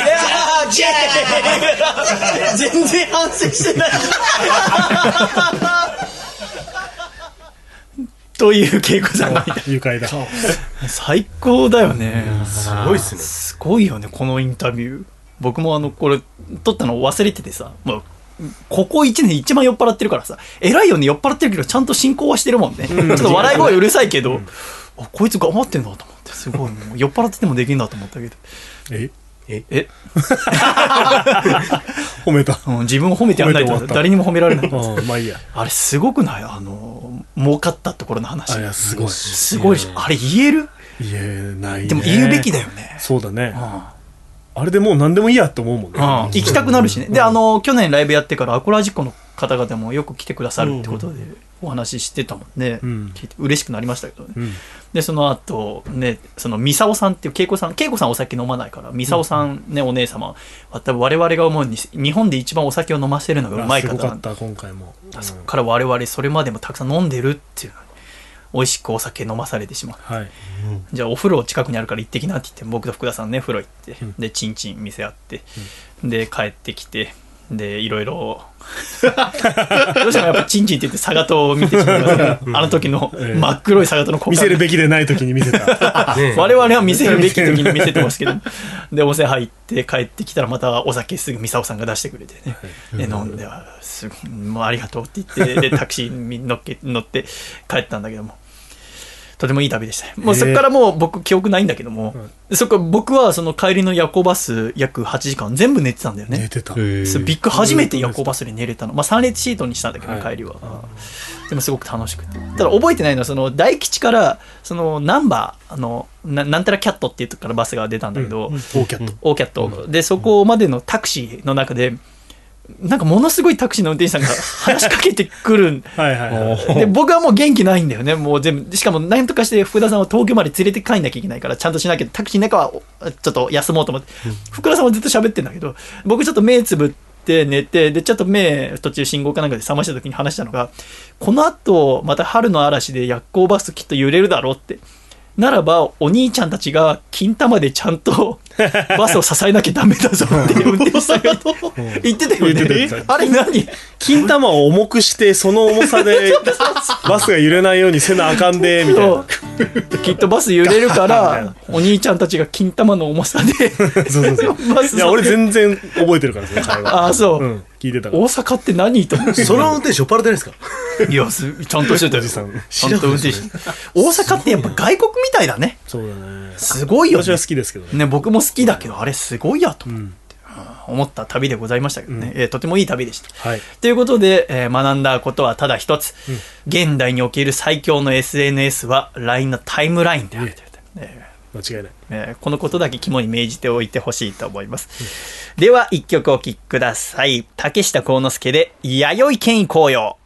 Speaker 1: いやー
Speaker 15: じゃあ
Speaker 1: 全然反省してない。という恵子さんがいた
Speaker 2: 愉快だ。
Speaker 1: 最高だよね。
Speaker 3: すごいっすね。
Speaker 1: すごいよねこのインタビュー。僕もあのこれ撮ったの忘れててさ。もうここ1年一番酔っ払ってるからさ偉いよね酔っ払ってるけどちゃんと進行はしてるもんね、ちょっと笑い声うるさいけど、あこいつ頑張ってんだと思って。すごい。もう酔っ払っててもできんだと思ったけど。
Speaker 2: え？
Speaker 3: え？
Speaker 1: え？
Speaker 2: 褒めた。
Speaker 1: うん、自分を褒めてやらないと。誰にも褒められない。
Speaker 2: うんまあいいや。
Speaker 1: あれすごくない？あの儲かったところの話。
Speaker 2: あいやすごい。
Speaker 1: すごいしあれ言える？
Speaker 2: 言えないね。
Speaker 1: でも言うべきだよね。
Speaker 2: そうだね。
Speaker 1: あ
Speaker 2: あれでもう何でもいいやって思うもんね。
Speaker 1: あ行きたくなるしね。であの去年ライブやってからアコラジックの方々もよく来てくださるってことでお話ししてたもんね、
Speaker 2: うん。
Speaker 1: 聞いて嬉しくなりましたけどね、
Speaker 2: うん。
Speaker 1: でその後ねそのミサオさんっていう恵子さん恵子さんお酒飲まないからミサオさんね、お姉様は多分我々が思うに日本で一番お酒を飲ませるのがうまい
Speaker 2: す
Speaker 1: 方なんで
Speaker 2: ごかった今回も。
Speaker 1: そこから我々それまでもたくさん飲んでるっていう美味しくお酒飲まされてしまう。
Speaker 2: はい。
Speaker 1: じゃあお風呂近くにあるから行ってきなって言って僕と福田さんね風呂行って、でチンチン店あって、で帰ってきてでいろいろどうしてもやっぱチンチンって言って佐賀とを見てしまいますけどあの時の
Speaker 2: ええ。
Speaker 1: 真っ黒い佐賀との
Speaker 2: 見せるべきでない時に見せた。
Speaker 3: ね
Speaker 1: 我々は見せるべき時に見せてますけどでお店入って帰ってきたらまたお酒すぐミサオさんが出してくれてね。で飲んであすごいもうありがとうって言ってでタクシーに乗っけ乗って帰ったんだけどもとてもいい旅でした。ねもうそこからもう僕記憶ないんだけども、そこ僕はその帰りの夜行バス約8時間全部寝てたんだよね。
Speaker 2: 寝てた。
Speaker 1: ビッグ初めて夜行バスで寝れたの、まあ、3列シートにしたんだけど、
Speaker 2: はい。
Speaker 1: 帰りは、でもすごく楽しくて。ただ覚えてないのはその大吉からそのナンバーあのななんたらキャットっていうとこからバスが出たんだけど、
Speaker 2: オーキャット。
Speaker 1: オーキャット、でそこまでのタクシーの中でなんかものすごいタクシーの運転手さんが話しかけてくるん。
Speaker 2: はいはいはい。
Speaker 1: で僕はもう元気ないんだよね。もう全部。しかも何とかして福田さんを東京まで連れて帰んなきゃいけないからちゃんとしなきゃタクシーの中はおちょっと休もうと思って、福田さんはずっと喋ってんだけど僕ちょっと目つぶって寝てでちょっと目途中信号かなんかで覚ました時に話したのがこの後また春の嵐で夜行バスきっと揺れるだろうって。ならばお兄ちゃんたちが金玉でちゃんと バスを支えなきゃダメだぞって運転手さん。が言ってたよ
Speaker 2: 言ってた言って
Speaker 1: ね
Speaker 2: た。
Speaker 1: あれ何？
Speaker 2: 金玉を重くしてその重さで バスが揺れないようにせなあかんでみたいな。
Speaker 1: きっとバス揺れるからお兄ちゃんたちが金玉の重さで
Speaker 2: そうそうそう。
Speaker 1: バス
Speaker 2: いや俺全然覚えてるからその会話。
Speaker 1: ああそう、
Speaker 2: ん聞いてたから。
Speaker 1: 大阪って何と
Speaker 3: その運転手酔っ払ってないですか？
Speaker 1: いやすちゃんとしてたよ。
Speaker 2: おじさん。
Speaker 1: ちゃんと運転手大阪ってやっぱ外国みたいだね。
Speaker 2: そうだね。
Speaker 1: すごいよ、ね、
Speaker 2: 私は好きですけどね。
Speaker 1: ね僕も好きだけどあれすごいやと思って、うん。思った旅でございましたけどね、えーとてもいい旅でした。
Speaker 2: はい。
Speaker 1: ということで、えー学んだことはただ一つ、現代における最強の SNS は LINE のタイムラインであるというえ
Speaker 2: 間違いない。
Speaker 1: えーこのことだけ肝に銘じておいてほしいと思います、では一曲お聴きください。竹下幸之助で「やよい軒行こうよ」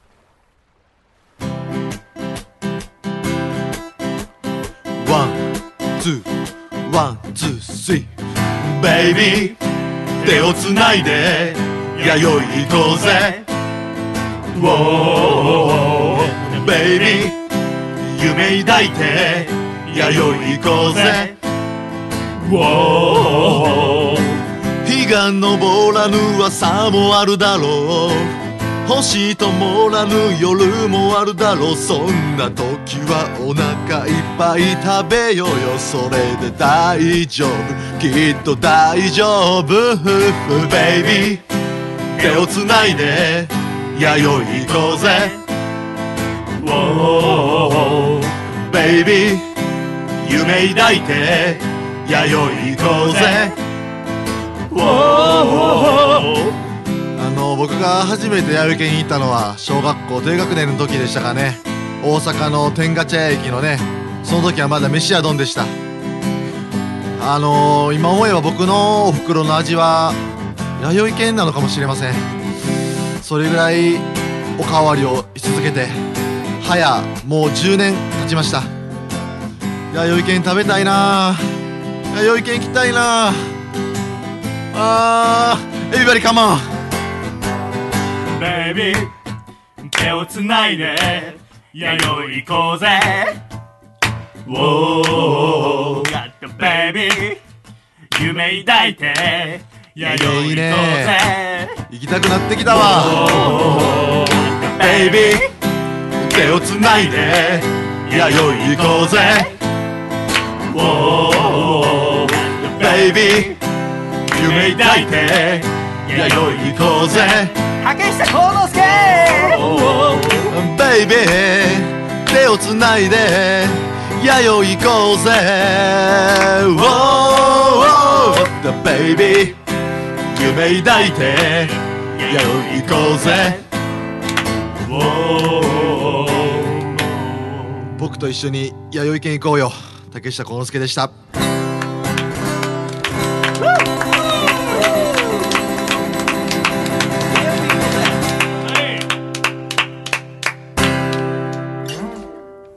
Speaker 13: One, two, one, two, three。ベイビー、手をつないで、弥生行こうぜ。ウォー、ベイビー、夢抱いて、弥生行こうぜ。ウォー、日が昇らぬ朝もあるだろう。星ともらぬ夜もあるだろう。そんな時はお腹いっぱい食べようよ。それで大丈夫。きっと大丈夫。ベイビー手をつないで弥生行こうぜ。ベイビー夢抱いて弥生行こうぜ。あ僕が初めて弥生県に行ったのは小学校低学年の時でしたかね。大阪の天下茶屋駅のねその時はまだ飯屋丼でした。あのー、今思えば僕のお袋の味は弥生県なのかもしれません。それぐらいおかわりをし続けて早もう10年経ちました。弥生県食べたいな。弥生県行きたいな。あーエビバリカモン。
Speaker 5: ベイビー。手をつないで弥生行こうぜ。Whoa Got the baby 夢抱いて弥生行こうぜ。
Speaker 13: 行きたくなってきたわ。ベイビー。手をつないで弥生行こうぜ。
Speaker 5: Whoa
Speaker 13: ベイビー。夢抱いて弥生行こうぜ
Speaker 1: 竹下幸之助
Speaker 13: ベイビー手をつないで弥生行こうぜベイビー夢抱いて弥生行こうぜ僕と一緒に弥生県行こうよ竹下幸之助でした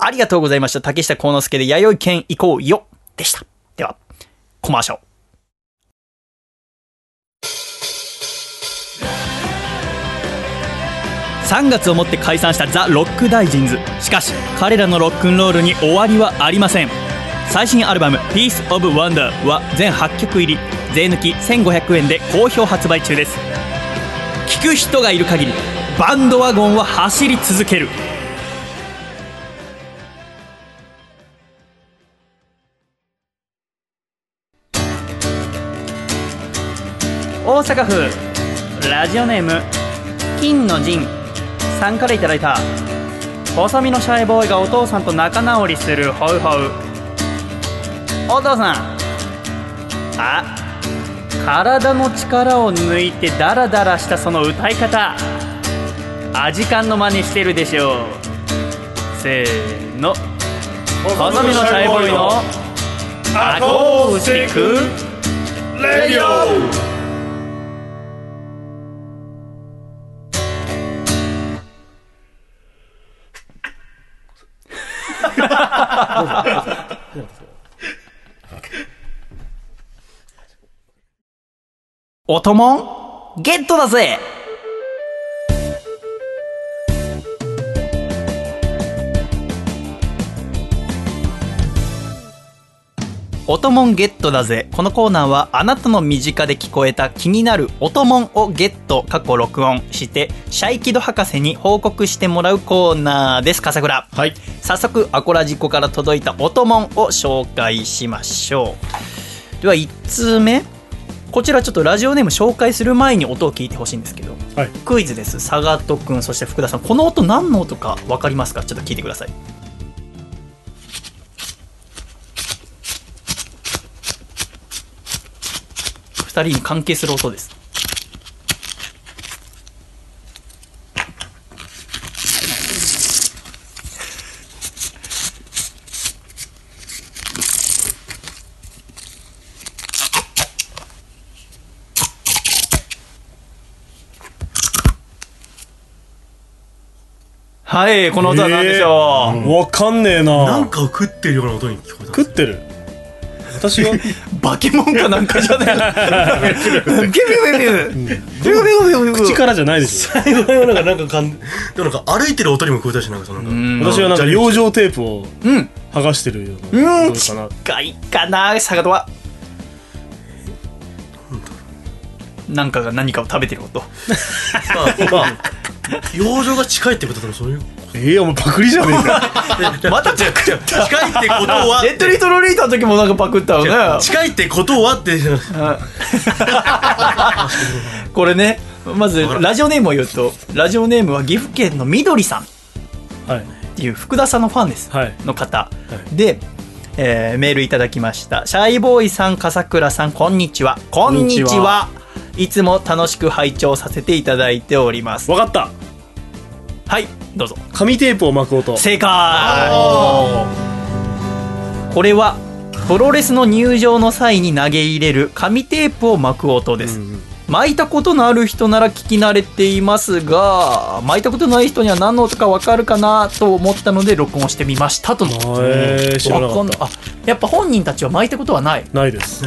Speaker 1: ありがとうございました。竹下幸之助で弥生県行こうよ。でした。ではコマーシャル。3月をもって解散したザ・ロック大臣ズ。しかし彼らのロックンロールに終わりはありません。最新アルバム「Piece of Wonder」は全8曲入り。税抜き1500円で好評発売中です。聴く人がいる限りバンドワゴンは走り続ける。大阪府。ラジオネーム金の陣。さんからいただいた。細身のシャイボーイがお父さんと仲直りするホウホウ。お父さん。あ体の力を抜いてダラダラしたその歌い方。アジカンの真似してるでしょう。せーの。細身のシャイボーイの Acoustic Radio おともんゲットだぜ。おともんゲットだぜ。このコーナーはあなたの身近で聞こえた気になるおともんをゲット過去録音。してシャイキド博士に報告してもらうコーナーです。笠倉。
Speaker 4: はい。
Speaker 1: 早速アコラジコから届いたおともんを紹介しましょう。では1通目。こちらちょっとラジオネーム紹介する前に音を聞いてほしいんですけど、
Speaker 2: はい。
Speaker 1: クイズです。佐賀とくんそして福田さん。この音何の音か分かりますか？ちょっと聞いてください人に関係する音です。はいこの音は何でしょう、
Speaker 2: わかんねえな。
Speaker 3: なんかを食ってるような音に聞こえた
Speaker 2: 食ってる私は。
Speaker 1: バケモンかなんかじゃない
Speaker 2: 口からじゃないですょ
Speaker 3: 最後のなんかかんなんか歩いてる音にも聞こえたしなんかそのなん。か
Speaker 2: 私はなんか養生テープを剥がしてるようなうん。か
Speaker 1: 近い。かな坂戸はなんかが何かを食べてる音。
Speaker 3: まあ、まあ、養生が近いってことだろそういう
Speaker 2: ええお前パクリじゃねえか。
Speaker 1: また
Speaker 3: 違う近いってことは
Speaker 1: レ ッドリトロリータの時もなんかパクったよね。
Speaker 3: 近いってことはって。
Speaker 1: これねまずラジオネームを言うとラジオネームは岐阜県のみどりさん。っ
Speaker 2: はい。
Speaker 1: ていう福田さんのファンです、
Speaker 2: はい。
Speaker 1: の方、で、えーメールいただきました。シャイボーイさん笠倉さんこんにちは。こんにちは。
Speaker 2: こんにちは。い
Speaker 1: つも楽しく拝聴させていただいております。
Speaker 2: わかった。
Speaker 1: はいどうぞ。
Speaker 2: 紙テープを巻く音。
Speaker 1: 正解。これはプロレスの入場の際に投げ入れる紙テープを巻く音です、巻いたことのある人なら聞き慣れていますが巻いたことない人には何の音か分かるかなと思ったので録音してみましたとのこと
Speaker 2: へー知らなかった。
Speaker 1: あやっぱ本人たちは巻いたことはない。
Speaker 2: ないです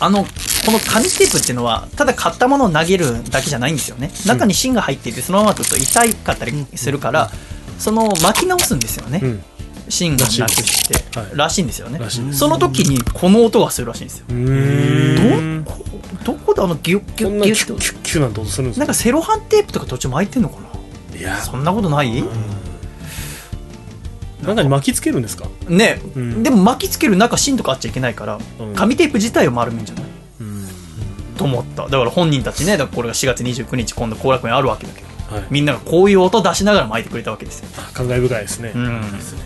Speaker 1: あのこの紙テープっていうのはただ買ったものを投げるだけじゃないんですよね。中に芯が入っていてそのままだと痛かったりするから、その巻き直すんですよね、
Speaker 2: ん。
Speaker 1: 芯がなくして。らしいんですよね、その時にこの音がするらしいんですよ。どこであのギュッギュッギュッと
Speaker 2: キュッキュッなんて音するんですか？
Speaker 1: なんかセロハンテープとか途中巻いてんのかな？い
Speaker 2: や。
Speaker 1: そんなことない？
Speaker 2: 中に巻きつけるんですか？
Speaker 1: ね、
Speaker 2: うん。
Speaker 1: でも巻きつける中芯とかあっちゃいけないから、
Speaker 2: うん。
Speaker 1: 紙テープ自体を丸めんじゃない？
Speaker 2: うん。
Speaker 1: と思った。だから本人たちねだからこれが4月29日今度後楽園あるわけだけど
Speaker 2: はい。
Speaker 1: みんながこういう音出しながら巻いてくれたわけですよ。
Speaker 2: 感慨深いですね。
Speaker 1: うん、っ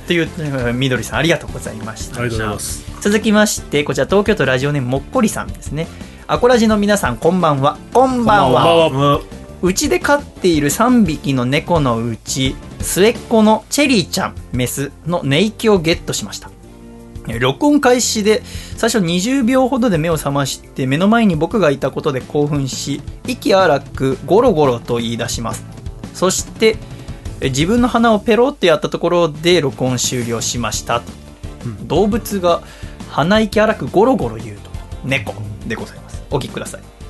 Speaker 1: ていうえーみどりさんありがとうございました。
Speaker 2: ありがとうございます。
Speaker 1: 続きましてこちら東京都ラジオネームもっこりさんですね。アコラジの皆さんこんばんは。こんばんは。
Speaker 2: こんばんは
Speaker 1: うちで飼っている3匹の猫のうち末っ子のチェリーちゃんメスの寝息をゲットしました。え録音開始で最初20秒ほどで目を覚まして目の前に僕がいたことで興奮し息荒くゴロゴロと言い出します。そしてえ自分の鼻をペロってやったところで録音終了しました。と、動物が鼻息荒くゴロゴロ言うと猫でございます。お聞きください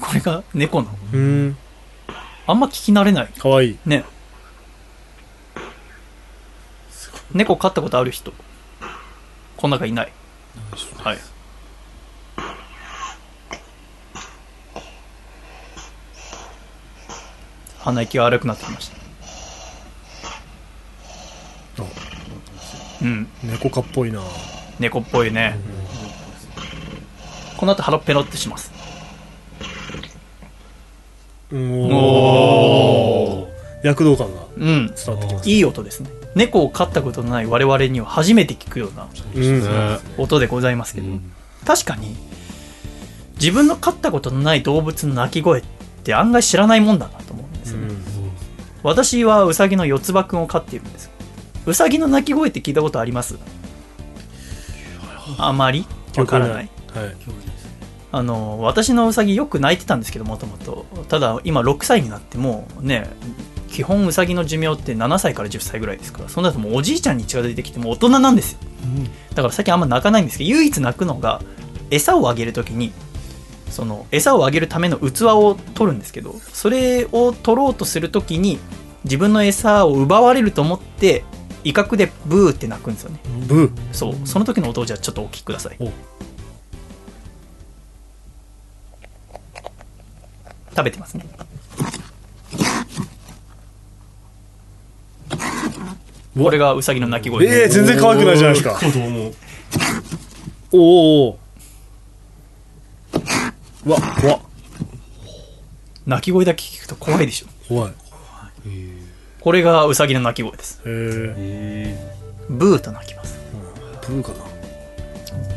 Speaker 1: これが猫の？
Speaker 2: うん。
Speaker 1: あんま聞き慣れない。
Speaker 2: かわいい。
Speaker 1: ね。猫飼ったことある人？この中いない。はい。鼻息が荒くなってきました。うん。
Speaker 2: 猫科っぽいな。
Speaker 1: 猫っぽいね。この後腹ペロってします
Speaker 2: おー。躍動感が
Speaker 1: うん。
Speaker 2: 伝わってきます
Speaker 1: いい音ですね。猫を飼ったことのない我々には初めて聞くような
Speaker 2: うん
Speaker 1: 音でございますけど、確かに自分の飼ったことのない動物の鳴き声って案外知らないもんだなと思うんですよね、私はウサギの四つ葉くんを飼っているんですウサギの鳴き声って聞いたことあります？あまり？わからない。
Speaker 2: はい
Speaker 1: あの私のウサギよく泣いてたんですけどもともと。ただ今6歳になってもうね基本ウサギの寿命って7歳から10歳ぐらいですから。そんなともうおじいちゃんに近づいてきてもう大人なんですよ。だから最近あんま泣かないんですけど唯一泣くのが餌をあげるときにその餌をあげるための器を取るんですけどそれを取ろうとするときに自分の餌を奪われると思って威嚇でブーって鳴くんですよね。
Speaker 2: ブー。
Speaker 1: そう。その時の音をじゃあちょっとお聞きください食べてますね。これがウサギの鳴き声。
Speaker 2: えー、全然可愛くないじゃないですか。おおわ怖っ。
Speaker 1: 鳴き声だけ聞くと怖いでしょ。
Speaker 2: 怖い。
Speaker 1: これがウサギの鳴き声です。
Speaker 2: へえ
Speaker 1: ブーと鳴きます。
Speaker 2: ブーかな。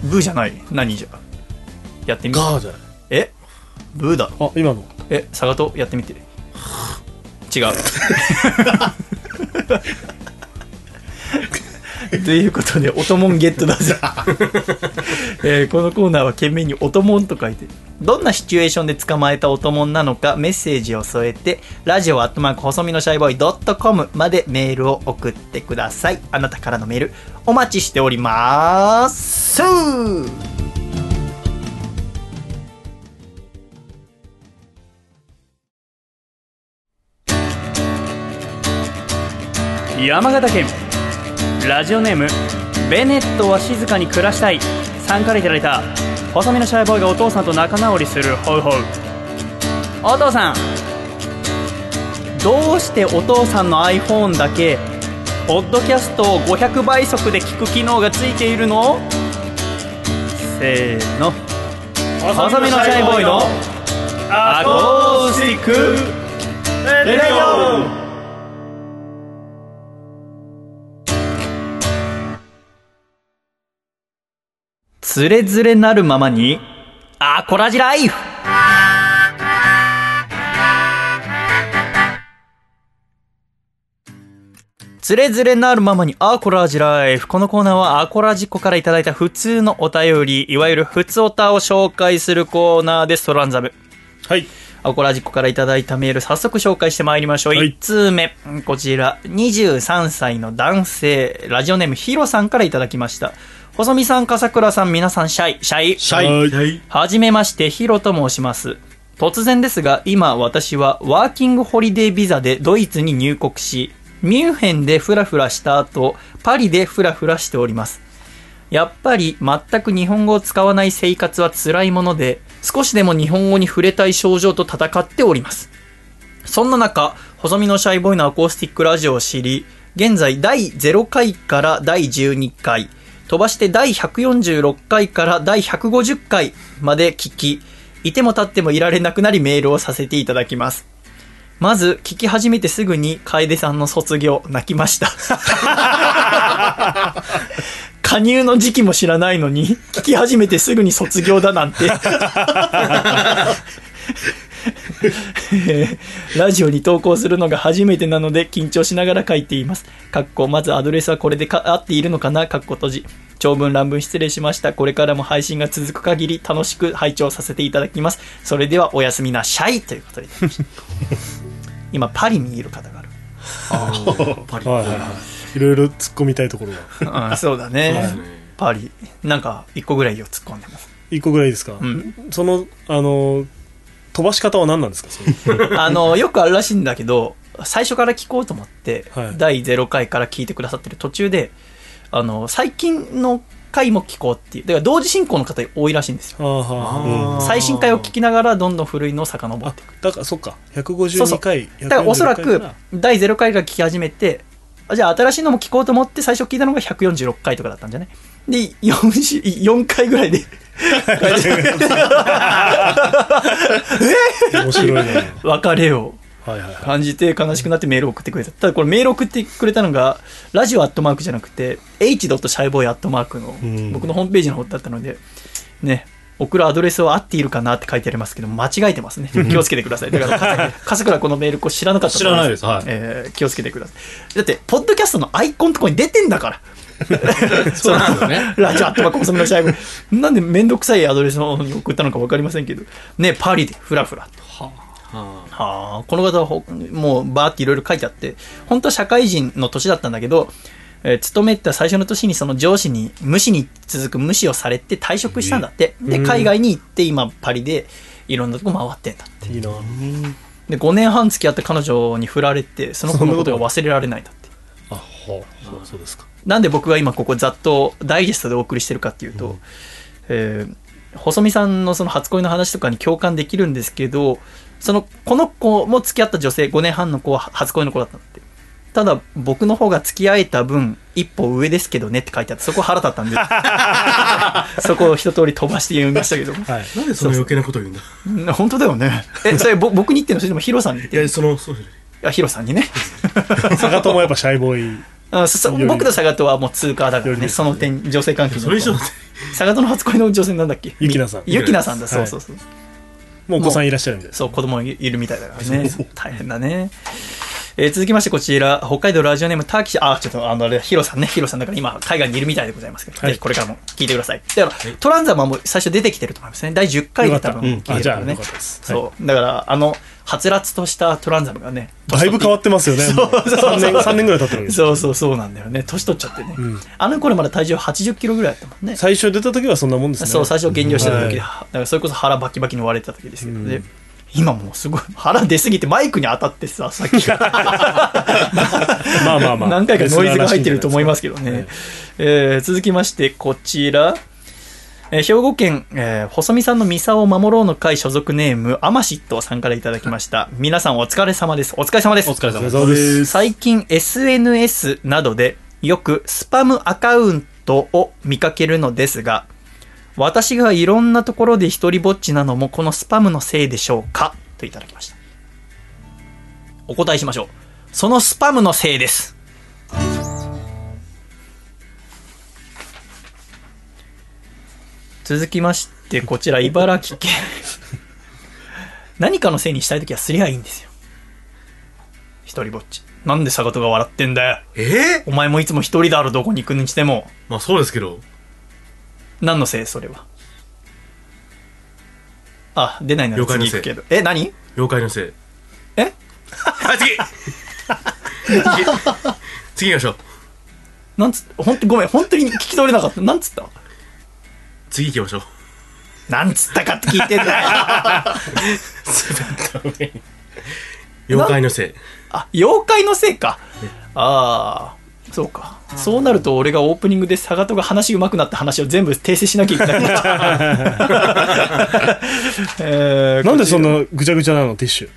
Speaker 1: ブーじゃない。何じゃ。やってみて
Speaker 2: ガーじゃない。
Speaker 1: え？ブーだ
Speaker 2: あ今の
Speaker 1: えサガトやってみて違う ということで、おともんゲットだぜ。えーこのコーナーは懸命におともんと書いて、どんなシチュエーションで捕まえたおともんなのかメッセージを添えて、ラジオアットマーク細身のシャイボーイドットコムまでメールを送ってください。あなたからのメール、お待ちしております。山形県。ラジオネームベネットは静かに暮らしたい。さんからいただいた細身のシャイボーイがお父さんと仲直りするホウホウ。お父さんどうしてお父さんの iPhone だけポッドキャストを500倍速で聞く機能がついているの？せーの。細身のシャイボーイの Acoustic Radioつれづれなるままにアコラジライフつれづれなるままにアコラジライフ。このコーナーはアコラジコからいただいた普通のお便り、いわゆる普通オタを紹介するコーナーです。トランザム。
Speaker 2: はい。
Speaker 1: アコラジコからいただいたメール、早速紹介してまいりましょう。1通目。こちら、23歳の男性、ラジオネームヒロさんからいただきました。細見さん、笠倉さん、皆さん、シャイ、シャイ、
Speaker 2: シャイ
Speaker 1: はじめまして、ヒロと申します。突然ですが、今私はワーキングホリデービザでドイツに入国し、ミュンヘンでフラフラした後、パリでフラフラしております。やっぱり全く日本語を使わない生活は辛いもので、少しでも日本語に触れたい症状と戦っております。そんな中、細身のシャイボーイのアコースティックラジオを知り、現在第0回から第12回、飛ばして第146回から第150回まで聞き、いても立ってもいられなくなりメールをさせていただきます。まず、聞き始めてすぐに楓さんの卒業、泣きました。加入の時期も知らないのに、聞き始めてすぐに卒業だなんて。え ーラジオに投稿するのが初めてなので緊張しながら書いています。かっこ、まずアドレスはこれでか合っているのかな？かっこ閉じ。長文乱文失礼しました。これからも配信が続く限り楽しく拝聴させていただきます。それではおやすみなさいということで。今、パリにいる方がある。
Speaker 2: パリはいはいはいいろいろ突っ込みたいところが
Speaker 1: うん、そうだね。パリ。なんか、一個ぐらいを突っ込んでも。
Speaker 2: 一個ぐらいですか、そのあの飛ばし方は何なんですか
Speaker 1: あの、よくあるらしいんだけど、最初から聞こうと思って、第0回から聞いてくださってる途中で、あの、最近の回も聞こうっていう。だから同時進行の方多いらしいんですよ。最新回を聞きながらどんどん古いのを遡っていく。
Speaker 2: だからそっか。
Speaker 1: そうそ
Speaker 2: 152
Speaker 1: う
Speaker 2: 回
Speaker 1: だからおそら
Speaker 2: 146回
Speaker 1: く
Speaker 2: から
Speaker 1: 第0回が聞き始めて、あじゃあ新しいのも聞こうと思って最初聞いたのが146回とかだったんじゃね？で、4, 週4回ぐらいで、
Speaker 2: 面白いね。
Speaker 1: 別れを。感じて悲しくなってメールを送ってくれた。ただこれメールを送ってくれたのが、ラジオアットマークじゃなくて、h.shyboy アットマークの
Speaker 2: ん
Speaker 1: 僕のホームページの方だったので、ね、送るアドレスは合っているかなって書いてありますけど、間違えてますね。気をつけてください。だから、か 笠倉このメールこう知らなかった
Speaker 4: 知らないですはい
Speaker 1: えー気をつけてください。だって、ポッドキャストのアイコンのとこに出てんだから。
Speaker 4: そうなんですよね。
Speaker 1: ラジオアットマーク細身のシャイボーイなんでめんどくさいアドレスの方に送ったのか分かりませんけど、ね、パリでフラフラと。はあ、この方はほもうバーっていろいろ書いてあって、本当は社会人の年だったんだけど、えー勤めた最初の年にその上司に無視に続く無視をされて退職したんだって。で、海外に行って今パリでいろんなとこ回ってんだって。
Speaker 2: いいな。
Speaker 1: で、5年半付き合った彼女に振られて、その子のことが忘れられないんだって。
Speaker 2: あ、ほう。そうそうですか。
Speaker 1: なんで僕が今ここざっとダイジェストでお送りしてるかっていうと、えー細見さんのその初恋の話とかに共感できるんですけど、その、この子も付き合った女性、5年半の子は初恋の子だったんだって。ただ、僕の方が付き合えた分、一歩上ですけどねって書いてあって、そこ腹立ったんで、そこを一通り飛ばして読みましたけど。
Speaker 2: はい。
Speaker 3: なんでその余計なことを言うんだ？
Speaker 1: うん本当だよね。え、それぼ僕に言ってんの？それともヒロさんに言ってんの？
Speaker 3: いや、その、そう
Speaker 1: あ、ヒロさんにね。
Speaker 2: 坂戸もやっぱシャイボーイ。
Speaker 1: あそそ僕と佐賀とはもう通過だからね、その点、女性関係に
Speaker 3: それ以上
Speaker 1: 佐賀との初恋の女性なんだっけ？
Speaker 2: ゆきなさん。
Speaker 1: ゆきなさんだ、
Speaker 2: はい。
Speaker 1: そうそうそう。
Speaker 2: もうお子さんいらっしゃるみたいです。
Speaker 1: そう、子供いるみたいだからね。大変だね。えー続きましてこちら、北海道ラジオネームターキシ、あ、ちょっとあの、あれヒロさんね、ヒロさんだから今、海外にいるみたいでございますけど、
Speaker 2: はい
Speaker 1: ぜひこれからも聞いてください。だから、トランザマンも最初出てきてると思いますね。第10回で多分聞いてるからね。そう。だから、あの、はつらつとしたトランザムがね、
Speaker 2: だいぶ変わってますよね。
Speaker 1: そうそうそう
Speaker 2: 3年、三年ぐらい経ってるんです。
Speaker 1: そうそうそうなんだよね。年取っちゃってね。
Speaker 2: ん
Speaker 1: あの頃まだ体重80キロぐらいだったもんね。
Speaker 2: 最初出た時はそんなもんですね。
Speaker 1: そう、最初減量してた時で、
Speaker 2: は
Speaker 1: だからそれこそ腹バキバキに割れてた時ですけどね。今もうすごい、腹出すぎてマイクに当たってさ、さっきから。
Speaker 2: まあまあまあ。
Speaker 1: 何回かノイズが入ってると思いますけどね。えー続きまして、こちら。えー兵庫県、えー細見さんのミサを守ろうの会所属ネーム、アマシットさんからいただきました。皆さんお疲れ様です。お疲れ様です。
Speaker 4: お疲れ様
Speaker 2: です。
Speaker 1: 最近 SNS などでよくスパムアカウントを見かけるのですが、私がいろんなところで一人ぼっちなのもこのスパムのせいでしょうか？といただきました。お答えしましょう。そのスパムのせいです。続きまして、こちら茨城県。何かのせいにしたいときはすりゃいいんですよ。一人ぼっち。なんで坂戸が笑ってんだよ。
Speaker 3: え
Speaker 1: お前もいつも一人だろ、どこに行くにしても。
Speaker 3: まあそうですけど。
Speaker 1: 何のせい、それは。あ、出ないなら
Speaker 3: 了解のせい
Speaker 1: 次行くけど。え、何？
Speaker 3: 妖怪のせい。
Speaker 1: え？
Speaker 3: あ、次次 次行きましょう。
Speaker 1: なんつほんと、ごめん、本当に聞き取れなかった。なんつった？
Speaker 3: 次行きましょう。
Speaker 1: なんつったかって聞いてんだよ。
Speaker 3: 妖怪のせい。
Speaker 1: あ、妖怪のせいか。ああ、そうか。そうなると俺がオープニングで佐賀戸が話上手くなった話を全部訂正しなきゃいけない。えー
Speaker 2: なんでそんなぐちゃぐちゃなのティッシュ？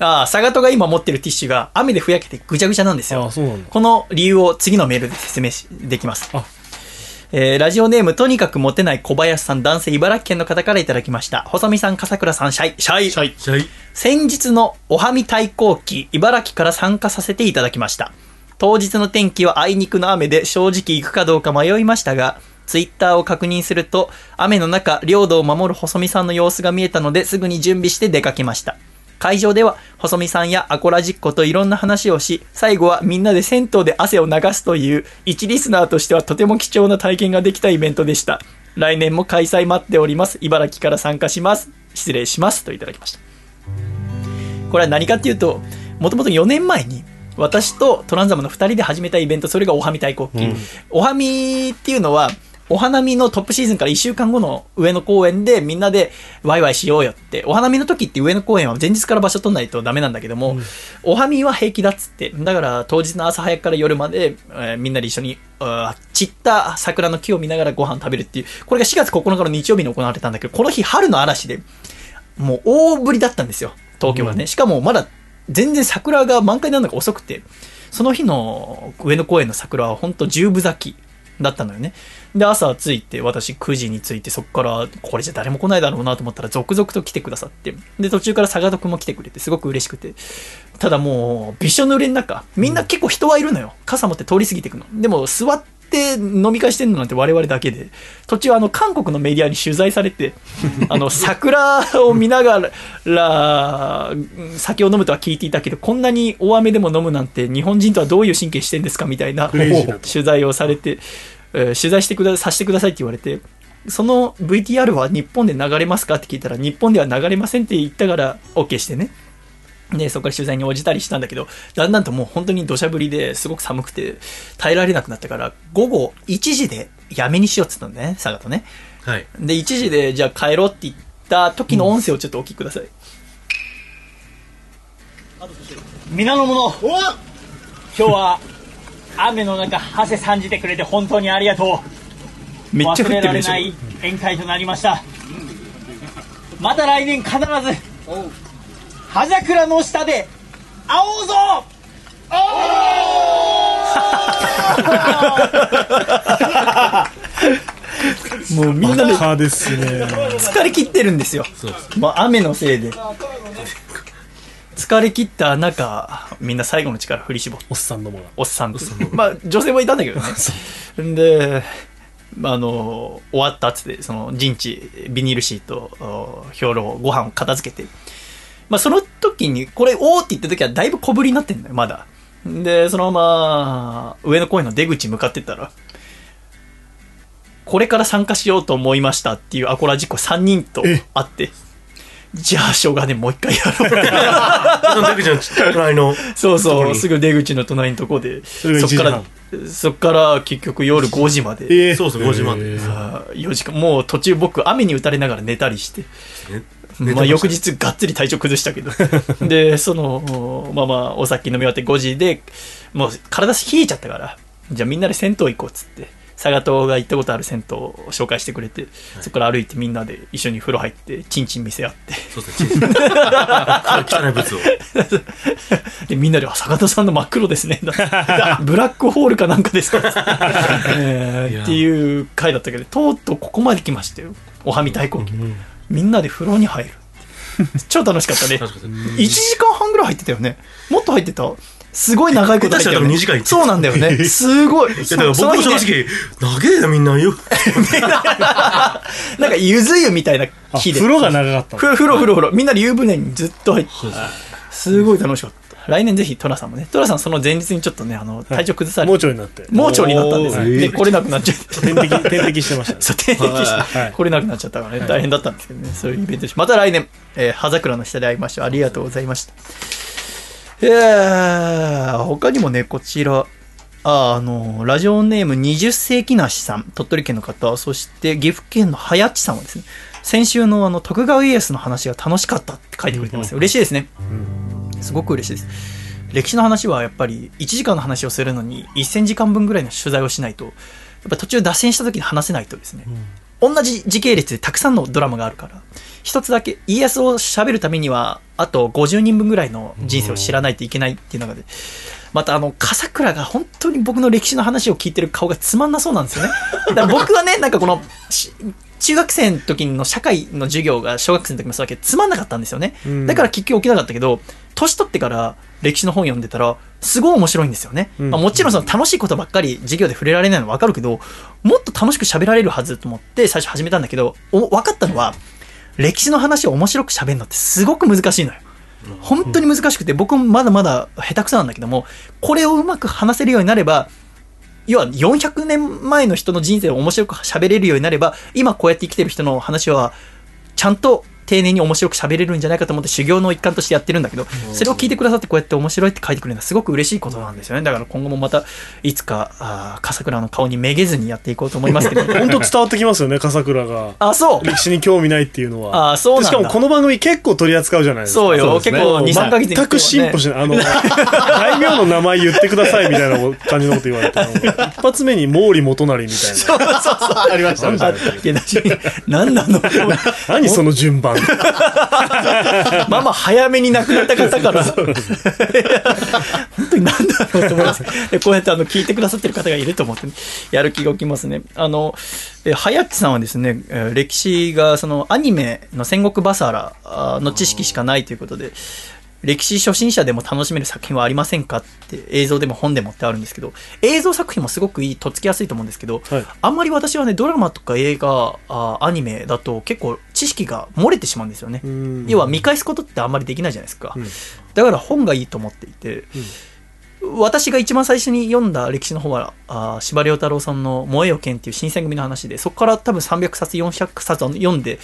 Speaker 1: ああ、佐賀戸が今持ってるティッシュが雨でふやけてぐちゃぐちゃなんですよ。この理由を次のメールで説明しできます
Speaker 2: あ。
Speaker 1: えーラジオネームとにかくモテない小林さん男性茨城県の方からいただきました。細見さん、笠倉さん、シャイ。シャイ。
Speaker 3: シャイ。
Speaker 1: 先日のおはみ対抗期、茨城から参加させていただきました。当日の天気はあいにくの雨で正直行くかどうか迷いましたが、ツイッターを確認すると、雨の中、領土を守る細見さんの様子が見えたので、すぐに準備して出かけました。会場では、細見さんやアコラジッコといろんな話をし、最後はみんなで銭湯で汗を流すという、一リスナーとしてはとても貴重な体験ができたイベントでした。来年も開催待っております。茨城から参加します。失礼します。といただきました。これは何かっていうと、もともと4年前に、私とトランザムの2人で始めたイベント、それがおはみ対抗期。おはみっていうのは、お花見のトップシーズンから1週間後の上野公園でみんなでワイワイしようよって、お花見の時って上野公園は前日から場所取んないとダメなんだけども、お花見は平気だっつって、だから当日の朝早くから夜まで、えーみんなで一緒に、散った桜の木を見ながらご飯食べるっていう、これが4月9日の日曜日に行われたんだけど、この日春の嵐で、もう大ぶりだったんですよ、東京はね。しかもまだ全然桜が満開になるのが遅くて、その日の上野公園の桜は本当十分咲き。だったのよね。で、朝着いて、私9時に着いて、そこから、これじゃ誰も来ないだろうなと思ったら、続々と来てくださって。で、途中から佐賀徳も来てくれて、すごく嬉しくて。ただもう、びしょ濡れの中、みんな結構人はいるのよ。傘持って通り過ぎてくの。でも、座って飲み会してるのなんて我々だけで、途中あの、韓国のメディアに取材されて、あの、桜を見ながら、うん酒を飲むとは聞いていたけど、こんなに大雨でも飲むなんて、日本人とはどういう神経してんですかみたいな取材をされて、えー取材してくださせてくださいって言われて、その VTR は日本で流れますかって聞いたら、日本では流れませんって言ったから OK してね。で、そこから取材に応じたりしたんだけど、だんだんともう本当に土砂降りですごく寒くて耐えられなくなったから、午後1時でやめにしようって言ったんだね、佐賀とね。
Speaker 3: はい。
Speaker 1: で、1時でじゃあ帰ろうって言った時の音声をちょっとお聞きください。
Speaker 6: 皆の者今日は雨の中汗さんじてくれて本当にありがとう
Speaker 1: めっちゃ降ってるでしょ
Speaker 6: 忘れられない宴会となりましたまた来年必ず葉桜の下で会おうぞ
Speaker 1: もうみんなで
Speaker 2: 派ですね。
Speaker 1: 疲れ切ってるんですよ。もう雨のせいで。疲れ切った中、みんな最後の力振り絞って。
Speaker 2: おっさんどもが。
Speaker 1: おっさん。まあ、女性もいたんだけどね。で、あの、終わったっつって、その陣地、ビニールシート、お兵糧、ご飯を片付けて。まあ、その時に、これ、おーって言った時はだいぶ小ぶりになってんだよ、まだ。で、そのまま、上の公園の出口向かってったら、これから参加しようと思いましたっていうアコラジック3人と会って、じゃあ、しょうがねえ、もう一回やろう
Speaker 3: 出口の隣の。
Speaker 1: そうそう、すぐ出口の隣のとこで、
Speaker 3: れが1時
Speaker 1: そっから
Speaker 3: 半、
Speaker 1: そっから結局夜5時まで。
Speaker 3: えーそうそう5時まで
Speaker 1: あー4時間。もう途中僕、雨に打たれながら寝たりして。まあ、翌日がっつり体調崩したけど。で、その、まあまあ、お酒飲み終わって5時で、もう体冷えちゃったから、じゃあみんなで銭湯行こうっつって。佐賀島が行ったことある銭湯を紹介してくれて、そこから歩いてみんなで一緒に風呂入って、チンチン見せ合って。
Speaker 3: そうですね、チンチン。汚い物を。
Speaker 1: で、みんなで、あ、坂田さんの真っ黒ですね。ブラックホールかなんかですか、えーっていう回だったけど、とうとうここまで来ましたよ。おはみ大根。みんなで風呂に入る。超楽しかったね。1時間半ぐらい入ってたよね。もっと入ってた。すごい長いこと入ってたよ、ね。
Speaker 3: 下手したら2時間行ってた
Speaker 1: そうなんだよね。すごい。
Speaker 3: いや、だから僕も正直、長えな、みんなよ。
Speaker 1: なんかゆず湯みたいな日で。
Speaker 2: あ風呂が長かった
Speaker 1: ふ風呂風呂風呂。みんなで湯船にずっと入って。すごい楽しかった。来年ぜひトラさんもね。トラさんその前日にちょっとね、あの、体調崩されて。
Speaker 2: 盲腸になって
Speaker 1: 盲腸になったんですで、来れなくなっちゃって。
Speaker 2: 点滴点滴してましたね
Speaker 1: そう、点滴して、
Speaker 2: はい
Speaker 1: 来れなくなっちゃったからね、大変だったんですけどね。そういうイベントでしまた来年、えー、葉桜の下で会いましょう。ありがとうございました。えー、他にもね、こちら、ああの、ラジオネーム20世紀梨さん、鳥取県の方、そして岐阜県のはやっちさんはですね、先週のあの、徳川家康の話が楽しかったって書いてくれてますよ。嬉しいですね。すごく嬉しいです。歴史の話はやっぱり1時間の話をするのに1000時間分ぐらいの取材をしないと、やっぱ途中脱線した時に話せないとですね、同じ時系列でたくさんのドラマがあるから、一つだけ家康を喋るためには、あと50人分ぐらいの人生を知らないといけないっていう中で、またあの、笠倉が本当に僕の歴史の話を聞いてる顔がつまんなそうなんですよね。だから僕はね、なんかこの、し中学生の時の社会の授業が小学生の時もそうだけど、つまんなかったんですよね。
Speaker 2: うん
Speaker 1: だから結局起きなかったけど、年取ってから歴史の本読んでたら、すごい面白いんですよね。
Speaker 2: うん
Speaker 1: まあ、もちろんその楽しいことばっかり授業で触れられないのはわかるけど、もっと楽しく喋られるはずと思って最初始めたんだけど、お分かったのは、歴史の話を面白く喋るのってすごく難しいのよ。本当に難しくて、僕もまだまだ下手くそなんだけども、これをうまく話せるようになれば、要は400年前の人の人生を面白く喋れるようになれば、今こうやって生きてる人の話は、ちゃんと丁寧に面白く喋れるんじゃないかと思って修行の一環としてやってるんだけど、それを聞いてくださってこうやって面白いって書いてくれるのはすごく嬉しいことなんですよね。だから今後もまた、いつか、あー笠倉の顔にめげずにやっていこうと思いますけど。
Speaker 2: 本当伝わってきますよね笠倉が。
Speaker 1: あ、そう。
Speaker 2: 歴史に興味ないっていうのは。
Speaker 1: あそう
Speaker 2: しかもこの番組結構取り扱うじゃないですか。
Speaker 1: そうよ。結構2 3ヶ月に
Speaker 2: 全く進歩しない。あの 大名の名前言ってくださいみたいな感じのこと言われて 一発目に毛利元就みたいな。
Speaker 1: そうそうそう。
Speaker 2: ありました
Speaker 1: あったっけな何なの？
Speaker 2: 何その順番さ ん
Speaker 1: まあまあ早めに亡くなった方から。本当になんだろうと思います。でこうやってあの聞いてくださってる方がいると思って、ね、やる気が起きますね。あのえはやっちさんはですねえー歴史がそのアニメの戦国バサラあの知識しかないということで歴史初心者でも楽しめる作品はありませんかって映像でも本でもってあるんですけど映像作品もすごくいいとっつきやすいと思うんですけど、あんまり私はねドラマとか映画あアニメだと結構知識が漏れてしまうんですよね。要は見返すことってあんまりできないじゃないですか、だから本がいいと思っていて、私が一番最初に読んだ歴史の方は司馬遼太郎さんの「燃えよ剣」っていう新選組の話でそこから多分300冊400冊読んで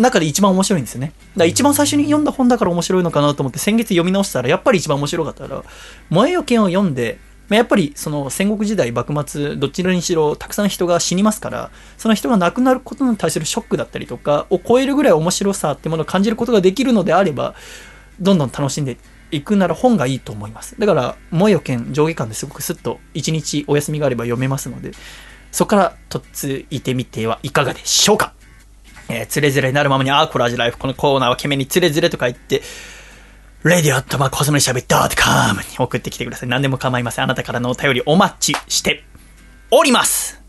Speaker 1: 中で一番面白いんですよね。だ一番最初に読んだ本だから面白いのかなと思って先月読み直したらやっぱり一番面白かったから「燃えよ剣」を読んでまあやっぱりその戦国時代幕末どちらにしろたくさん人が死にますからその人が亡くなることに対するショックだったりとかを超えるぐらい面白さってものを感じることができるのであればどんどん楽しんでいくなら本がいいと思います。だから「燃えよ剣」上下巻ですごくスッと一日お休みがあれば読めますのでそこからとっついてみてはいかがでしょうか？えー、つれづれになるままに、あーコラージライフ。このコーナーは懸命につれづれと書いて、レディオットマーク細めしゃべ .com に送ってきてください。何でも構いません。あなたからのお便りお待ちしております。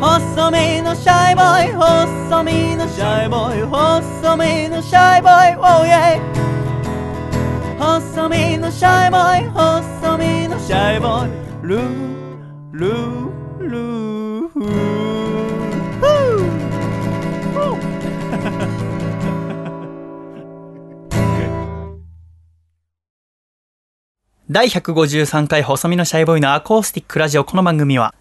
Speaker 5: 細身のシャイボーイ細身のシャイボーイ細身のシャイボーイ Oh yeah 細身のシャイボーイ細身のシャイボーイルールールー
Speaker 1: 第153回細身のシャイボーイのアコースティックラジオこの番組は、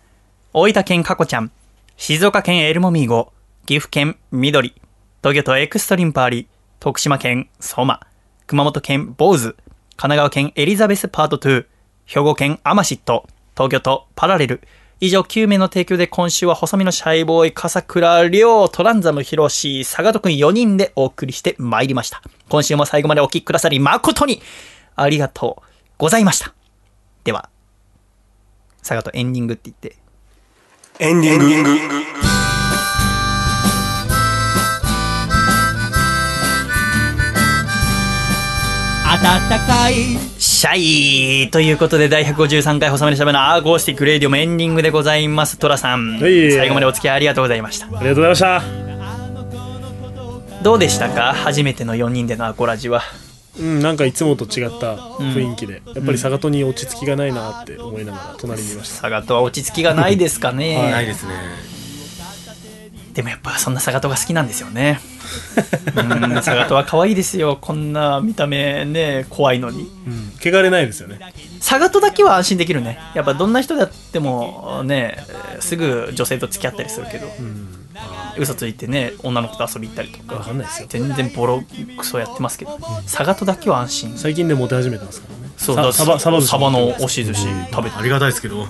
Speaker 1: 大分県かこちゃん、静岡県エルモミーゴ、岐阜県緑、東京都エクストリンパーリ、徳島県ソマ、熊本県ボウズ、神奈川県エリザベスパート2、兵庫県アマシット、東京都パラレル、以上9名の提供で今週は細身のシャイボーイ、笠倉亮、トランザムヒロシ、佐賀戸くん4人でお送りしてまいりました。今週も最後までお聞きくださり誠にありがとうございました。では、佐賀戸エンディングって言って、
Speaker 3: エンディング。
Speaker 5: 暖かい
Speaker 1: シャイということで第153回細身のシャイボーイの Acoustic Radio もエンディングでございます。トラさん、
Speaker 2: い
Speaker 1: 最後までお付き合いありがとうございました。
Speaker 2: ありがとうございました
Speaker 1: どうでしたか？初めての4人でのアコラジは。
Speaker 2: うんなんかいつもと違った雰囲気で、やっぱり佐賀戸に落ち着きがないなって思いながら隣にいました
Speaker 1: 佐賀戸は落ち着きがないですかね。
Speaker 2: はい
Speaker 3: ないですね。
Speaker 1: でもやっぱそんな佐賀戸が好きなんですよね。うん佐賀戸は可愛いですよ。こんな見た目ね、怖いのに。
Speaker 2: うん汚れないですよね
Speaker 1: 佐賀戸だけは安心できるね。やっぱどんな人であってもね、すぐ女性と付き合ったりするけど、嘘ついてね、女の子と遊び行ったりとか、全然ボロクソやってますけど、佐賀戸だけは安心。
Speaker 2: 最近でモテ始めてますからね
Speaker 1: そうだ
Speaker 2: さサバサバ
Speaker 1: サバの押し寿司食べて
Speaker 3: ありがたいですけど。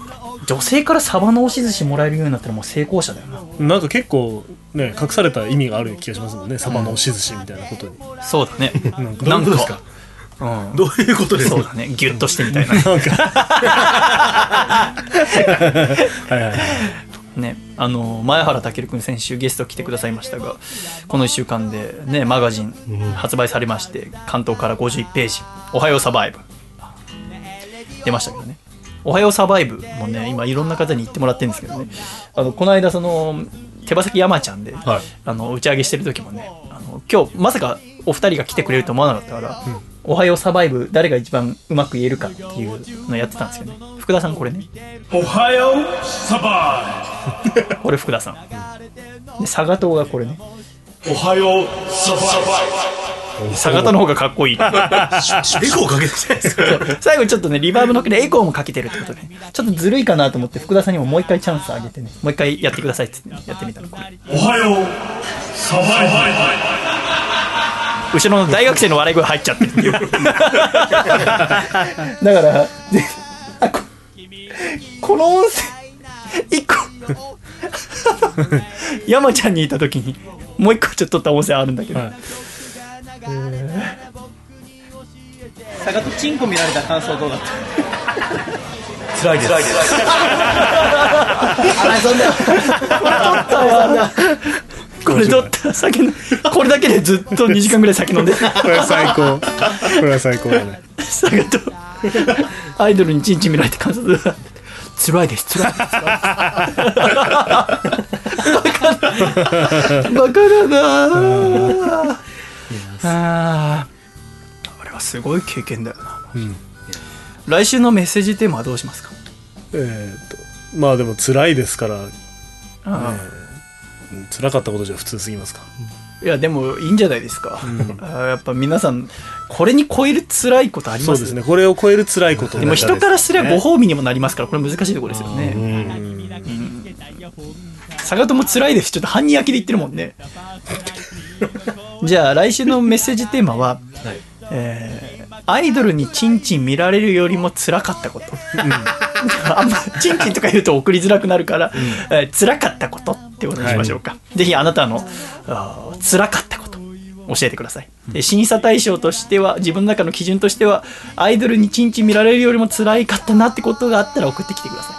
Speaker 1: 女性からサバの押し寿司もらえるようになったらもう成功者だよな。
Speaker 2: なんか結構ね隠された意味がある気がしますもんね。サバの押し寿司みたいなことに、
Speaker 1: そうだね。
Speaker 2: なんか。ういうことですか？
Speaker 1: うん、
Speaker 3: どういうことですか？
Speaker 1: そうだね。ギュッとしてみたいな。
Speaker 2: なん はいはいはい。
Speaker 1: ね、あの前原健君先週ゲスト来てくださいましたがこの1週間で、ね、マガジン発売されまして関東から51ページ「おはようサバイブ」出ましたけどね「おはようサバイブ」もね今いろんな方に言ってもらってるんですけどね。あのこの間その手羽先山ちゃんで、あの打ち上げしてる時もねあの今日まさかお二人が来てくれると思わなかったから「おはようサバイブ」誰が一番うまく言えるかっていうのをやってたんですよね。福田さんこれね。
Speaker 12: おはようサバ
Speaker 1: これ福田さん。で佐賀島がこれね。
Speaker 12: イおはようサバ
Speaker 1: 佐 賀島の方がかっこいい。
Speaker 3: エコーかけて
Speaker 1: 最後にちょっとねリバーブのっけでエコーもかけてるってことでちょっとずるいかなと思って福田さんにももう一回チャンスあげてね。もう一回やってくださいってやってみたのこれ。
Speaker 12: イおはよう。サバイ
Speaker 1: 後ろの大学生の笑い声入っちゃって。るっていうだからであここの音声一個。山ちゃんにいた時にもう一個ちょっと撮った音声あるんだけど、佐賀とチンコ見られた感想どうだった？
Speaker 3: 辛いです。
Speaker 1: これ取った酒のこれだけでずっと2時間ぐらい酒飲んで
Speaker 2: これは最高これは最高だね
Speaker 1: 酒とアイドルにチンチン見られて感想で辛いです辛いですバカだなああれはすごい経験だよな、
Speaker 2: うん。
Speaker 1: 来週のメッセージテーマはどうしますか？
Speaker 2: えーっとまあでも辛いですから
Speaker 1: ああ。
Speaker 2: うん辛かったことじゃ普通すぎますか？
Speaker 1: いやでもいいんじゃないですか、あーやっぱ皆さんこれに超える辛いことあります？
Speaker 2: そうですね。これを超える辛いこと
Speaker 1: でも人からすればご褒美にもなりますからこれ難しいところですよね。坂戸も辛いです。ちょっと半人焼きで言ってるもんねじゃあ来週のメッセージテーマは、えーアイドルにチンチン見られるよりも辛かったこと、あんまチンチンとか言うと送りづらくなるから、えー辛かったことってことにしましょうか、ぜひあなたのあー辛かったこと教えてください。で審査対象としては自分の中の基準としてはアイドルにチンチン見られるよりも辛かったなってことがあったら送ってきてください、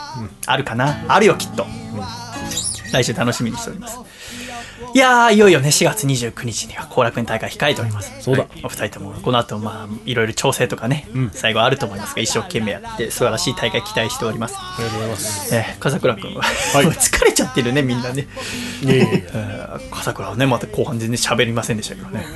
Speaker 1: あるかな？あるよきっと、来週楽しみにしておりますいやーいよいよね4月29日には後楽園大会控えております。
Speaker 2: そうだ。
Speaker 1: はい。お二人ともこの後まあいろいろ調整とかね、最後あると思いますが一生懸命やって素晴らしい大会期待しております。
Speaker 2: ありがとうございます。
Speaker 1: えー、笠倉君は、疲れちゃってるねみんなね。
Speaker 2: いやいやいや
Speaker 1: えー 笠倉はねまた後半全然喋りませんでしたけどね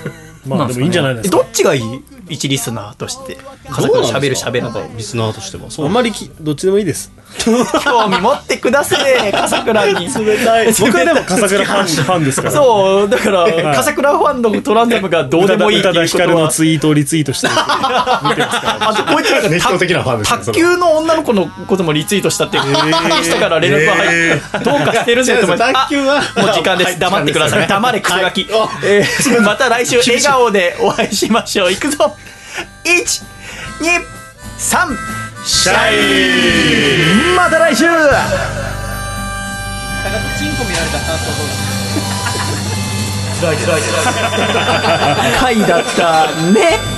Speaker 2: まあでもいいんじゃないですか。
Speaker 1: えどっちがいい一リスナーとして笠倉喋る喋らない
Speaker 4: リスナーとしても
Speaker 2: あんまりきどっちでもいいです。
Speaker 1: 興味持ってください笠倉に。冷たい。
Speaker 2: 僕はでも笠倉ファンファンですから。
Speaker 1: そうだから、
Speaker 2: はい。
Speaker 1: 笠倉ファンのトランザムがどうでもいいっていうこと
Speaker 2: 宇多田ヒカルの
Speaker 1: は
Speaker 2: ツイートをリツイートして
Speaker 1: あとこいつなんか
Speaker 4: 熱狂的なファンですね
Speaker 1: 卓球の女の子のこともリツイートしたって、竹下から連絡が入って、どうかしてるぜと思
Speaker 4: 卓球は
Speaker 1: あもう時間です。黙ってください。黙れクソガキ、また来週笑顔でお会いしましょう。いくぞ。123シャイ。また来週。回だった。ね